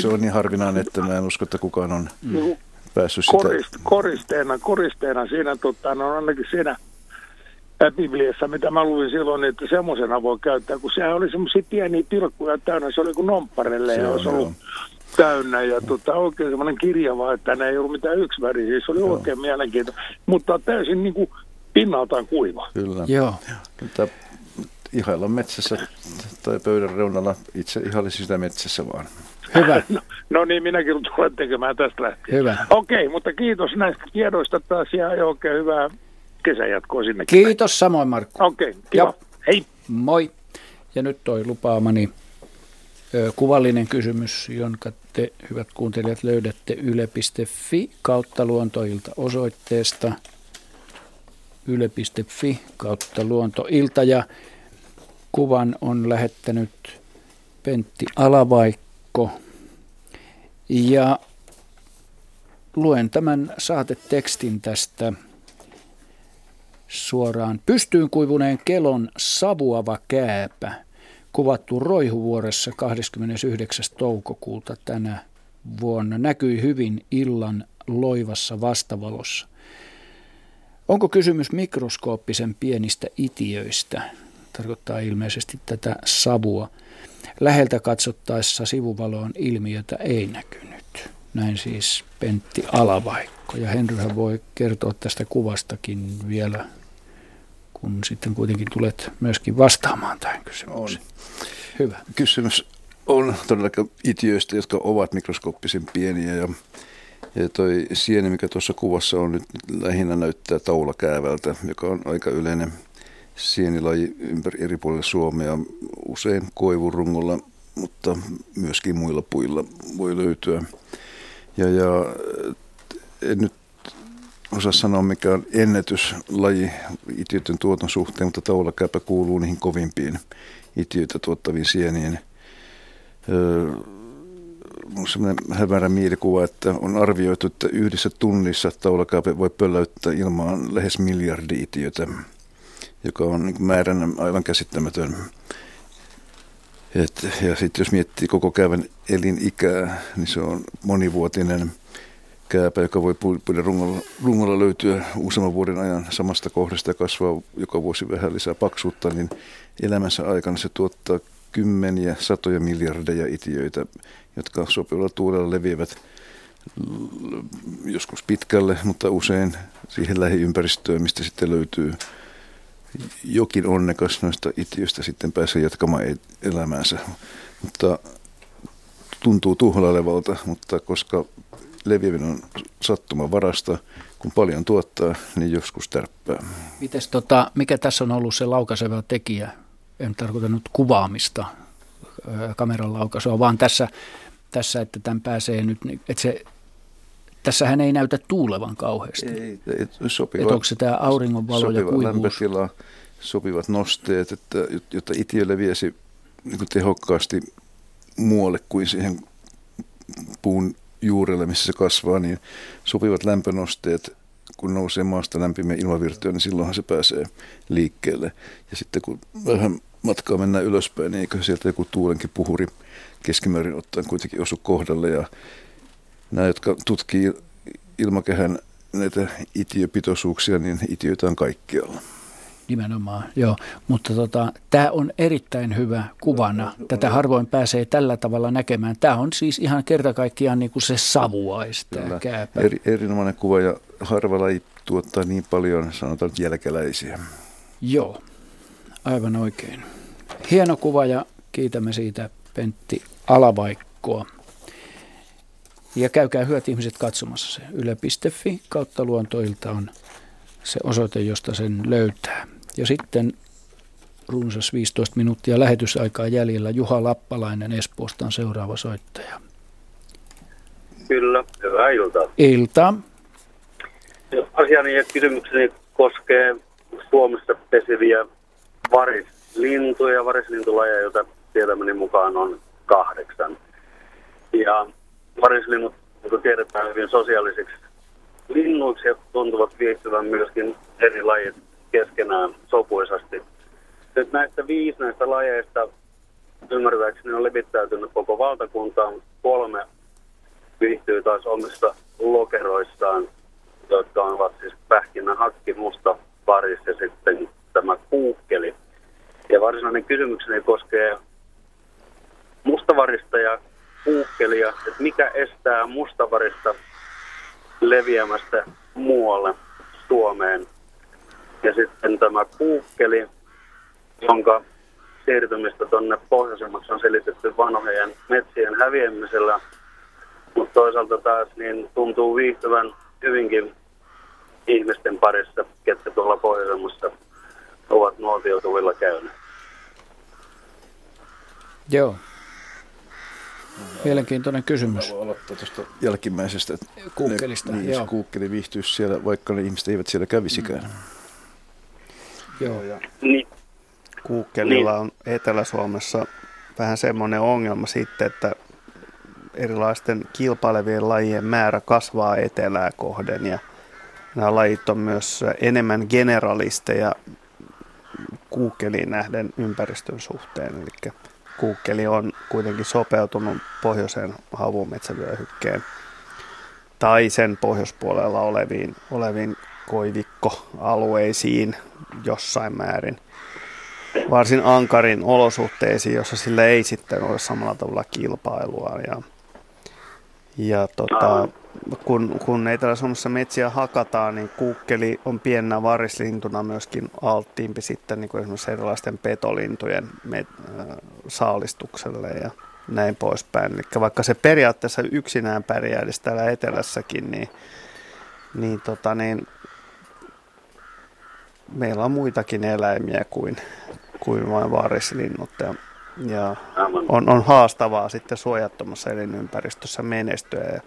Speaker 7: se on niin harvinainen, että mä en usko, että kukaan on mm päässyt sitä... Korist,
Speaker 15: koristeena, koristeena siinä, tota, no ainakin siinä Bibliassa, mitä mä luin silloin, että semmoisena voi käyttää, kun sehän oli semmoisia pieniä pilkkuja täynnä, se oli kuin nompparelle ja olisi ollut täynnä ja tota, oikein semmoinen kirjava, että ne ei ollut mitään yksivärisiä, se oli Joo. oikein mielenkiintoinen, mutta täysin niin kuin pinnaltaan kuiva.
Speaker 7: Kyllä. Joo. Mutta ihailla metsässä tai pöydän reunalla, itse ihailisin sitä metsässä vaan.
Speaker 1: Hyvä.
Speaker 15: No, no niin, minäkin tulen tekemään tästä lähtien.
Speaker 1: Hyvä.
Speaker 15: Okei, mutta kiitos näistä tiedoista taas ja oikein hyvää kesäjatkoa sinne.
Speaker 1: Kiitos samoin Markku.
Speaker 15: Okei, kiva. Hei.
Speaker 1: Moi. Ja nyt toi lupaamani ö, kuvallinen kysymys, jonka te, hyvät kuuntelijat, löydätte yle.fi kautta luontoilta osoitteesta yle.fi kautta luontoilta ja kuvan on lähettänyt Pentti Alavaikko Mikko. Ja luen tämän saatetekstin tästä suoraan. Pystyyn kuivuneen kelon savuava kääpä, kuvattu Roihuvuoressa 29. toukokuuta tänä vuonna, näkyi hyvin illan loivassa vastavalossa. Onko kysymys mikroskooppisen pienistä itiöistä? Tarkoittaa ilmeisesti tätä savua. Läheltä katsottaessa sivuvaloon ilmiötä ei näkynyt. Näin siis Pentti Alavaikko. Ja Henryhän voi kertoa tästä kuvastakin vielä, kun sitten kuitenkin tulet myöskin vastaamaan tähän kysymykseen. On. Hyvä.
Speaker 7: Kysymys on todellakin itiöistä, jotka ovat mikroskooppisen pieniä ja ja toi sieni, mikä tuossa kuvassa on nyt lähinnä näyttää taulakäävältä, joka on aika yleinen sienilaji ympäri eri puolilla Suomea, usein koivurungolla, mutta myöskin muilla puilla voi löytyä. Ja, ja en nyt osaa sanoa, mikä on ennätyslaji itiöiden tuoton suhteen, mutta taulakäpä kuuluu niihin kovimpiin itiöitä tuottaviin sieniin. Öö, on sellainen hämärä mielikuva, että on arvioitu, että yhdessä tunnissa taulakääpä voi pölläyttää ilmaan lähes miljardi itiötä joka on niin määränä aivan käsittämätön. Et, ja sitten jos miettii koko käyvän elinikää, niin se on monivuotinen kääpä, joka voi puiden rungolla, rungolla löytyä useamman vuoden ajan samasta kohdasta ja kasvaa joka vuosi vähän lisää paksuutta, niin elämänsä aikana se tuottaa kymmeniä, satoja miljardeja itiöitä, jotka sopivalla tuulella leviävät joskus pitkälle, mutta usein siihen lähiympäristöön, mistä sitten löytyy jokin onnekas noista itiöistä sitten pääsee jatkamaan e- elämäänsä. Mutta tuntuu tuhlailevalta, mutta koska leviäminen on sattuman varasta, kun paljon tuottaa, niin joskus tärppää.
Speaker 1: Mites tota, mikä tässä on ollut se laukaseva tekijä? En tarkoita nyt kuvaamista, kameran laukaisua, vaan tässä, tässä, että tämän pääsee nyt, että se Tässähän ei näytä tuulevan kauheasti. Ei,
Speaker 7: ei sopiva,
Speaker 1: että onko se tämä auringonvalo ja kuivuus?
Speaker 7: lämpötila, sopivat nosteet, että, jotta itiö leviäisi niin tehokkaasti muualle kuin siihen puun juurelle, missä se kasvaa, niin sopivat lämpönosteet, kun nousee maasta lämpimä ilmavirtoja, niin silloinhan se pääsee liikkeelle. Ja sitten kun vähän matkaa mennään ylöspäin, niin eikö sieltä joku tuulenkin puhuri keskimäärin ottaen kuitenkin osu kohdalle ja nämä, jotka tutkii ilmakehän näitä itiöpitoisuuksia, niin itiöitä on kaikkialla.
Speaker 1: Nimenomaan, joo. Mutta tota, tämä on erittäin hyvä kuvana. Tätä harvoin pääsee tällä tavalla näkemään. Tämä on siis ihan kerta kaikkiaan niin kuin se savuais, tämä
Speaker 7: Eri, erinomainen kuva ja harva laji tuottaa niin paljon, sanotaan jälkeläisiä.
Speaker 1: Joo, aivan oikein. Hieno kuva ja kiitämme siitä Pentti Alavaikkoa. Ja käykää hyvät ihmiset katsomassa se. Yle.fi kautta luontoilta on se osoite, josta sen löytää. Ja sitten runsas 15 minuuttia lähetysaikaa jäljellä. Juha Lappalainen Espoosta on seuraava soittaja.
Speaker 16: Kyllä, hyvää iltaa.
Speaker 1: Ilta.
Speaker 16: Asiani ja kysymykseni koskee Suomessa pesiviä varislintuja, varislintulajeja, joita tietämäni mukaan on kahdeksan. Ja varislinnut, niin kuin tiedetään hyvin sosiaalisiksi linnuiksi ja tuntuvat viihtyvän myöskin eri lajit keskenään sopuisasti. Nyt näistä viisi näistä lajeista ymmärtääkseni on levittäytynyt koko valtakuntaan. Kolme viihtyy taas omissa lokeroissaan, jotka ovat siis pähkinä, hakki, musta varis ja sitten tämä kuukkeli. Ja varsinainen kysymykseni koskee mustavarista ja kuukkelia, että mikä estää mustavarista leviämästä muualle Suomeen. Ja sitten tämä kuukkeli, jonka siirtymistä tuonne pohjoisemmaksi on selitetty vanhojen metsien häviämisellä, mutta toisaalta taas niin tuntuu viihtyvän hyvinkin ihmisten parissa, ketkä tuolla pohjoisemmassa ovat nuotiotuvilla käyneet.
Speaker 1: Joo. Mielenkiintoinen kysymys.
Speaker 7: Voi aloittaa tuosta jälkimmäisestä.
Speaker 1: Kuukkelista,
Speaker 7: ne, niin, joo. kuukkeli viihtyisi siellä, vaikka ne ihmiset eivät siellä kävisikään.
Speaker 1: Mm. Joo. Ja
Speaker 5: niin. Kuukkelilla niin. on Etelä-Suomessa vähän semmoinen ongelma sitten, että erilaisten kilpailevien lajien määrä kasvaa etelää kohden ja nämä lajit on myös enemmän generalisteja kuukkeliin nähden ympäristön suhteen. Eli kuukkeli on kuitenkin sopeutunut pohjoisen havumetsävyöhykkeen tai sen pohjoispuolella oleviin, oleviin koivikkoalueisiin jossain määrin varsin ankarin olosuhteisiin, jossa sillä ei sitten ole samalla tavalla kilpailua. Ja, ja tota, kun, kun Etelä-Suomessa metsiä hakataan, niin kuukkeli on pienenä varislintuna myöskin alttiimpi sitten niin kuin esimerkiksi erilaisten petolintujen met, äh, saalistukselle ja näin poispäin. Eli vaikka se periaatteessa yksinään pärjää edes täällä etelässäkin, niin, niin, tota, niin meillä on muitakin eläimiä kuin, kuin vain varislinnut. Ja, ja on, on haastavaa sitten suojattomassa elinympäristössä menestyä. Ja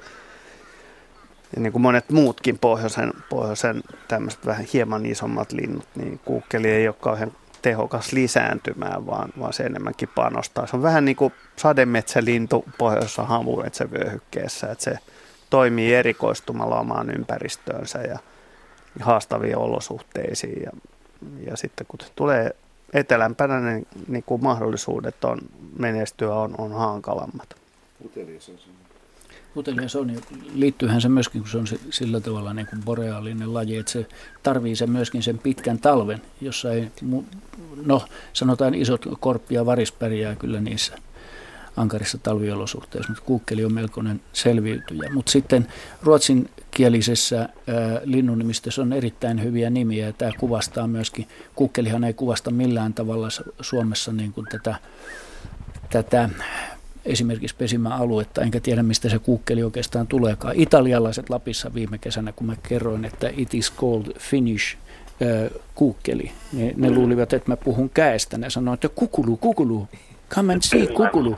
Speaker 5: niin kuin monet muutkin pohjoisen, pohjoisen tämmöiset vähän hieman isommat linnut, niin kuukkeli ei ole kauhean tehokas lisääntymään, vaan, vaan se enemmänkin panostaa. Se on vähän niin kuin sademetsälintu pohjoisessa havumetsävyöhykkeessä, että se toimii erikoistumalla omaan ympäristöönsä ja haastaviin olosuhteisiin. Ja, ja sitten kun tulee etelämpänä, niin, niin kuin mahdollisuudet on menestyä on, on hankalammat.
Speaker 1: On Utelias on, liittyyhän se myöskin, kun se on sillä tavalla niin kuin boreaalinen laji, että se tarvii sen myöskin sen pitkän talven, jossa ei, no sanotaan isot korppi- ja varis pärjää kyllä niissä ankarissa talviolosuhteissa, mutta kuukkeli on melkoinen selviytyjä. Mutta sitten ruotsinkielisessä ää, on erittäin hyviä nimiä ja tämä kuvastaa myöskin, kuukkelihan ei kuvasta millään tavalla Suomessa niin kuin tätä, tätä esimerkiksi pesimäaluetta, enkä tiedä mistä se kuukkeli oikeastaan tuleekaan. Italialaiset Lapissa viime kesänä, kun mä kerroin, että it is called Finnish äh, kuukkeli, ne, ne luulivat, että mä puhun käestä. Ne sanoivat, että kukulu, kukulu, come and see, kukulu.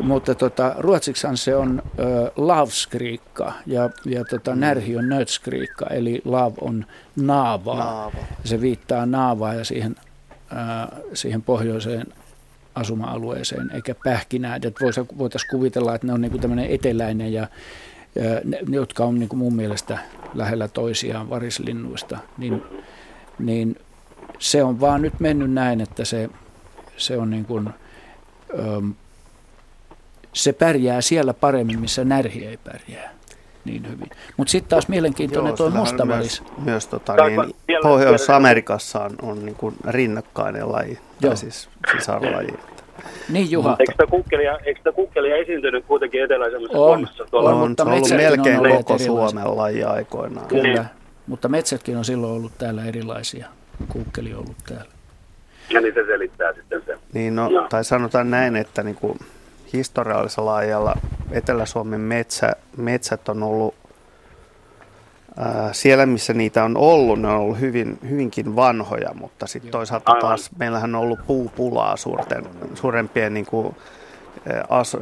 Speaker 1: Mutta tota, ruotsiksihan se on äh, lavskriikka ja, ja tota, närhi on nötskriikka, eli lav on naava. naava. Se viittaa naavaa ja siihen, äh, siihen pohjoiseen asuma-alueeseen, eikä pähkinää. Voitaisiin kuvitella, että ne on niin tämmöinen eteläinen ja ne, jotka on niin kuin mun mielestä lähellä toisiaan varislinnuista, niin, niin se on vaan nyt mennyt näin, että se, se on niin kuin, se pärjää siellä paremmin, missä närhi ei pärjää niin hyvin. Mutta sitten taas mielenkiintoinen tuo mustavaris.
Speaker 5: Myös, myös tota, niin, Pohjois-Amerikassa on, on niin kuin rinnakkainen laji, Joo. tai siis sisarlaji.
Speaker 1: Niin Juha.
Speaker 16: Eikö sitä kukkelia, eikö sitä kukkelia esiintynyt kuitenkin eteläisemmässä on, Suomessa?
Speaker 5: Tuolla? On, on, se on ollut melkein on koko Suomen laji aikoinaan.
Speaker 1: Kyllä, Mutta metsätkin on silloin ollut täällä erilaisia. Kuukkeli on ollut täällä.
Speaker 16: Ja niitä selittää sitten se.
Speaker 5: Niin, no, no. tai sanotaan näin, että niin kuin historiallisella ajalla Etelä-Suomen metsä, metsät on ollut ää, siellä, missä niitä on ollut, ne on ollut hyvin, hyvinkin vanhoja, mutta sitten toisaalta taas meillähän on ollut puupulaa suurten, suurempien niin kuin, as,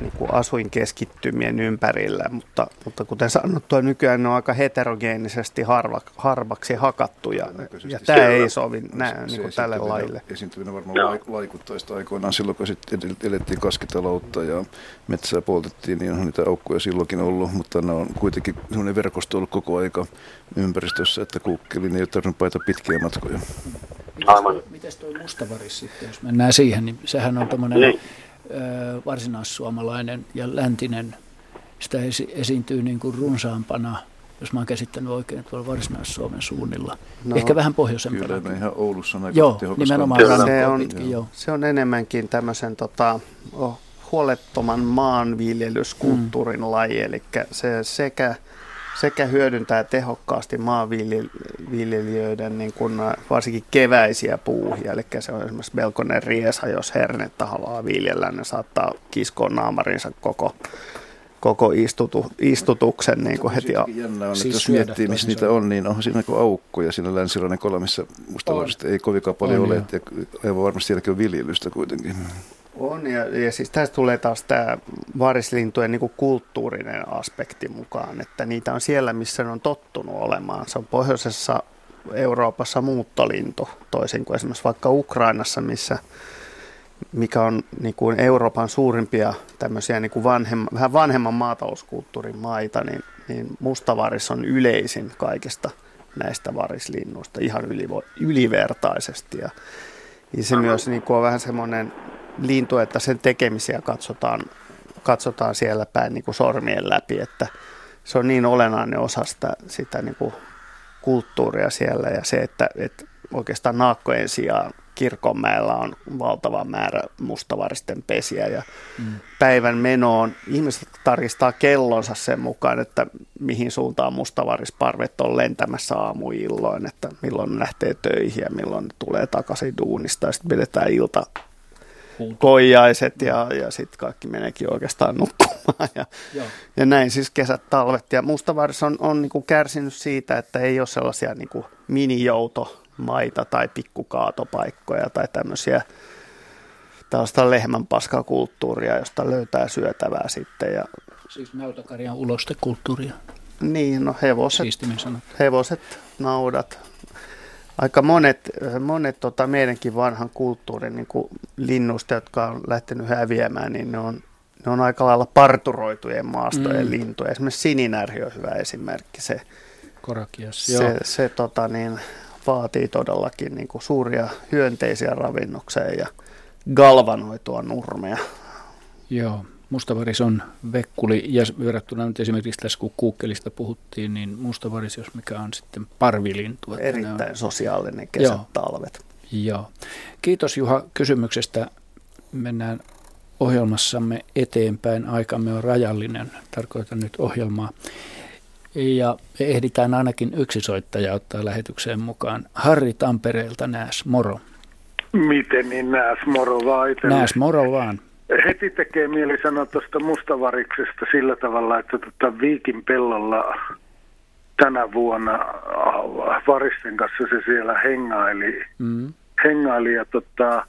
Speaker 5: niin kuin asuinkeskittymien ympärillä, mutta, mutta kuten sanottua, nykyään ne on aika heterogeenisesti harva, harvaksi hakattuja, ja tämä ei sovi nää, niin kuin tälle laille.
Speaker 7: Esiintyminen varmaan no. vaikuttaisi aikoinaan silloin, kun sitten elettiin kaskitaloutta ja metsää poltettiin, niin on niitä aukkoja silloinkin ollut, mutta ne on kuitenkin sellainen verkosto ollut koko aika ympäristössä, että kuukkeli, niin ei ole tarvinnut paita pitkiä matkoja.
Speaker 1: Aivan. Mites tuo mustavaris sitten, jos mennään siihen, niin sehän on tuommoinen niin. varsinaissuomalainen ja läntinen. Sitä esi- esiintyy niin kuin runsaampana, jos mä oon käsittänyt oikein tuolla Varsinais-Suomen suunnilla. No, Ehkä vähän pohjoisempana.
Speaker 7: Kyllä, ihan Oulussa on
Speaker 1: Joo, nimenomaan
Speaker 5: se on, pitkin, joo. se on enemmänkin tämmöisen tota, oh, huolettoman maanviljelyskulttuurin mm. laji, eli se sekä sekä hyödyntää tehokkaasti maanviljelijöiden niin kuin varsinkin keväisiä puuhia, eli se on esimerkiksi melkoinen riesa, jos hernettä haluaa viljellä, ne saattaa kiskoa naamarinsa koko, koko istutu, istutuksen niin kuin heti.
Speaker 7: Jännä on, siis että jos miettii, missä niitä on, niin onhan siinä niin aukkoja siinä länsirannan kolmissa musta ei kovinkaan paljon on, ole, ja aivan varmasti sielläkin on viljelystä kuitenkin.
Speaker 5: On, ja, ja siis tästä tulee taas tämä varislintujen niin kulttuurinen aspekti mukaan, että niitä on siellä, missä ne on tottunut olemaan. Se on pohjoisessa Euroopassa muuttolintu, toisin kuin esimerkiksi vaikka Ukrainassa, missä, mikä on niin kuin Euroopan suurimpia tämmöisiä niin kuin vanhemma, vähän vanhemman maatalouskulttuurin maita, niin, niin mustavaris on yleisin kaikista näistä varislinnuista ihan ylivo, ylivertaisesti. Ja, ja se myös niin kuin on vähän semmoinen lintu, että sen tekemisiä katsotaan, katsotaan siellä päin niin kuin sormien läpi, että se on niin olennainen osa sitä, sitä niin kuin kulttuuria siellä ja se, että, että oikeastaan naakkojen sijaan Kirkonmäellä on valtava määrä mustavaristen pesiä ja mm. päivän menoon ihmiset tarkistaa kellonsa sen mukaan, että mihin suuntaan mustavarisparvet on lentämässä aamuilloin, että milloin ne lähtee töihin ja milloin ne tulee takaisin duunista ja sitten pidetään ilta koijaiset ja, ja sitten kaikki meneekin oikeastaan nukkumaan. Ja, ja näin siis kesät, talvet. Ja Mustavars on, on niin kuin kärsinyt siitä, että ei ole sellaisia niin kuin minijoutomaita tai pikkukaatopaikkoja tai tämmöisiä tällaista lehmänpaskakulttuuria, josta löytää syötävää sitten. Ja,
Speaker 1: siis nautakarjan ulostekulttuuria.
Speaker 5: Niin, no hevoset, hevoset, naudat, aika monet, monet tota meidänkin vanhan kulttuurin niin kuin linnusta, jotka on lähtenyt häviämään, niin ne on, ne on aika lailla parturoitujen maastojen mm. lintuja. Esimerkiksi sininärhi on hyvä esimerkki. Se,
Speaker 1: Korakias,
Speaker 5: se, joo. se tota niin, vaatii todellakin niin kuin suuria hyönteisiä ravinnokseen ja galvanoitua nurmea.
Speaker 1: Joo, Mustavaris on vekkuli ja verrattuna nyt esimerkiksi tässä kun kuukkelista puhuttiin, niin mustavaris, jos mikä on sitten parvilintu.
Speaker 5: Erittäin on... sosiaalinen kesät, Joo. talvet.
Speaker 1: Joo. Kiitos Juha kysymyksestä. Mennään ohjelmassamme eteenpäin. Aikamme on rajallinen, tarkoitan nyt ohjelmaa. Ja ehditään ainakin yksi soittaja ottaa lähetykseen mukaan. Harri Tampereelta, Nääs, moro.
Speaker 17: Miten niin Nääs, moro vaan.
Speaker 1: Nääs, moro vaan
Speaker 17: heti tekee mieli sanoa tuosta mustavariksesta sillä tavalla, että tota Viikin pellolla tänä vuonna varisten kanssa se siellä hengaili, mm. hengaili ja tota,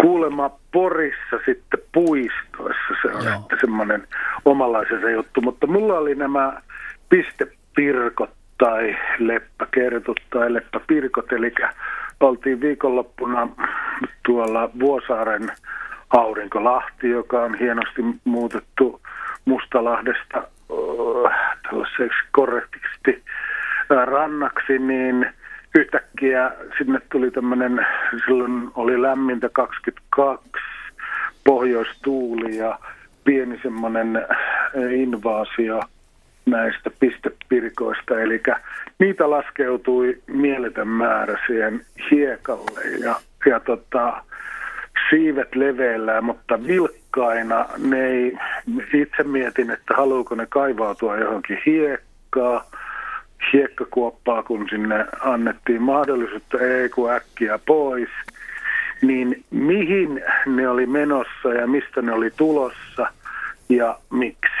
Speaker 17: kuulemma Porissa sitten puistoissa, se on Joo. semmoinen omalaisensa juttu, mutta mulla oli nämä pistepirkot tai leppäkertut tai leppäpirkot, eli oltiin viikonloppuna tuolla Vuosaaren Aurinkolahti, joka on hienosti muutettu Mustalahdesta äh, tällaiseksi korrektiksi äh, rannaksi, niin yhtäkkiä sinne tuli tämmöinen, silloin oli lämmintä 22 pohjoistuuli ja pieni semmoinen äh, invaasio näistä pistepirkoista, eli niitä laskeutui mieletön määrä siihen hiekalle ja, ja tota, siivet leveällä, mutta vilkkaina ne ei, itse mietin, että haluuko ne kaivautua johonkin hiekkaa
Speaker 15: hiekkakuoppaa, kun sinne annettiin mahdollisuutta, ei kun äkkiä pois, niin mihin ne oli menossa ja mistä ne oli tulossa ja miksi?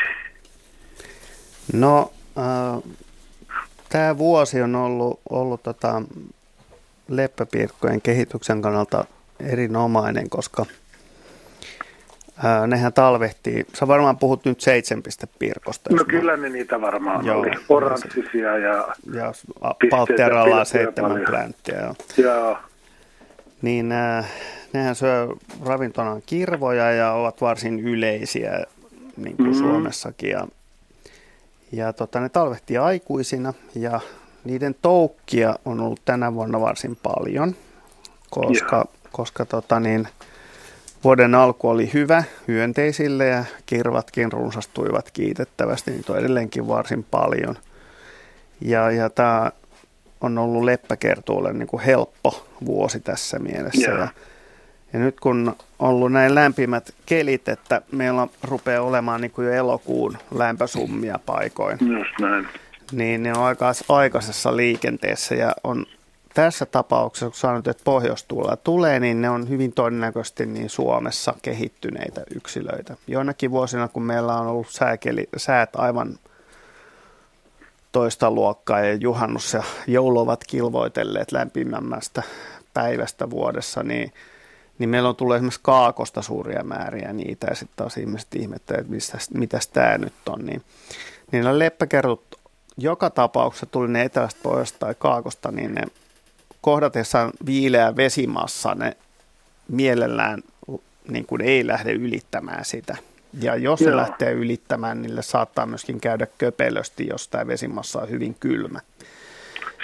Speaker 5: No, äh, tämä vuosi on ollut, ollut tota, leppäpirkkojen kehityksen kannalta erinomainen, koska – Ää, nehän talvehtii. Sä varmaan puhut nyt seitsemänpistepirkosta.
Speaker 15: No kyllä ne niitä varmaan Joo, oli. Oranssisia ja...
Speaker 5: Ja Palteralla seitsemän plänttiä. Joo.
Speaker 15: Joo.
Speaker 5: Niin äh, nehän syö ravintonan kirvoja ja ovat varsin yleisiä niin kuin mm. Suomessakin. Ja, ja tota, ne talvehtii aikuisina ja niiden toukkia on ollut tänä vuonna varsin paljon, koska, koska tota, niin, Vuoden alku oli hyvä hyönteisille ja kirvatkin runsastuivat kiitettävästi, niitä on edelleenkin varsin paljon. Ja, ja tämä on ollut leppäkertuulle niin kuin helppo vuosi tässä mielessä. Yeah. Ja, ja nyt kun on ollut näin lämpimät kelit, että meillä rupeaa olemaan niin kuin jo elokuun lämpösummia paikoin.
Speaker 15: Just näin.
Speaker 5: Niin ne on aika aikaisessa liikenteessä ja on tässä tapauksessa, kun sanoit, että pohjoistuulla tulee, niin ne on hyvin todennäköisesti niin Suomessa kehittyneitä yksilöitä. Joinakin vuosina, kun meillä on ollut sääkeli, säät aivan toista luokkaa ja juhannus ja joulu ovat kilvoitelleet lämpimämmästä päivästä vuodessa, niin, niin meillä on tullut esimerkiksi kaakosta suuria määriä niitä ja sitten taas ihmiset ihmettelevät, että mitä tämä nyt on. Niin, niin leppäkertut joka tapauksessa tuli ne etelästä, pohjoista tai kaakosta, niin ne kohdatessaan viileä vesimassa ne mielellään niin kuin ei lähde ylittämään sitä. Ja jos Joo. se lähtee ylittämään, niin saattaa myöskin käydä köpelösti, jos tämä vesimassa on hyvin kylmä.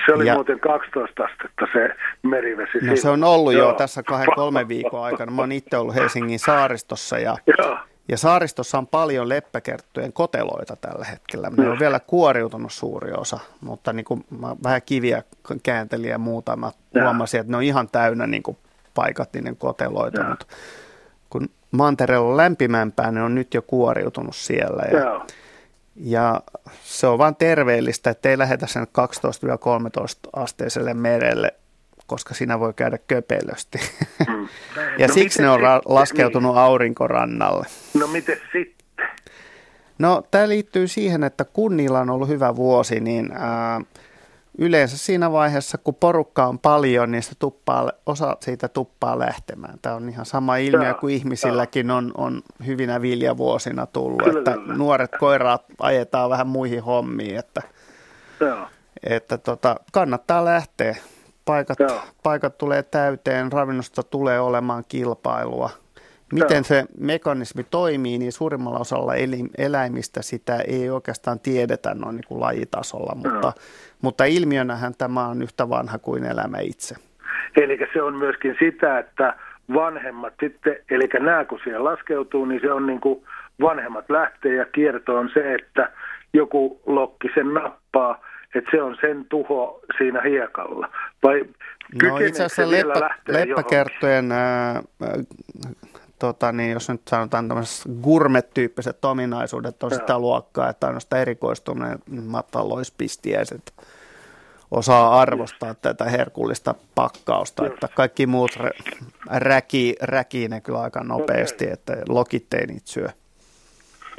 Speaker 15: Se oli ja, muuten 12 astetta se merivesi.
Speaker 5: No se on ollut Joo. jo tässä kahden kolmen viikon aikana. Mä oon itse ollut Helsingin saaristossa ja Joo. Ja saaristossa on paljon leppäkerttujen koteloita tällä hetkellä. Ne on vielä kuoriutunut suuri osa, mutta niin kuin mä vähän kiviä kääntelin ja muuta, mä huomasin, että ne on ihan täynnä niin kuin paikat niiden koteloita. Mutta kun mantereella on lämpimämpää, ne on nyt jo kuoriutunut siellä. Ja, ja se on vain terveellistä, että ei lähetä sen 12-13 asteiselle merelle koska siinä voi käydä köpelösti. Mm. ja no siksi ne on ra- laskeutunut niin. aurinkorannalle.
Speaker 15: No miten sitten?
Speaker 5: No tämä liittyy siihen, että kun niillä on ollut hyvä vuosi, niin ää, yleensä siinä vaiheessa, kun porukka on paljon, niin se tuppaa, osa siitä tuppaa lähtemään. Tämä on ihan sama ilmiö kuin ihmisilläkin on, on hyvinä viljavuosina tullut, kyllä, että kyllä. nuoret koiraat ajetaan vähän muihin hommiin, että, että tota, kannattaa lähteä paikat, paikat tulee täyteen, ravinnosta tulee olemaan kilpailua. Miten Joo. se mekanismi toimii, niin suurimmalla osalla eläimistä sitä ei oikeastaan tiedetä noin niin kuin lajitasolla, mutta, mutta ilmiönähän tämä on yhtä vanha kuin elämä itse.
Speaker 15: Eli se on myöskin sitä, että vanhemmat sitten, eli nämä kun siellä laskeutuu, niin se on niin kuin vanhemmat lähtee ja kierto on se, että joku lokki sen nappaa että se on sen tuho siinä hiekalla? Vai
Speaker 5: no itse asiassa leppä, leppäkerttojen, ää, tota, niin jos nyt sanotaan tämmöiset gourmet-tyyppiset ominaisuudet on ja. sitä luokkaa, että ainoastaan erikoistuminen mataloispistiäiset osaa arvostaa tätä herkullista pakkausta, Just. että kaikki muut räki, räkii ne kyllä aika nopeasti, okay. että lokit ei niitä syö.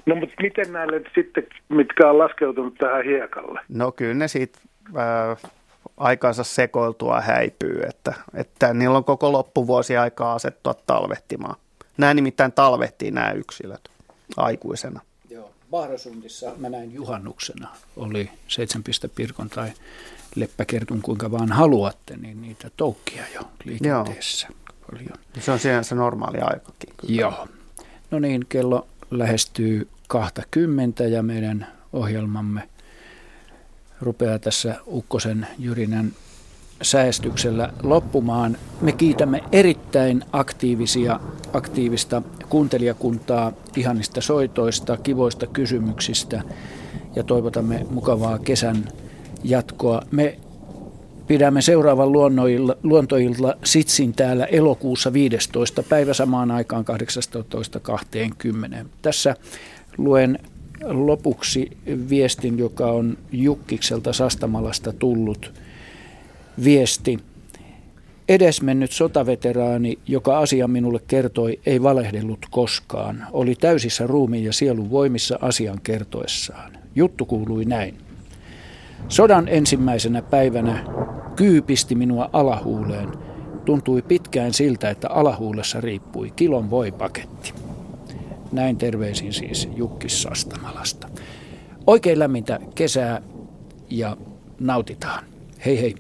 Speaker 15: No mutta miten näille sitten, mitkä on laskeutunut tähän hiekalle?
Speaker 5: No kyllä ne siitä äh, aikansa sekoiltua häipyy, että, että niillä on koko loppuvuosi aikaa asettua talvehtimaan. Nämä nimittäin talvehtii nämä yksilöt aikuisena.
Speaker 1: Joo, Bahrasundissa mä näin juhannuksena, oli seitsemänpistepirkon tai leppäkertun kuinka vaan haluatte, niin niitä toukkia jo liikenteessä Joo. paljon.
Speaker 5: Se on siinä se normaali aikakin.
Speaker 1: Kyllä. Joo. No niin, kello lähestyy 20 ja meidän ohjelmamme rupeaa tässä Ukkosen Jyrinän säästyksellä loppumaan. Me kiitämme erittäin aktiivisia, aktiivista kuuntelijakuntaa ihanista soitoista, kivoista kysymyksistä ja toivotamme mukavaa kesän jatkoa. Me pidämme seuraavan luontoilla Sitsin täällä elokuussa 15. päivä samaan aikaan 18.20. Tässä luen lopuksi viestin, joka on Jukkikselta Sastamalasta tullut viesti. Edesmennyt sotaveteraani, joka asia minulle kertoi, ei valehdellut koskaan. Oli täysissä ruumiin ja sielun voimissa asian kertoessaan. Juttu kuului näin. Sodan ensimmäisenä päivänä kyypisti minua alahuuleen. Tuntui pitkään siltä, että alahuulessa riippui kilon voipaketti. Näin terveisin siis Jukki Sastamalasta. Oikein lämmintä kesää ja nautitaan. Hei hei.